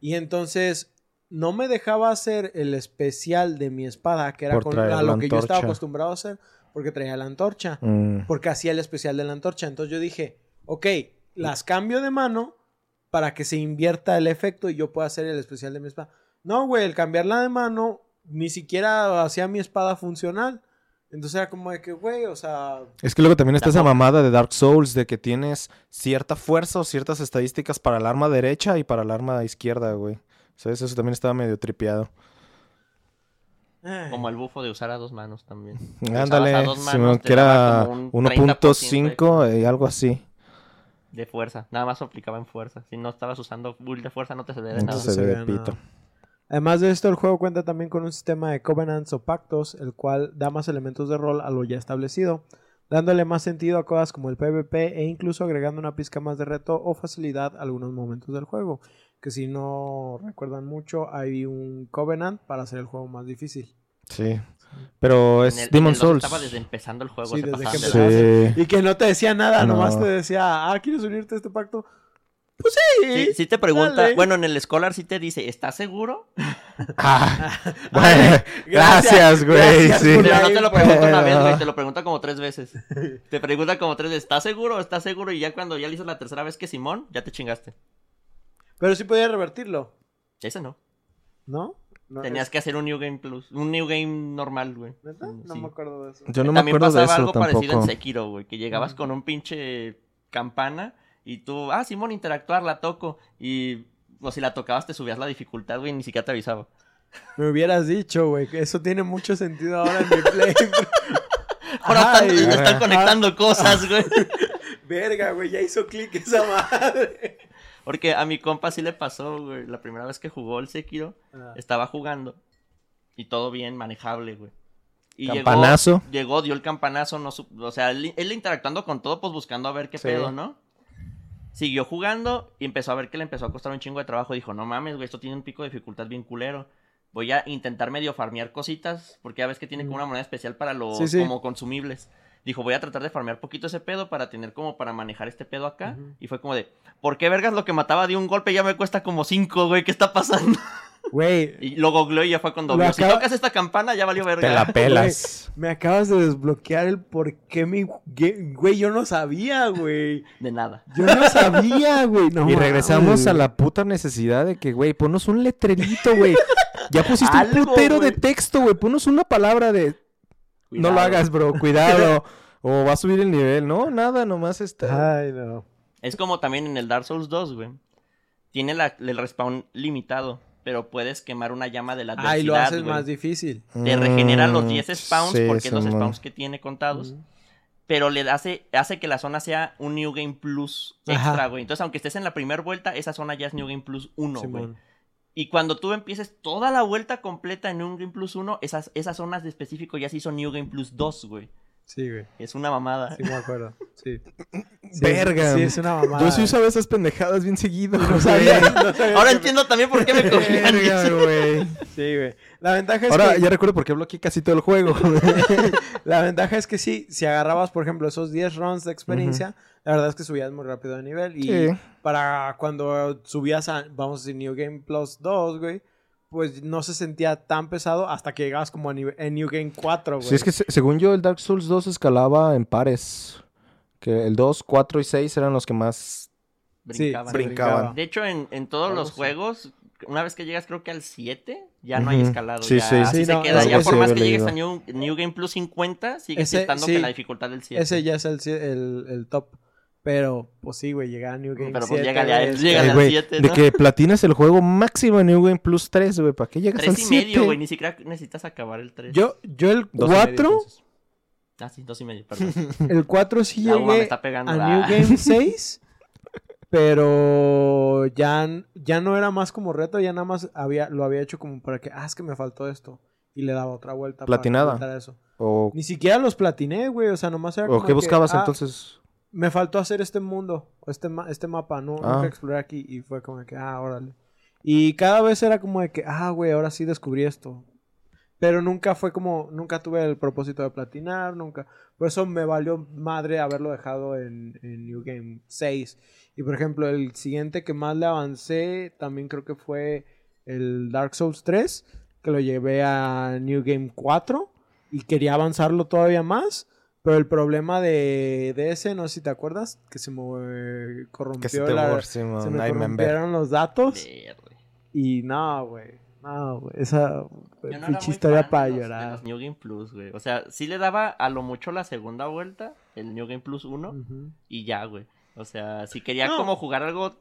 Y entonces no me dejaba hacer el especial de mi espada, que era con, a lo que yo estaba acostumbrado a hacer, porque traía la antorcha. Mm. Porque hacía el especial de la antorcha. Entonces yo dije, ok, las cambio de mano para que se invierta el efecto y yo pueda hacer el especial de mi espada. No, güey, el cambiarla de mano ni siquiera hacía mi espada funcional. Entonces era como de que, güey, o sea... Es que luego también está esa mamada de Dark Souls de que tienes cierta fuerza o ciertas estadísticas para el arma derecha y para el arma izquierda, güey. ¿Sabes? Eso también estaba medio tripeado. Como el bufo de usar a dos manos también. Ándale, a dos Simón, manos, te que era daba como un 1.5 y algo así. De fuerza. Nada más aplicaba en fuerza. Si no estabas usando build de fuerza, no te nada. Se pito. nada. Además de esto, el juego cuenta también con un sistema de covenants o pactos, el cual da más elementos de rol a lo ya establecido, dándole más sentido a cosas como el PvP e incluso agregando una pizca más de reto o facilidad a algunos momentos del juego. Que si no recuerdan mucho, hay un covenant para hacer el juego más difícil. Sí. Pero En es el- en Demon Souls. Estaba desde empezando el juego. Sí, desde que empezaba. Sí. Y que no te decía nada, No. nomás te decía, ah, ¿quieres unirte a este pacto? Pues sí. Sí, sí te pregunta, dale. bueno, en el Scholar sí te dice, ¿estás seguro? Ah, bueno, gracias, güey. sí. Pero no te lo pregunta una vez, güey, te lo pregunta como tres veces. Te pregunta como tres veces, ¿estás seguro? ¿Estás seguro? Y ya cuando ya le hizo la tercera vez que Simón, ya te chingaste. Pero sí podía revertirlo, Ese no. ¿no? No, Tenías es- que hacer un New Game Plus, un New Game normal, güey. ¿Neta? No me acuerdo de eso. Yo no me También acuerdo de pasaba eso algo parecido en. Sekiro, güey, que llegabas con un pinche campana y tú, ah, Simón, interactuar, la toco. Y, o si la tocabas, te subías la dificultad, güey, ni siquiera te avisaba. Me hubieras dicho, güey, que eso tiene mucho sentido ahora en mi play. Ahora Ay, están, están conectando cosas, güey. Verga, güey, ya hizo clic esa madre. Porque a mi compa sí le pasó, güey. La primera vez que jugó el Sekiro, Ah. estaba jugando. Y todo bien, manejable, güey. Y Campanazo. Llegó, llegó, dio el campanazo, no su- o sea, él, él interactuando con todo, pues buscando a ver qué Sí. pedo, ¿no? Siguió jugando y empezó a ver que le empezó a costar un chingo de trabajo. Dijo, no mames, güey, esto tiene un pico de dificultad bien culero. Voy a intentar medio farmear cositas, porque ya ves que tiene como una moneda especial para los Sí, sí. como consumibles. Dijo, voy a tratar de farmear poquito ese pedo para tener como para manejar este pedo acá. Y fue como de, ¿por qué vergas lo que mataba de un golpe ya me cuesta como cinco, güey? ¿Qué está pasando? Güey, Y lo googleó y ya fue cuando Lo vio, si acaba- tocas esta campana ya valió verga. Te la pelas. me acabas de desbloquear el por qué mi... Güey, yo no sabía, güey. De nada. Yo no sabía, güey. No y regresamos a la puta necesidad de que, güey, ponnos un letrerito, güey. Ya pusiste un putero de texto, güey. Ponnos una palabra de. No lo hagas, bro. Cuidado. o va a subir el nivel. No, nada, nomás está. Ay, no. Es como también en el Dark Souls 2, güey. Tiene la- el respawn limitado, pero puedes quemar una llama de la adversidad, Ay, lo haces güey. más difícil. Te regenera los Mm, 10 spawns sí, porque es los spawns que tiene contados. Pero le hace, hace que la zona sea un New Game Plus extra, Ajá. güey. Entonces, aunque estés en la primera vuelta, esa zona ya es New Game Plus 1, güey. Simón. Y cuando tú empieces toda la vuelta completa en New Game Plus 1, esas, esas zonas de específico ya se hizo New Game Plus 2, güey. Sí, güey. Es una mamada. Sí, me acuerdo. Sí. Sí, Verga. Sí, es una mamada. Yo sí usaba esas pendejadas bien seguido. No sabía, no sabía Ahora que- entiendo también por qué me cogían. Verga, güey. Sí, güey. La ventaja es Ahora que... ya recuerdo por qué bloqueé casi todo el juego. La ventaja es que sí, si agarrabas, por ejemplo, esos 10 runs de experiencia, la verdad es que subías muy rápido de nivel. Y Sí. para cuando subías a, vamos a decir, New Game Plus 2, güey, pues no se sentía tan pesado hasta que llegabas como a en New Game 4, güey. Sí, es que se- según yo, el Dark Souls 2 escalaba en pares. Que el 2, 4 y 6 eran los que más Brincaban. De hecho, en, en todos los juegos, una vez que llegas creo que al 7, ya no hay escalado. Sí, ya, sí. así Sí, se no, queda. Ya por más que llegues a. New, New Game Plus 50, sigue estando sí. que la dificultad del 7. Ese ya es el, el top. Pero, pues sí, güey, llegar a New Game Pero pues 7, llégale a- güey, es- llégale Ay, al güey, siete, De ¿no? que platinas el juego máximo en New Game Plus 3, güey. ¿Para qué llegas al 3 y medio, 7? güey. Ni siquiera necesitas acabar el 3. Yo, yo el Dos y medio, 4, entonces. Ah, sí, 2 y medio, perdón. el 4 sí La llegué está pegando. a ah. New Game 6, pero ya, ya no era más como reto, ya nada más había, lo había hecho como para que, ah, es que me faltó esto. Y le daba otra vuelta. para Platinada. completar Eso. ¿O, Ni siquiera los platiné, güey, o sea, nomás era o como qué que, buscabas ah, entonces? Me faltó hacer este mundo, este, ma- este mapa, no, Ah. nunca exploré aquí y fue como que, ah, órale. Y cada vez era como de que, ah, güey, ahora sí descubrí esto. Pero nunca fue como, nunca tuve el propósito de platinar, nunca. Por eso me valió madre haberlo dejado en, en New Game 6. Y por ejemplo, el siguiente que más le avancé también creo que fue el Dark Souls 3, que lo llevé a New Game 4 y quería avanzarlo todavía más. Pero el problema de, de ese, no sé si te acuerdas, que se me corrompió Que se te la- se me corrompieron los datos. Y no, güey. No, güey. Esa no pinche historia para de los- de llorar. los New Game Plus, güey. O sea, sí le daba a lo mucho la segunda vuelta, el New Game Plus 1, Ujú. y ya, güey. O sea, si quería No. como jugar algo,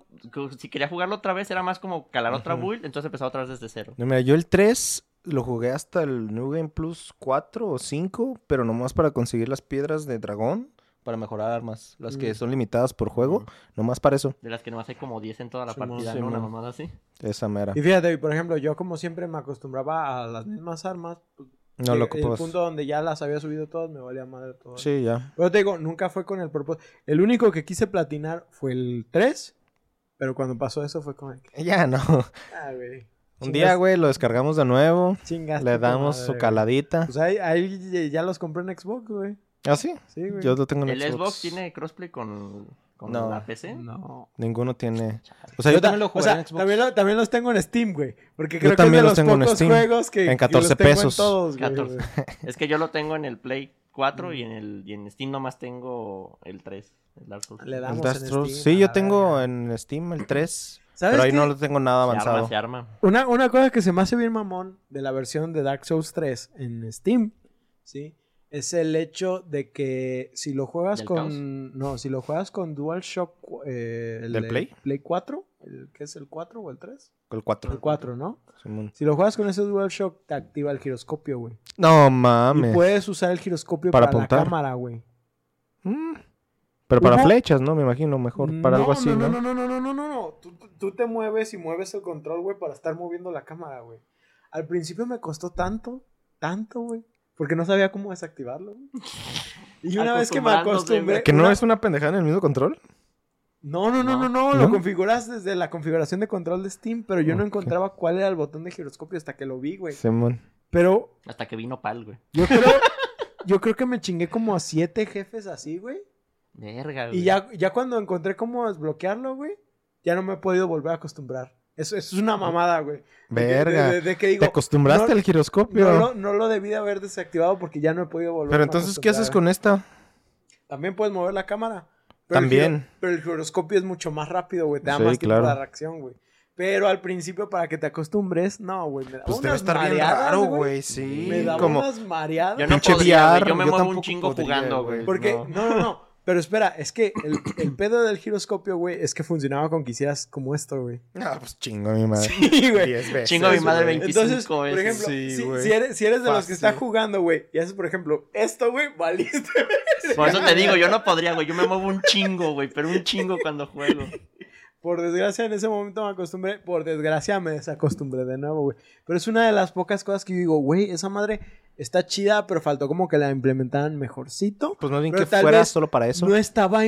si quería jugarlo otra vez, era más como calar otra build, entonces empezaba otra vez desde cero. No, mira, yo el 3 lo jugué hasta el New Game Plus 4 o 5, pero nomás para conseguir las piedras de dragón, para mejorar armas, las que Mm. son limitadas por juego, nomás para eso, De las que nomás hay como 10 en toda la partida, ¿no? Simón. Una mamada así. esa mera. Y fíjate, por ejemplo, yo como siempre me acostumbraba a las mismas armas. pues, No lo llega- El ocupas. punto donde ya las había subido todas, me valía madre todo. Sí, ya. Pero te digo, nunca fue con el propósito. El único que quise platinar fue el 3. Pero cuando pasó eso fue como... de que, Ya no. Ah, güey. Un día, güey, lo descargamos de nuevo, Chingaste le damos madre, su caladita. Pues ahí, ahí ya los compré en Xbox, güey. ¿Ah, sí? Sí, güey. Yo lo tengo en ¿El Xbox. Xbox tiene crossplay con, con No. la PC? No. Ninguno tiene... O sea, yo, ta- también lo o jugué sea, en Xbox. También, lo- también los tengo en Steam, güey. Porque Yo creo que es también de los los tengo en pocos Steam. juegos que, En que 14 los tengo en pesos. todos, güey, 14. güey. Es que yo lo tengo en el Play 4 y en el y en Steam nomás tengo el 3, el Dark Souls. Le El damos en. Steam, Sí, yo tengo en Steam el 3, ¿Sabes pero ahí qué? no lo tengo nada Se avanzado. arma, se arma. Una, una cosa que se me hace bien mamón de la versión de Dark Souls 3 en Steam, ¿sí? Es el hecho de que si lo juegas ¿Del con... caos? No, si lo juegas con DualShock... Eh, el ¿Del de Play? Play 4, el, ¿qué es el 4 o el 3? El 4. El 4, ¿no? Simón. Si lo juegas con ese DualShock, te activa el giroscopio, güey. No Y mames. puedes usar el giroscopio Para para, apuntar. la cámara, güey. Mm. Pero para flechas, ¿no? Me imagino mejor. Para algo así, ¿no? No, no, no, no, no, no, no. Tú, tú- tú te mueves y mueves el control, güey, para estar moviendo la cámara, güey. Al principio me costó tanto, tanto, güey. Porque no sabía cómo desactivarlo, güey. Y una vez que me acostumbré... ¿Que no una- es una pendejada en el mismo control? No, no, no, no, no, ¿No? Lo configuras desde la configuración de control de Steam, pero yo no encontraba cuál era el botón de giroscopio hasta que lo vi, güey. Simón. Pero Hasta que vino Pal, güey. yo creo... yo creo que me chingué como a siete jefes así, güey. Verga, güey. Y ya, ya cuando encontré cómo desbloquearlo, güey, ya no me he podido volver a acostumbrar. Eso, eso es una mamada, güey. Verga. De, de- de que digo, ¿Te acostumbraste no- al giroscopio? no, lo- no lo debí de haber desactivado porque ya no he podido volver Pero a entonces, ¿qué haces con esta? También puedes mover la cámara. Pero el También. giro- pero el giroscopio es mucho más rápido, güey. Te da Sí, más tiempo claro. de reacción, güey. Pero al principio, para que te acostumbres, no, güey. Me daba Pues debe unas estar bien mareadas, raro, güey. Sí. Me daba Como... unas mareadas. Yo no. VR, Yo me yo muevo un chingo podría, jugando, güey. Porque, no, no, no. Pero espera, es que el, el pedo del giroscopio, güey, es que funcionaba con que hicieras como esto, güey. Ah, pues chingo mi madre. Sí, güey. Veces, Chingo a mi madre güey. 25 Entonces, por veces. ejemplo, Sí, si, güey. si eres, si eres de los que está jugando, güey, y haces, por ejemplo, esto, güey, valiste. Por eso te digo, yo no podría, güey. Yo me muevo un chingo, güey. Pero un chingo cuando juego. Por desgracia, en ese momento me acostumbré. Por desgracia, me desacostumbré de nuevo, güey. Pero es una de las pocas cosas que yo digo, güey, esa madre está chida, pero faltó como que la implementaran mejorcito. Pues más bien Pero que fuera solo para eso. No estaba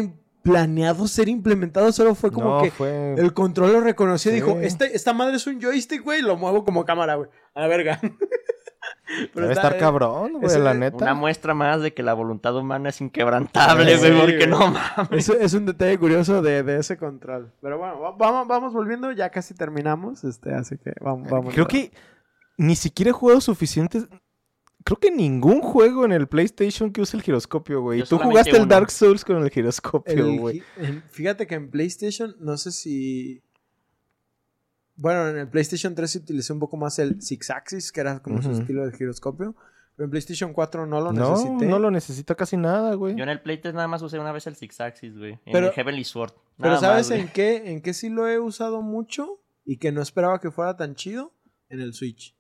planeado ser implementado, solo fue como No, que fue... el control lo reconoció y Sí. dijo, este, esta madre es un joystick, güey, lo muevo como cámara, güey. A la verga. Pero Debe está- estar cabrón, güey, la una neta. Una muestra más de que la voluntad humana es inquebrantable, Sí, güey. porque güey. no mames. Eso es un detalle curioso de, de ese control. Pero bueno, va- vamos, vamos volviendo, ya casi terminamos, este, así que vamos, vamos. Creo que ni siquiera he jugado suficientes creo que ningún juego en el PlayStation que use el giroscopio, güey. Yo Tú jugaste el. Dark Souls con el giroscopio, El güey. fíjate que en PlayStation, no sé si. Bueno, en el PlayStation 3 se utilizó un poco más el Six Axis, que era como su estilo de giroscopio. Pero en PlayStation 4 no lo No, necesité. no lo necesita casi nada, güey. Yo en el Playtest nada más usé una vez el Six Axis, güey. En Pero- el Heavenly Sword. Pero ¿sabes más, en qué? ¿En qué sí lo he usado mucho? Y que no esperaba que fuera tan chido. En el Switch.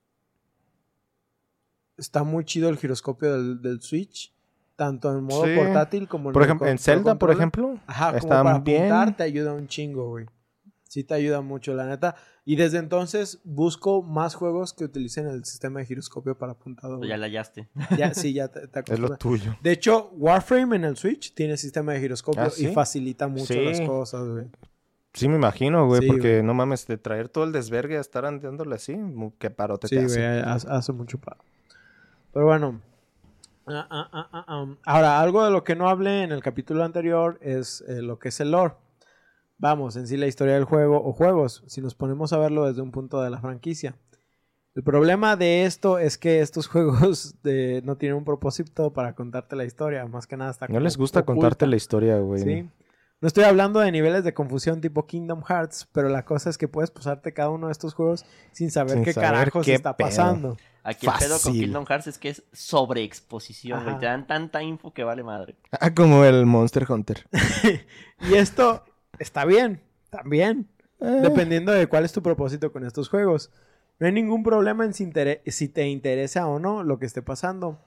Está muy chido el giroscopio del, del Switch. Tanto en modo Sí. portátil como en Por ejemplo, en Zelda, por ejemplo, Ajá, como está para bien. apuntar te ayuda un chingo, güey. Sí te ayuda mucho, la neta. Y desde entonces busco más juegos que utilicen el sistema de giroscopio para apuntado. Pues güey. Ya la hallaste. Ya, sí, ya te, te es lo tuyo. De hecho, Warframe en el Switch tiene sistema de giroscopio ¿Ah, y facilita mucho Sí. las cosas, güey. Sí, me imagino, güey, Sí, porque no mames, de traer todo el desvergue a estar andándole así, mu- qué parote Sí, te güey, hace mucho paro. Pero bueno. Ah, ah, ah, ah, ah. Ahora, algo de lo que no hablé en el capítulo anterior es eh, lo que es el lore. Vamos, en sí la historia del juego o juegos, si nos ponemos a verlo desde un punto de la franquicia. El problema de esto es que estos juegos de- no tienen un propósito para contarte la historia, más que nada está No como les gusta oculta. contarte la historia, güey. Sí. No estoy hablando de niveles de confusión tipo Kingdom Hearts, pero la cosa es que puedes pasarte cada uno de estos juegos sin saber Sin qué saber carajos qué está pedo. pasando. Aquí el pedo con. Kingdom Hearts es que es sobreexposición, güey. Te dan tanta info que vale madre. Ah, como el Monster Hunter. Y esto está bien, también, Eh, dependiendo de cuál es tu propósito con estos juegos. No hay ningún problema en si, si te interesa o no lo que esté pasando.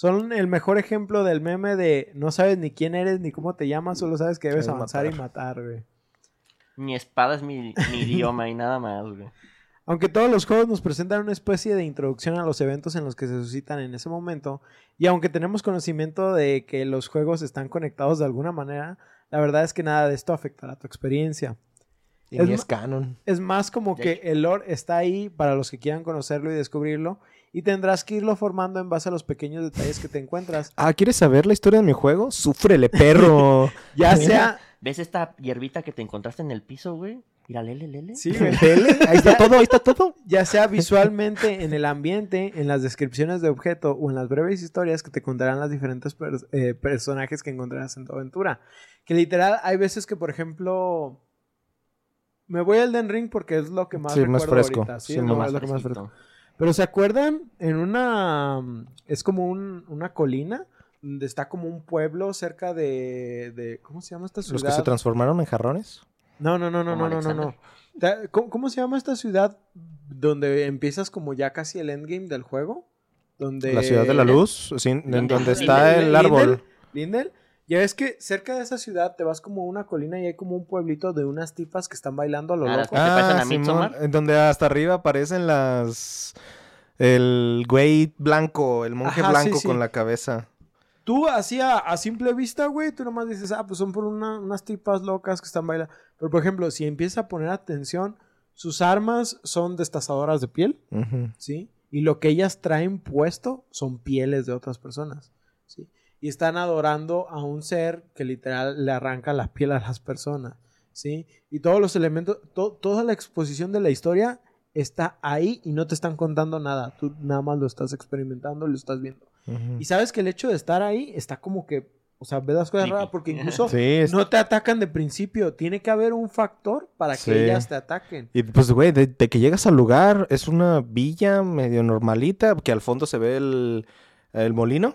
Son el mejor ejemplo del meme de no sabes ni quién eres ni cómo te llamas, solo sabes que debes Sabes avanzar y matar. güey. Mi espada es mi, mi idioma y nada más, güey. Aunque todos los juegos nos presentan una especie de introducción a los eventos en los que se suscitan en ese momento, y aunque tenemos conocimiento de que los juegos están conectados de alguna manera, la verdad es que nada de esto afectará tu experiencia. y es ni ma- es canon. Es más como que el lore está ahí para los que quieran conocerlo y descubrirlo, y tendrás que irlo formando en base a los pequeños detalles que te encuentras. Ah, ¿quieres saber la historia de mi juego? Súfrele, perro. Ya sea... ¿Ves esta hierbita que te encontraste en el piso, güey? Mira, lele, lele. Sí. Lele, ahí está todo, ahí está todo. ya sea visualmente en el ambiente, en las descripciones de objeto o en las breves historias que te contarán las diferentes eh, personajes que encontrarás en tu aventura. Que literal, hay veces que, por ejemplo, me voy al Den Ring porque es lo que más Sí, más recuerdo fresco. ahorita, ¿sí? Sí, Es no, lo, más es lo que más fresco. Pero ¿se acuerdan? En una... Es como un- una colina donde está como un pueblo cerca de... de- ¿Cómo se llama esta ciudad? Los que se transformaron en jarrones. No, no, no, no, Como no, no, no, no. ¿Cómo, cómo se llama esta ciudad donde empiezas como ya casi el endgame del juego? Donde... La ciudad de la luz, sí, en Lindel. donde Lindel, está el Lindel, árbol. Lindel. Ya ves que cerca de esa ciudad te vas como a una colina y hay como un pueblito de unas tipas que están bailando a lo Ah, loco. ¿Te parecen a Simón, en donde hasta arriba aparecen las... El güey blanco, el monje Ajá, blanco sí. con la cabeza. Tú así a, a simple vista, güey, tú nomás dices, ah, pues son por una- unas tipas locas que están bailando. Pero por ejemplo, si empiezas a poner atención, sus armas son destazadoras de piel. ¿sí? Y lo que ellas traen puesto son pieles de otras personas, ¿sí? Y están adorando a un ser que literal le arranca la piel a las personas, ¿sí? Y todos los elementos, to- toda la exposición de la historia está ahí y no te están contando nada, tú nada más lo estás experimentando, lo estás viendo. Y sabes que el hecho de estar ahí está como que, o sea, ves las cosas raras porque incluso Sí, es- no te atacan de principio, tiene que haber un factor para que Sí. ellas te ataquen. Y pues, güey, de, de que llegas al lugar, es una villa medio normalita, que al fondo se ve el, el molino.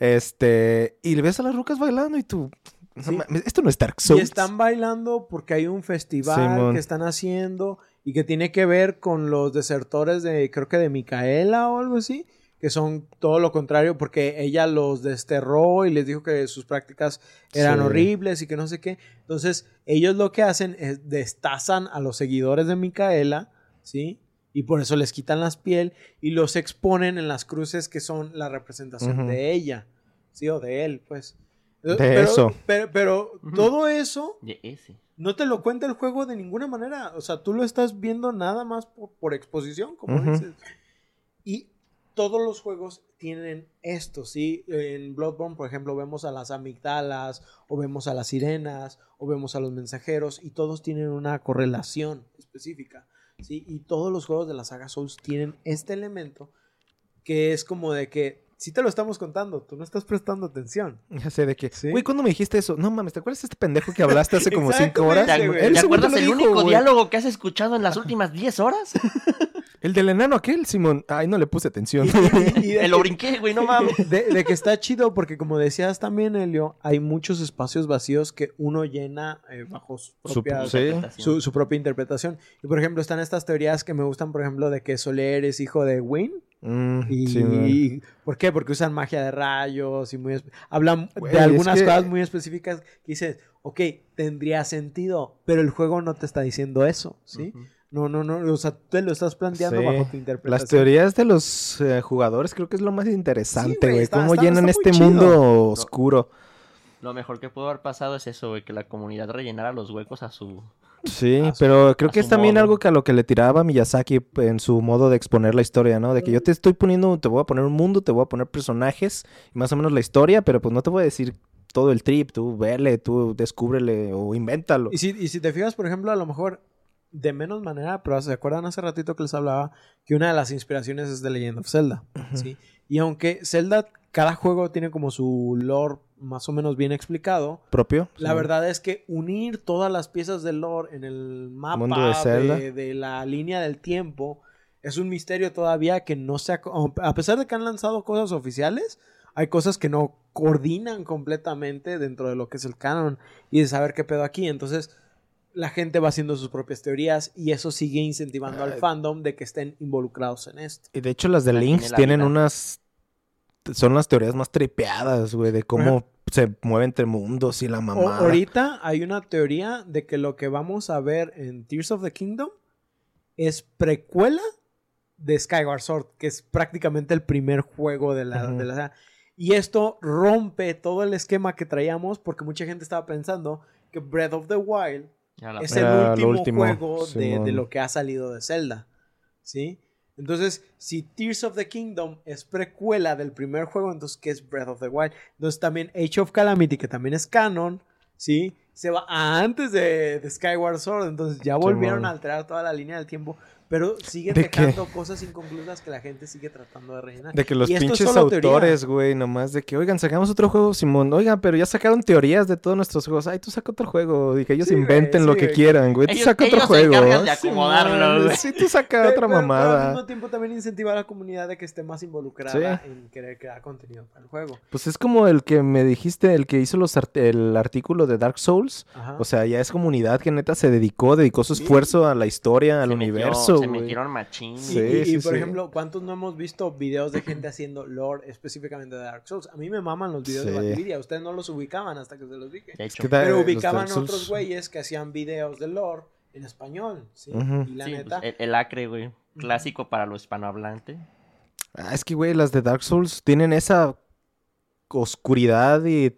Este, y le ves a las rucas bailando y tú. Sí. esto no es Dark Souls. Y están bailando porque hay un festival que están haciendo y que tiene que ver con los desertores de, creo que de Micaela o algo así, que son todo lo contrario porque ella los desterró y les dijo que sus prácticas eran Sí. horribles y que no sé qué. Entonces, ellos lo que hacen es destazan a los seguidores de Micaela, ¿sí? Y por eso les quitan las piel y los exponen en las cruces que son la representación de ella, ¿sí? O de él, pues. De eso. Pero, pero todo eso De ese. no te lo cuenta el juego de ninguna manera. O sea, tú lo estás viendo nada más por, por exposición, como dices. Y todos los juegos tienen esto, ¿sí? En Bloodborne, por ejemplo, vemos a las amigdalas, o vemos a las sirenas, o vemos a los mensajeros, y todos tienen una correlación específica, ¿sí? Y todos los juegos de la saga Souls tienen este elemento que es como de que sí te lo estamos contando, tú no estás prestando atención. Ya sé de qué. Sí. Güey, ¿cuándo me dijiste eso? No mames, ¿te acuerdas de este pendejo que hablaste hace como cinco horas? ¿Te, Ese, acu- güey. ¿te Ese güey acuerdas el dijo, único güey. diálogo que has escuchado en las últimas 10 horas? El del enano aquel, Simón. Ay, no le puse atención. Y- y de Me lo que- brinqué, güey, no mames. De, de que está chido porque como decías también, Helio, hay muchos espacios vacíos que uno llena eh, bajo su Su- propia, sí. su, su propia interpretación. Y por ejemplo, están estas teorías que me gustan, por ejemplo, de que Soler es hijo de Wayne. Mm, Y, sí, man. y- ¿Por qué? Porque usan magia de rayos y muy... Hablan Güey, de es algunas que- cosas muy específicas que dices, ok, tendría sentido, pero el juego no te está diciendo eso, ¿sí? No, no, no, o sea, tú te lo estás planteando Sí. bajo tu interpretación. Las teorías de los eh, jugadores creo que es lo más interesante, güey, Cómo está- llenan está este chido. mundo oscuro. Lo mejor que pudo haber pasado es eso, güey, que la comunidad rellenara los huecos a su... Sí, su- pero creo que es también modo. algo que a lo que le tiraba Miyazaki en su modo de exponer la historia, ¿no? De que yo te estoy poniendo, te voy a poner un mundo, te voy a poner personajes más o menos la historia, pero pues no te voy a decir todo el trip, tú vele, tú descúbrele o invéntalo. Y si, y si te fijas, por ejemplo, a lo mejor de menos manera, pero ¿se acuerdan hace ratito que les hablaba que una de las inspiraciones es de Legend of Zelda? ¿sí? Y aunque Zelda, cada juego tiene como su lore más o menos bien explicado, propio. la Sí. verdad es que unir todas las piezas del lore en el mapa Mundo de Zelda. de, de la línea del tiempo es un misterio todavía que no se ha... A pesar de que han lanzado cosas oficiales, hay cosas que no coordinan completamente dentro de lo que es el canon y de saber qué pedo aquí. Entonces, la gente va haciendo sus propias teorías y eso sigue incentivando al fandom de que estén involucrados en esto. Y de hecho las de Links tienen vida. unas... Son las teorías más tripeadas, güey, de cómo se mueve entre mundos y la mamá. ahorita hay una teoría de que lo que vamos a ver en Tears of the Kingdom es precuela de Skyward Sword, que es prácticamente el primer juego de la, de la saga. Y esto rompe todo el esquema que traíamos porque mucha gente estaba pensando que Breath of the Wild es el último, último, juego de, lo que ha salido de Zelda. ¿Sí? Entonces, si Tears of the Kingdom es precuela del primer juego, entonces, ¿qué es Breath of the Wild? Entonces, también Age of Calamity, que también es canon, ¿sí? Se va antes de, de Skyward Sword, entonces ya volvieron a alterar toda la línea del tiempo, pero siguen ¿De qué? dejando cosas inconclusas que la gente sigue tratando de rellenar. De que los pinches autores, güey, nomás de que, oigan, sacamos otro juego, Simón. Oigan, pero ya sacaron teorías de todos nuestros juegos. Ay, tú saca otro juego. Y que ellos Sí, inventen lo sí, que quieran, güey. Tú saca otro ellos juego. encargan de Simón, acomodarlo, güey. Sí, tú saca Pero- otra pero- pero al mamada. mismo tiempo también incentiva a la comunidad de que esté más involucrada en querer crear contenido para el juego. Pues es como el que me dijiste, el que hizo los art- el artículo de Dark Souls. Ajá. O sea, ya es comunidad que neta se dedicó, dedicó su Sí. esfuerzo a la historia, al se Se güey. metieron machín. Y, Sí, y- por sí. ejemplo, ¿cuántos no hemos visto videos de gente haciendo lore específicamente de Dark Souls? A mí me maman los videos de. Nvidia. Ustedes no los ubicaban hasta que se los dije. De hecho, ¿Qué tal? Pero los ubicaban otros güeyes que hacían videos de lore en español. ¿sí? Y la sí, neta. pues, el, el acre, güey. Clásico para lo hispanohablante. Ah, es que, güey, las de Dark Souls tienen esa oscuridad y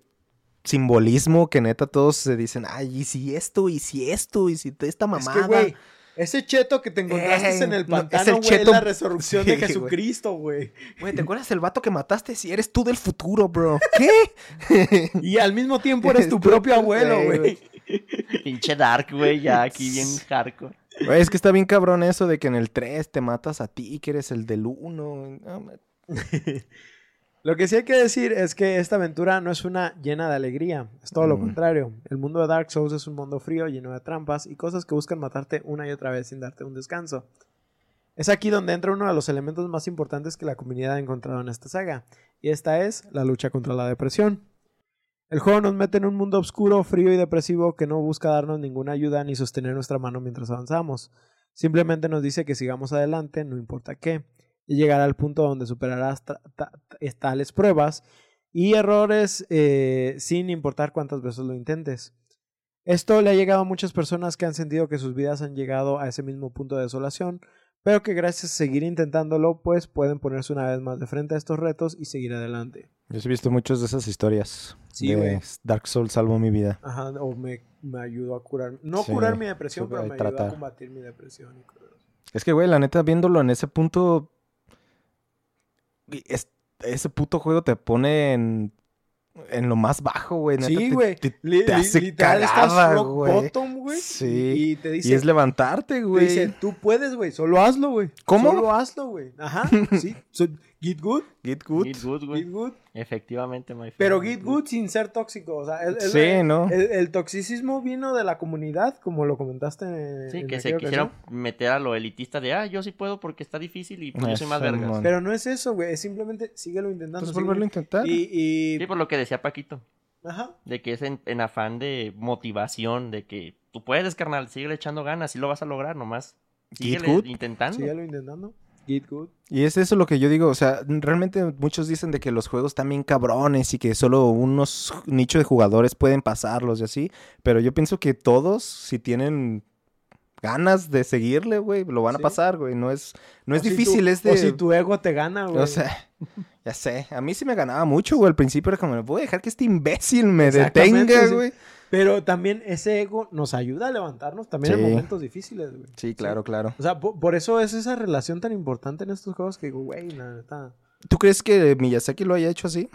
simbolismo que neta todos se dicen, ay, y si esto, y si esto, y si esta es mamada. que, güey, ese cheto que te encontraste Eh, en el no, es pantano, el güey, es, la resurrección Sí, de. Jesucristo, güey. Güey, ¿te acuerdas del vato que mataste? Si eres tú del futuro, bro. ¿Qué? Y al mismo tiempo eres tu propio abuelo, güey. güey. Pinche Dark, güey, ya aquí bien hardcore. Güey, es que está bien cabrón eso de que en el 3 te matas a ti, que eres el del 1. Lo que sí hay que decir es que esta aventura no es una llena de alegría, es todo lo Mm. contrario. El mundo de Dark Souls es un mundo frío, lleno de trampas y cosas que buscan matarte una y otra vez sin darte un descanso. Es aquí donde entra uno de los elementos más importantes que la comunidad ha encontrado en esta saga, y esta es la lucha contra la depresión. El juego nos mete en un mundo oscuro, frío y depresivo que no busca darnos ninguna ayuda ni sostener nuestra mano mientras avanzamos. Simplemente nos dice que sigamos adelante, no importa qué, y llegará al punto donde superarás ta- ta- ta- tales pruebas y errores eh, sin importar cuántas veces lo intentes. Esto le ha llegado a muchas personas que han sentido que sus vidas han llegado a ese mismo punto de desolación, pero que gracias a seguir intentándolo, pues pueden ponerse una vez más de frente a estos retos y seguir adelante. Yo he visto muchas de esas historias. Sí, de. Dark Souls salvó mi vida. Ajá, o me, me ayudó a curar, no Sí, curar mi depresión, sí, pero me ayudó a tratar. combatir mi depresión. y. Es que, güey, la neta, viéndolo en ese punto. Es- ese puto juego te pone en. En lo más bajo, güey. Sí, te- güey. te- Li- te li- hace cagada, rock güey. bottom, güey. Sí. Y, te dice, Y es levantarte, te güey. dice, tú puedes, güey, solo hazlo, güey. ¿Cómo? Solo hazlo, güey. Ajá, sí. So- Git Good. Git Good. Git good, güey. Git Good. Efectivamente, my friend. Pero Git Good sin ser tóxico. O sea, el, el- Sí, ¿no? el- el toxicismo vino de la comunidad, como lo comentaste en, Sí, en que se quisieron meter a lo elitista de, ah, yo sí puedo porque está difícil y pues yo soy más vergas. Pero no es eso, güey. Es simplemente síguelo intentando. Pues síguelo. volverlo a intentar. Y, y- Sí, por lo que decía Paquito. Ajá. De que es en, en afán de motivación, de que tú puedes, carnal, síguele echando ganas, y lo vas a lograr nomás. Git Síguele good. intentando. Síguelo intentando. Good. Y es eso lo que yo digo, o sea, realmente muchos dicen de que los juegos están bien cabrones y que solo unos nichos de jugadores pueden pasarlos y así, pero yo pienso que todos, si tienen ganas de seguirle, güey, lo van a Sí. pasar, güey, no es, no es si difícil, tu- es de... O si tu ego te gana, güey. O sea, ya sé, a mí sí me ganaba mucho, güey, al principio era como, voy a dejar que este imbécil me detenga, sí. Güey. Pero también ese ego nos ayuda a levantarnos también en Sí. momentos difíciles, güey. Sí, claro, claro. O sea, po- por, eso es esa relación tan importante en estos juegos que digo, güey, la neta. ¿Tú crees que Miyazaki lo haya hecho así?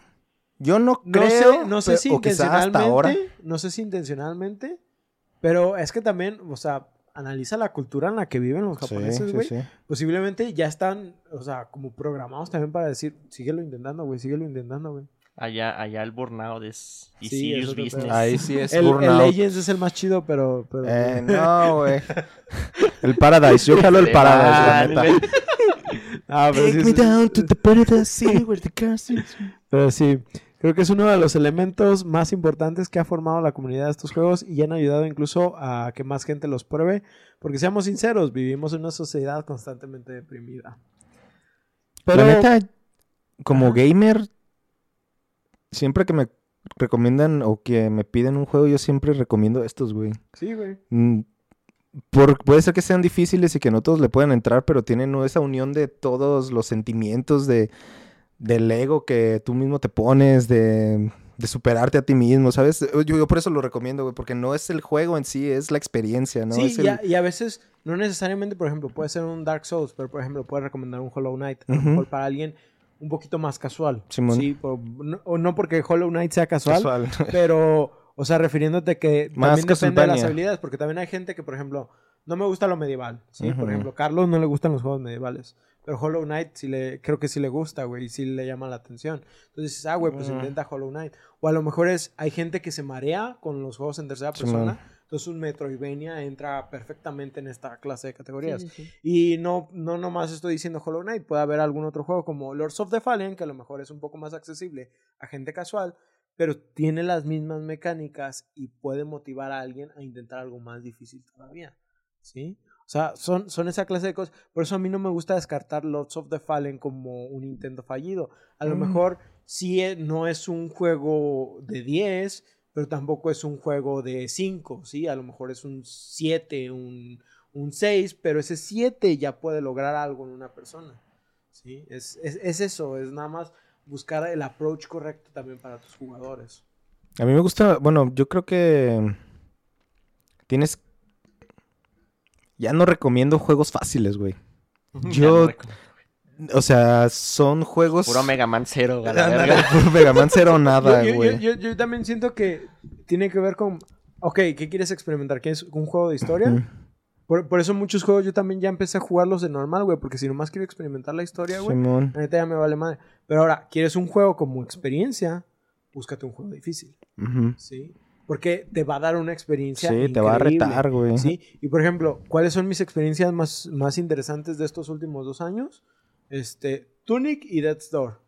Yo no No creo, sé, no sé pero- si quizá hasta intencionalmente. ahora. No sé si intencionalmente. Pero es que también, o sea, analiza la cultura en la que viven los Sí, japoneses, sí, güey. sí. Posiblemente ya están, o sea, como programados también para decir, síguelo intentando, güey, síguelo intentando, güey. Allá, allá el burnout es y Sí, serious es business. Ahí sí es El, el burnout. Legends es el más chido, pero... pero Eh, no, güey. El Paradise. Yo jalo el Se Paradise, la neta. Ah, pero sí, Take me sí, down to the Paradise City where the cars Pero sí, creo que es uno de los elementos más importantes que ha formado la comunidad de estos juegos y han ayudado incluso a que más gente los pruebe. Porque seamos sinceros, vivimos en una sociedad constantemente deprimida. Pero La neta, como gamer, siempre que me recomiendan o que me piden un juego, yo siempre recomiendo estos, güey. sí, güey. Mm, Por, puede ser que sean difíciles y que no todos le puedan entrar, pero tienen esa unión de todos los sentimientos de, del ego que tú mismo te pones, de, de superarte a ti mismo, ¿sabes? Yo, yo por eso lo recomiendo, güey, porque no es el juego en sí, es la experiencia, ¿no? sí, Es y, a, y a veces, no necesariamente, por ejemplo, puede ser un Dark Souls, pero por ejemplo, puedes recomendar un Hollow Knight. Ujú. mejor para alguien un poquito más casual. Simón. Sí, por- no, o no porque Hollow Knight sea casual, casual. pero, o sea, refiriéndote que Más también depende de las habilidades, porque también hay gente que, por ejemplo, no me gusta lo medieval, ¿sí? Por Ujú. ejemplo, Carlos no le gustan los juegos medievales, pero Hollow Knight sí le, creo que sí le gusta, güey, y sí le llama la atención. Entonces dices, ah, güey, pues Mm. intenta Hollow Knight. O a lo mejor es, hay gente que se marea con los juegos en tercera Simón. Entonces un Metroidvania entra perfectamente en esta clase de categorías. Sí, sí, sí. Y no, no nomás estoy diciendo Hollow Knight, puede haber algún otro juego como Lords of the Fallen, que a lo mejor es un poco más accesible a gente casual, pero tiene las mismas mecánicas y puede motivar a alguien a intentar algo más difícil todavía. ¿Sí? O sea, son, son esa clase de cosas. Por eso a mí no me gusta descartar Lords of the Fallen como un intento fallido. A lo Mm. mejor sí e- no es un juego de 10, pero tampoco es un juego de 5, ¿sí? A lo mejor es un 7, un, un 6, pero ese 7 ya puede lograr algo en una persona. ¿Sí? Es, es, es eso, es nada más buscar el approach correcto también para tus jugadores. A mí me gusta, bueno, yo creo que tienes... Ya no recomiendo juegos fáciles, güey. Ya Yo-. O sea, son juegos... Puro Mega Man Zero, verga. puro Mega Man cero o nada, yo, yo- güey. yo- yo también siento que tiene que ver con, ok, ¿qué quieres experimentar? ¿Quieres un juego de historia? Por, por eso muchos juegos yo también ya empecé a jugarlos de normal, güey, porque si nomás quiero experimentar la historia, güey, neta ya me vale madre. Pero ahora, ¿quieres un juego como experiencia? Búscate un juego difícil. ¿sí? Porque te va a dar una experiencia Sí, te va a retar, güey. ¿sí? Y por ejemplo, ¿cuáles son mis experiencias más, más interesantes de estos últimos dos años? Este, Tunic y Death's Door.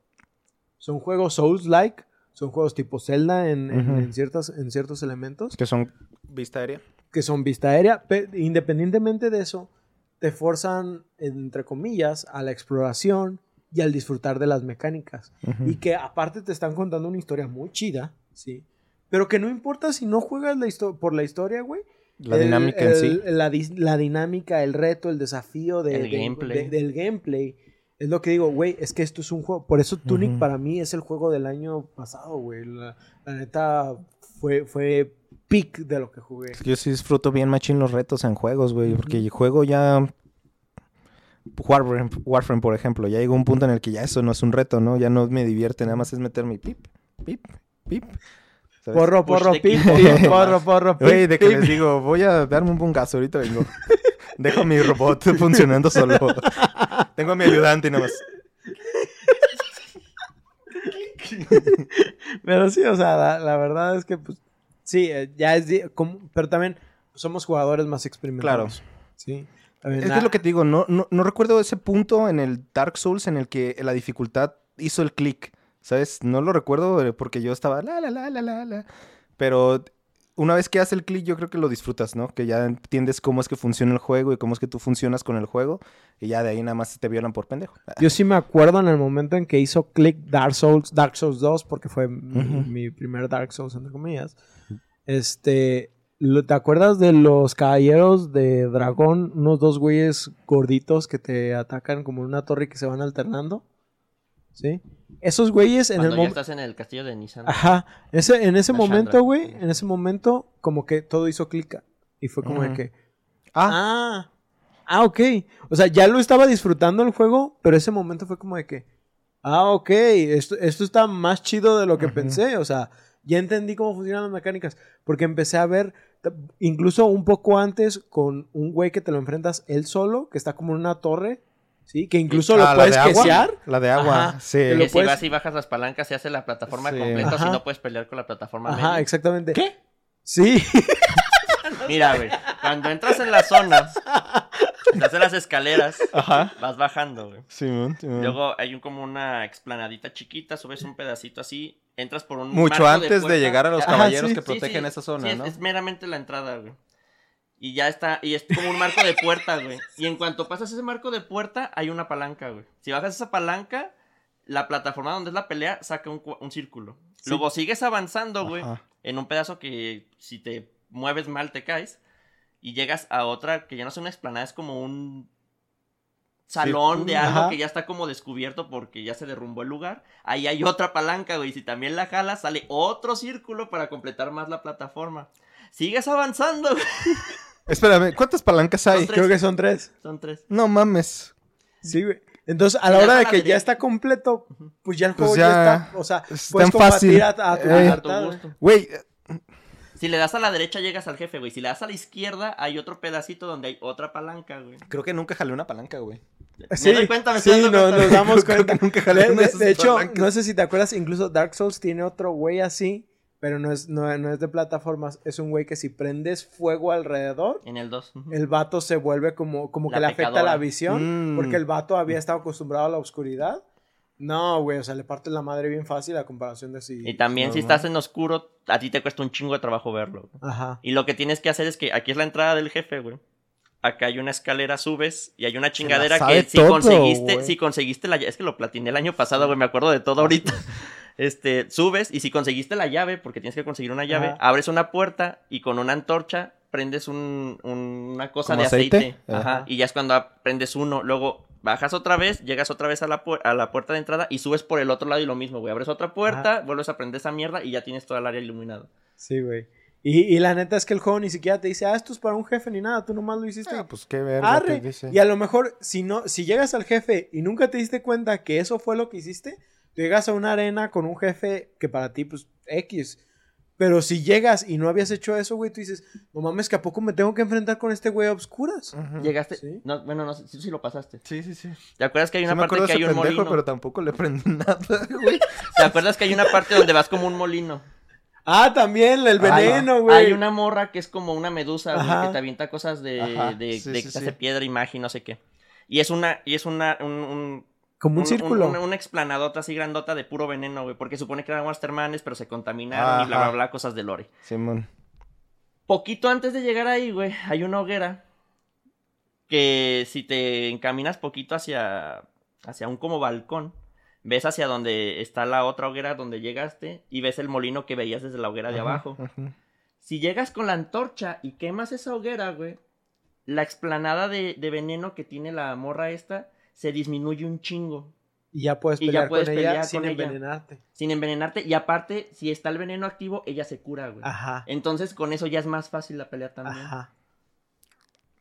Son juegos Souls-like, son juegos tipo Zelda en, ciertas, en ciertos elementos, Que son vista aérea. que son vista aérea. pe- independientemente de eso, te forzan, entre comillas, a la exploración y al disfrutar de las mecánicas. Ujú. Y que aparte te están contando una historia muy chida, ¿sí? Pero que no importa si no juegas la por la historia, güey. La el- dinámica en sí. el- La, dinámica, el reto, el desafío de- El de- gameplay. de- del gameplay. Es lo que digo, güey, es que esto es un juego. Por eso Tunic para mí es el juego del año pasado, güey. La, la neta fue, fue peak de lo que jugué. Yo sí disfruto bien machín los retos en juegos, güey. Porque juego ya. Warframe, Warframe, por ejemplo, ya llegó un punto en el que ya eso no es un reto, ¿no? Ya no me divierte, nada más es meter mi pip, pip, pip. ¿sabes? Porro, porro, pip, pip, porro, porro, pip, Güey, de que pip. les digo, voy a darme un bungazo, ahorita vengo. Dejo mi robot funcionando solo. Tengo a mi ayudante y nada más. Pero sí, o sea, la, la verdad es que, pues, sí, eh, ya es... como- pero también somos jugadores más experimentados. Sí. También Es que es lo que te digo, no, no, no recuerdo ese punto en el Dark Souls en el que la dificultad hizo el clic, ¿sabes? No lo recuerdo eh, porque yo estaba la, la, la, la, la, la. Pero una vez que hace el clic, yo creo que lo disfrutas, ¿no? Que ya entiendes cómo es que funciona el juego y cómo es que tú funcionas con el juego. Y ya de ahí nada más te violan por pendejo. Yo sí me acuerdo en el momento en que hizo click Dark Souls, Dark Souls 2, porque fue mi, primer Dark Souls, entre comillas. Este, ¿te acuerdas de los caballeros de dragón? Unos dos güeyes gorditos que te atacan como en una torre y que se van alternando. ¿Sí? Esos güeyes en Cuando el momento... estás en el castillo de Nissan. Ajá. Ese, en ese momento, güey, en ese momento, como que todo hizo clic. Y fue como de que... Ah, Ah, ah, ok. O sea, ya lo estaba disfrutando el juego, pero ese momento fue como de que, ah, ok, esto, esto está más chido de lo que pensé. O sea, ya entendí cómo funcionan las mecánicas. Porque empecé a ver, incluso un poco antes, con un güey que te lo enfrentas él solo, que está como en una torre, ¿sí? Que incluso ah, lo puedes quesear. La de agua, Ajá. sí. Que si puedes- vas y bajas las palancas se hace la plataforma Sí. completa, Ajá. si no puedes pelear con la plataforma Ajá, media. exactamente. ¿Qué? Sí. Mira, güey, cuando entras en la zona, estás en las escaleras, Ajá. vas bajando, güey. Simón, Simón. Luego hay un, como una explanadita chiquita, subes un pedacito así, entras por un Mucho marco antes de, puerta. llegar a los Ajá, caballeros sí. que Sí, protegen sí, esa zona, sí, es- ¿no? Es, meramente la entrada, güey. Y ya está, y es como un marco de puerta, güey. Y en cuanto pasas ese marco de puerta, hay una palanca, güey. Si bajas esa palanca, la plataforma donde es la pelea saca un, cu- un círculo. Luego sigues avanzando, güey, en un pedazo que si te mueves mal te caes. Y llegas a otra que ya no es una explanada, es como un salón de algo ajá. que ya está como descubierto porque ya se derrumbó el lugar. Ahí hay otra palanca, güey. Si también la jalas, sale otro círculo para completar más la plataforma. Sigues avanzando, güey. Espérame, ¿cuántas palancas hay? Creo que son tres. Son tres. No mames. Sí, güey. Entonces, a la hora de que ya está completo, pues ya el Pues juego ya ya, está. O sea, es puedes tan fácil. combatir a, a tu Eh. A libertad, tu gusto. Güey, Si le das a la derecha, llegas al jefe, güey. Si le das a la izquierda, hay otro pedacito donde hay otra palanca, güey. creo que nunca jalé una palanca, güey. Sí, me doy cuenta, me sí, estoy dando no- cuenta. nos damos Creo cuenta. que nunca jalé De, una de- hecho, palancas. no sé si te acuerdas, incluso Dark Souls tiene otro güey así, pero no es, no, no es de plataformas. Es un güey que si prendes fuego alrededor, En el 2. el vato se vuelve como, como La que le afecta pecadora. la visión, Mm. porque el vato había estado acostumbrado a la oscuridad. No, güey, o sea, le parte la madre bien fácil a comparación de si... Y también si estás en oscuro, a ti te cuesta un chingo de trabajo verlo. güey. Ajá. Y lo que tienes que hacer es que aquí es la entrada del jefe, güey. Acá hay una escalera, subes y hay una chingadera que si todo, conseguiste, güey. si conseguiste la es que lo platiné el año pasado, güey, me acuerdo de todo ahorita. Este, subes y si conseguiste la llave, porque tienes que conseguir una llave, Ajá. abres una puerta y con una antorcha prendes un- un- una cosa ¿Como de aceite. aceite? Ajá. Ajá. Y ya es cuando prendes uno, luego bajas otra vez, llegas otra vez a la, pu- a la puerta de entrada y subes por el otro lado y lo mismo, güey. Abres otra puerta, vuelves a prender esa mierda y ya tienes toda el área iluminada. Sí, güey. Y, y la neta es que el juego ni siquiera te dice, ah, esto es para un jefe ni nada, tú nomás lo hiciste. Ah, pues qué verga Arre. te dice. Y a lo mejor, si no, si llegas al jefe y nunca te diste cuenta que eso fue lo que hiciste, llegas a una arena con un jefe que para ti, pues, X. Pero si llegas y no habías hecho eso, güey, tú dices, no mames, que a poco me tengo que enfrentar con este güey a obscuras. Llegaste. Sí. No, bueno, no sé si si lo pasaste. Sí, sí, sí. ¿Te acuerdas que hay Sí una me parte que hay un pendejo, molino? pero tampoco le prendí nada, güey. ¿Te acuerdas que hay una parte donde vas como un molino? Ah, también, el veneno, güey. Hay una morra que es como una medusa, güey, que te avienta cosas de, Ajá, de, sí, de sí, que te sí. hace piedra y no sé qué. Y es una, y es una, un, un- Como un, círculo. Una, una explanadota así grandota de puro veneno, güey. Porque supone que eran Mastermanes, pero se contaminaron y bla, bla, bla, cosas de lore. Simón. Poquito antes de llegar ahí, güey, hay una hoguera que si te encaminas poquito hacia, hacia un como balcón, ves hacia donde está la otra hoguera donde llegaste y ves el molino que veías desde la hoguera de Ajá, abajo. Si llegas con la antorcha y quemas esa hoguera, güey, la explanada de, de veneno que tiene la morra esta se disminuye un chingo. Y ya puedes Y ya pelear puedes con ella pelear sin ella. envenenarte. Sin envenenarte. Y aparte, si está el veneno activo, ella se cura, güey. Ajá. Entonces, con eso ya es más fácil la pelea también. Ajá.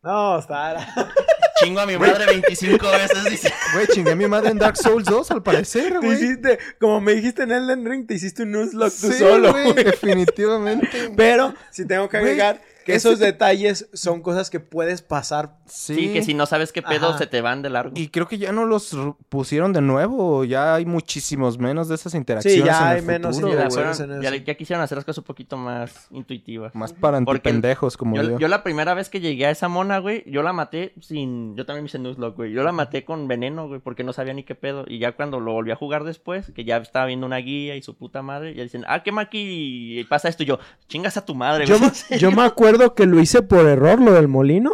No, está. Chingo a mi madre 25 veces, dice. Güey, chingué a mi madre en Dark Souls 2, al parecer, Te güey. hiciste, como me dijiste en Elden Ring, te hiciste un Nuzlocke tú solo, güey, güey. definitivamente. Pero, si tengo que Güey, agregar, que esos detalles son cosas que puedes pasar. Sí, que si no sabes qué pedo Ajá. se te van de largo. Y creo que ya no los pusieron de nuevo. Ya hay muchísimos menos de esas interacciones. ya en el hay menos futuro, Sí, interacciones. en ya, eso. ya quisieron hacer las cosas un poquito más intuitivas. Más para antipendejos, como yo. Yo, yo la primera vez que llegué a esa mona, güey, yo la maté sin... Yo también me hice Nuzlocke, güey. Yo la maté con veneno, güey, porque no sabía ni qué pedo. Y ya cuando lo volví a jugar después, que ya estaba viendo una guía y su puta madre, ya dicen, ah, quema aquí y pasa esto. Y yo, chingas a tu madre, Yo, güey. me- yo me acuerdo que lo hice por error, lo del molino.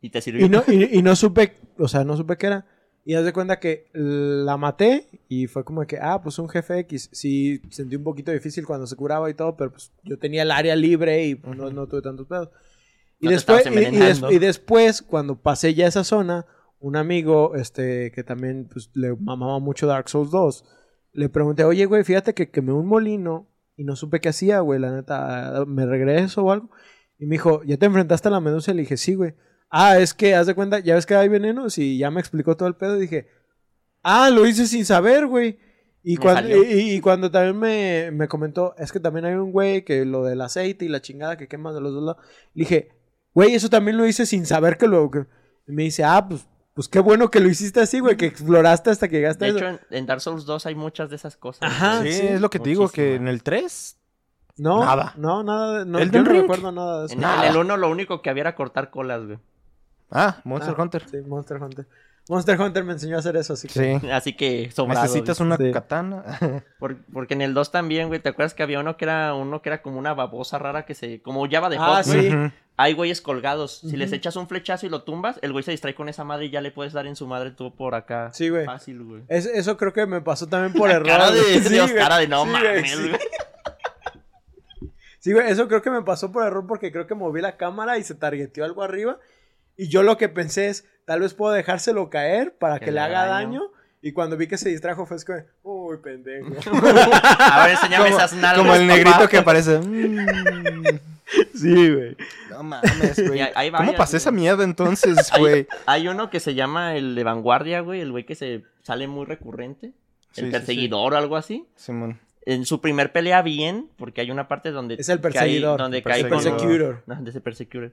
Y te sirvió. Y no, y, y no supe, o sea, no supe qué era. Y haz de cuenta que la maté y fue como que, ah, pues un jefe X. Sí, sentí un poquito difícil cuando se curaba y todo, pero pues yo tenía el área libre y pues, no, no tuve tantos pedos. Y No después, y, y des- y después, cuando pasé ya esa zona, un amigo, este, que también pues, le mamaba mucho Dark Souls 2, le pregunté, oye, güey, fíjate que quemé un molino y no supe qué hacía, güey, la neta, ¿me regreso o algo? Y me dijo, ¿ya te enfrentaste a la medusa? Y le dije, sí, güey. Ah, es que, haz de cuenta, ya ves que hay venenos y ya me explicó todo el pedo. Y dije, ah, lo hice sin saber, güey. Y, cuando, y, y cuando también me, me comentó, es que también hay un güey que lo del aceite y la chingada que quema de los dos lados. Le dije, güey, eso también lo hice sin saber que lo... que-". Y me dice, ah, pues, pues qué bueno que lo hiciste así, güey, que exploraste hasta que llegaste De a eso. hecho, en, en Dark Souls 2 hay muchas de esas cosas. Ajá. Sí, sí, es lo que te digo, que en el 3. No, nada. No, nada. de- No, Elden yo no Ring. recuerdo nada de eso. En, Nada. en el 1 lo único que había era cortar colas, güey. Ah, Monster Ah, Hunter. Sí, Monster Hunter. Monster Hunter me enseñó a hacer eso, así que... Sí. Así que sobrado. Necesitas güey. una Sí. katana. Por- porque en el 2 también, güey, ¿te acuerdas que había uno que era uno que era como una babosa rara que se como Java de Ah, Hot, sí. Hay güeyes colgados. Si les echas un flechazo y lo tumbas, el güey se distrae con esa madre y ya le puedes dar en su madre tú por acá. Sí, güey. Fácil, güey. Es- eso creo que me pasó también por La error. cara de, de Oscar, güey. de no Sí, güey, mames, sí. güey. Sí, güey, eso creo que me pasó por error porque creo que moví la cámara y se targeteó algo arriba. Y yo lo que pensé es, tal vez puedo dejárselo caer para que, le haga daño. Y cuando vi que se distrajo fue como, uy, pendejo. A ver, enséñame Como, esas nalgas. como el negrito papá. que aparece. Mm. sí, güey. No mames, güey. Y hay- hay ¿Cómo pasé esa mierda entonces, güey? hay uno que se llama el de vanguardia, güey, el güey que se sale muy recurrente. Sí, El sí, perseguidor o algo así. Simón. En su primer pelea bien, porque hay una parte donde... Es el cae- perseguidor. donde El cae con- perseguidor. Persecutor. No, de ese persecutor.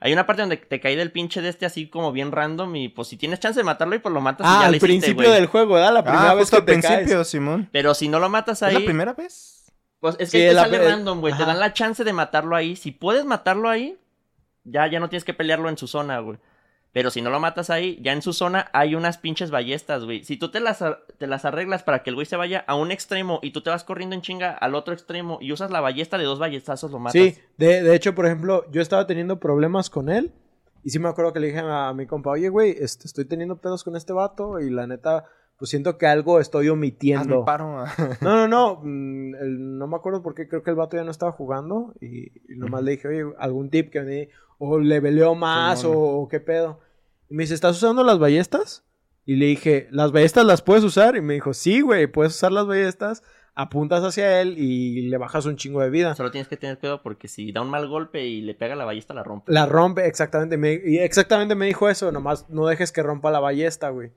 Hay una parte donde te cae del pinche de este así como bien random y pues si tienes chance de matarlo y pues lo matas y Ah, ya al le principio del juego, ¿verdad? La primera Ah, vez justo que al te principio, caes. Simón. Pero si no lo matas ¿Es ahí, la primera vez? pues es que te la sale random, güey. Te dan la chance de matarlo ahí. Si puedes matarlo ahí, ya, ya no tienes que pelearlo en su zona, güey. Pero si no lo matas ahí, ya en su zona hay unas pinches ballestas, güey. Si tú te las, te las arreglas para que el güey se vaya a un extremo y tú te vas corriendo en chinga al otro extremo y usas la ballesta de dos ballestazos, lo matas. Sí, de, de hecho, por ejemplo, yo estaba teniendo problemas con él. Y sí me acuerdo que le dije a mi compa, oye, güey, este, estoy teniendo pedos con este vato. Y la neta, pues siento que algo estoy Hazme omitiendo. paro. No, no, no. mm, el- no me acuerdo por qué creo que el vato ya no estaba jugando. Y, y nomás le dije, oye, algún tip que me di. O le peleó más o, qué pedo. Y me dice, ¿estás usando las ballestas? Y le dije, ¿las ballestas las puedes usar? Y me dijo, sí, güey, puedes usar las ballestas. Apuntas hacia él y le bajas un chingo de vida. Solo tienes que tener cuidado porque si da un mal golpe y le pega la ballesta, la rompe. La rompe, exactamente. me- y exactamente me dijo eso. Nomás no dejes que rompa la ballesta, güey.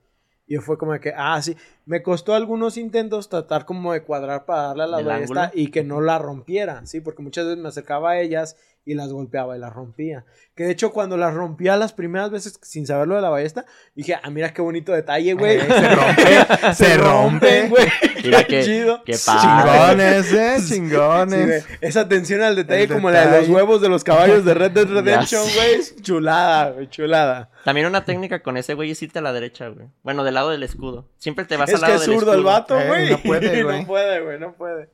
Y fue como de que, ah, sí. Me costó algunos intentos tratar como de cuadrar para darle a la ¿Del ballesta y que no la rompiera, ¿sí? Porque muchas veces me acercaba a ellas y las golpeaba y las rompía. Que de hecho, cuando las rompía las primeras veces sin saber lo de la ballesta, dije, ah, mira qué bonito detalle, güey. Eh, se rompe, se rompe. güey. Mira Qué que, chido. qué. Chingones, eh, Sí, chingones. güey. Esa atención al detalle El como la de los huevos de los caballos de Red Dead Redemption, güey. Chulada, güey, chulada. También una técnica con ese güey es irte a la derecha, güey. Bueno, del lado del escudo. Siempre te vas Es al que lado es del zurdo el escudo. vato, Eh, güey. no puede, güey. no puede, güey, no puede.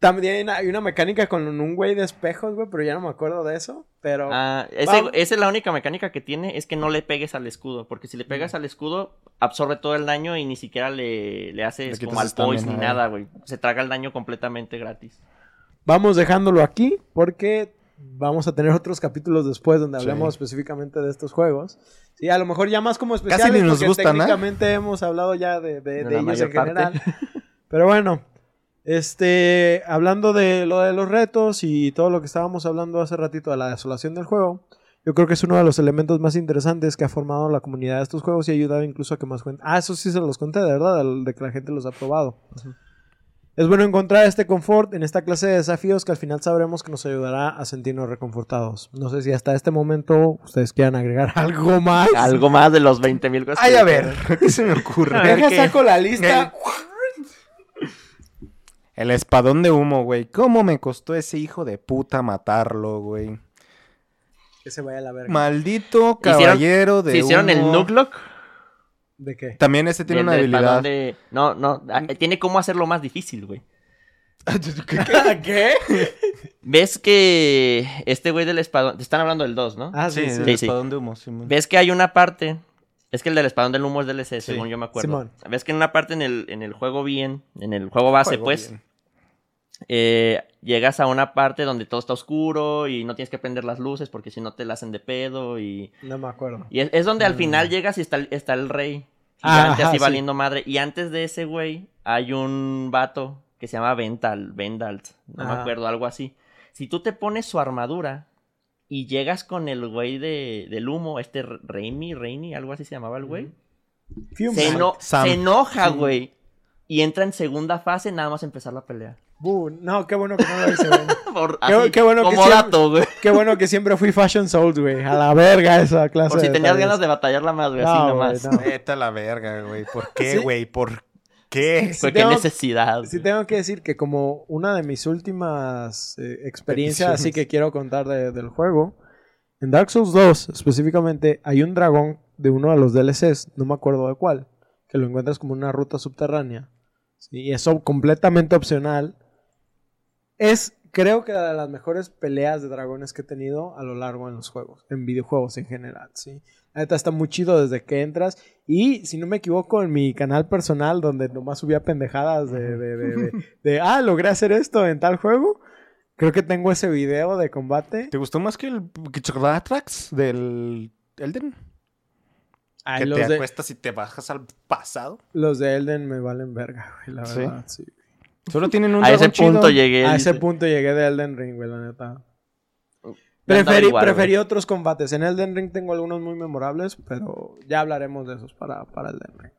También hay una, hay una mecánica con un güey de espejos, güey, pero ya no me acuerdo de eso. Pero. Ah, ese- esa es la única mecánica que tiene, es que no le pegues al escudo, porque si le pegas Mm. al escudo, absorbe todo el daño y ni siquiera le, le haces Le como al poise ni nada, güey. Se traga el daño completamente gratis. Vamos dejándolo aquí porque vamos a tener otros capítulos después donde Sí. hablemos específicamente de estos juegos. Sí, a lo mejor ya más como Casi especiales ni nos porque gustan, ¿eh? técnicamente hemos hablado ya de, de- De de la ellos en parte. general. Pero bueno, este, hablando de lo de los retos y todo lo que estábamos hablando hace ratito de la desolación del juego, yo creo que es uno de los elementos más interesantes que ha formado la comunidad de estos juegos y ha ayudado incluso a que más gente... Ah, eso sí se los conté, de verdad, de que la gente los ha probado. Es bueno encontrar este confort en esta clase de desafíos que al final sabremos que nos ayudará a sentirnos reconfortados. No sé si hasta este momento ustedes quieran agregar algo más. Algo más de los 20 mil cosas. Ay, a ver. ¿qué se me ocurre? Deja ¿qué? saco la lista. El espadón de humo, güey. ¿Cómo me costó ese hijo de puta matarlo, güey? Que se vaya a la verga. Maldito Hicieron- caballero de ¿Se hicieron el humo. Nuke ¿De qué? También ese tiene una del habilidad. de- No, no, ah, tiene cómo hacerlo más difícil, güey. ¿Qué? ¿Ves que este güey del espadón... Te están hablando del 2, ¿no? Ah, sí, Sí, sí. el Sí, espadón de humo, sí, man. ¿Ves que hay una parte? Es que el del espadón del humo es DLC, según yo me acuerdo. Simón. ¿Ves que en una parte en el, en el juego bien, en el juego base, Juego pues, bien. Eh, llegas a una parte donde todo está oscuro y no tienes que prender las luces porque si no te la hacen de pedo y... No me acuerdo. Y es, es donde al Mm. final llegas y está, el- está el rey. Ah, Gigante ajá, así sí. valiendo madre. Y antes de ese güey hay un vato que se llama Vental, Vendalt, no me acuerdo, algo así. Si tú te pones su armadura y llegas con el güey de, del humo, este Raimi, Rainy, algo así se llamaba el güey, Fume. se, eno- Sam. se enoja, güey. Y entra en segunda fase nada más empezar la pelea. No, qué bueno que no lo hice, güey. Por- Qué- así, qué bueno que como siempre- dato, güey. Qué bueno que siempre fui Fashion Souls, güey. A la verga esa clase Por si de tenías detalles. ganas de batallarla más, güey, así No, nomás. güey, no. Vete a la verga, güey. ¿Por qué, Sí. güey? ¿Por qué? Sí, Fue qué tengo- necesidad. Sí güey. tengo que decir que como una de mis últimas eh, experiencias así que quiero contar de- del juego, en Dark Souls 2 específicamente hay un dragón de uno de los DLCs, no me acuerdo de cuál, que lo encuentras como una ruta subterránea. ¿sí? Y eso completamente opcional. Es creo que de las mejores peleas de dragones que he tenido a lo largo en los juegos, en videojuegos en general, ¿sí? La neta está muy chido desde que entras. Y si no me equivoco, en mi canal personal, donde nomás subía pendejadas de, de, de, ah, logré hacer esto en tal juego. Creo que tengo ese video de combate. ¿Te gustó más que el Trax del Elden? Ay, que los, te acuestas y te bajas al pasado. los de Elden me valen verga, güey, la ¿Sí? verdad. Sí. Solo tienen un A ese chido. punto llegué. A ese dice. punto llegué de Elden Ring, güey, la neta. Preferí, igual, güey. preferí otros combates. En Elden Ring tengo algunos muy memorables, pero ya hablaremos de esos para, para Elden Ring.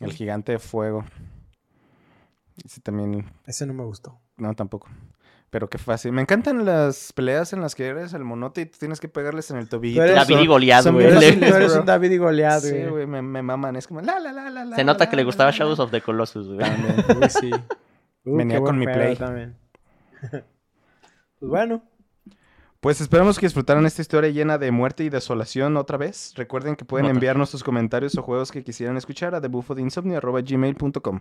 El gigante de fuego. Ese también. Ese no me gustó. No, tampoco. Pero qué fácil. Me encantan las peleas en las que eres el monote y tú tienes que pegarles en el tobillo. David y Goliat, son güey. Tú eres, un David y Goliat, Sí, güey. güey, me, me maman. Es como la, la, la, la, la, Se nota la, que le gustaba la, Shadows la. of the Colossus, güey. También. Uy, sí. Uh, Venía con mi Play. También. pues bueno, Pues esperamos que disfrutaran esta historia llena de muerte y desolación otra vez. Recuerden que pueden enviarnos sus comentarios o juegos que quisieran escuchar a thebufodeinsomnio.gmail.com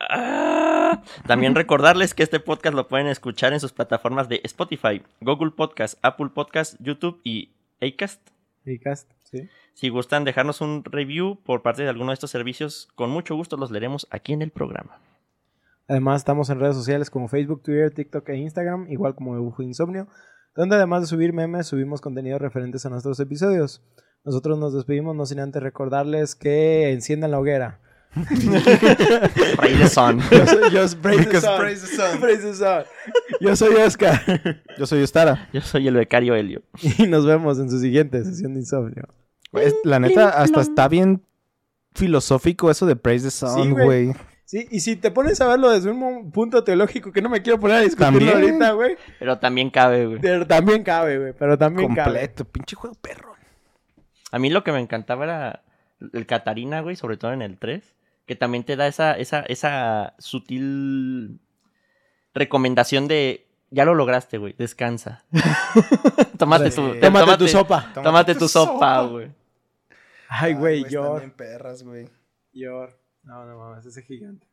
Ah, También recordarles que este podcast lo pueden escuchar en sus plataformas de Spotify, Google Podcast, Apple Podcast, YouTube y Acast. y cast, sí. Si gustan dejarnos un review por parte de alguno de estos servicios, con mucho gusto los leeremos aquí en el programa. Además, estamos en redes sociales como Facebook, Twitter, TikTok e Instagram, igual como de Bufo Insomnio, donde además de subir memes, subimos contenidos referentes a nuestros episodios. Nosotros nos despedimos, no sin antes recordarles que enciendan la hoguera. Yo soy, yo, praise the sun. praise the sun. Praise the sun. Yo soy Oscar. Yo soy Ustara. Yo soy el becario Helio. y nos vemos en su siguiente sesión de insomnio. Pues, la neta, hasta está bien filosófico eso de Praise the Sun, güey. güey. Sí, y si te pones a verlo desde un punto teológico que no me quiero poner a discutirlo También. ahorita, güey. Pero también cabe, güey. Pero también cabe, güey. Pero también cabe. Completo, pinche juego perro. A mí lo que me encantaba era el Catarina, güey, sobre todo en el 3, que también te da esa, esa, esa sutil recomendación de ya lo lograste, güey, descansa. tómate tu, Tómate, tu sopa. Tómate tu sopa, güey. Ay, güey, Están Yor. bien perras, güey. Yor. No, no mames, ese gigante.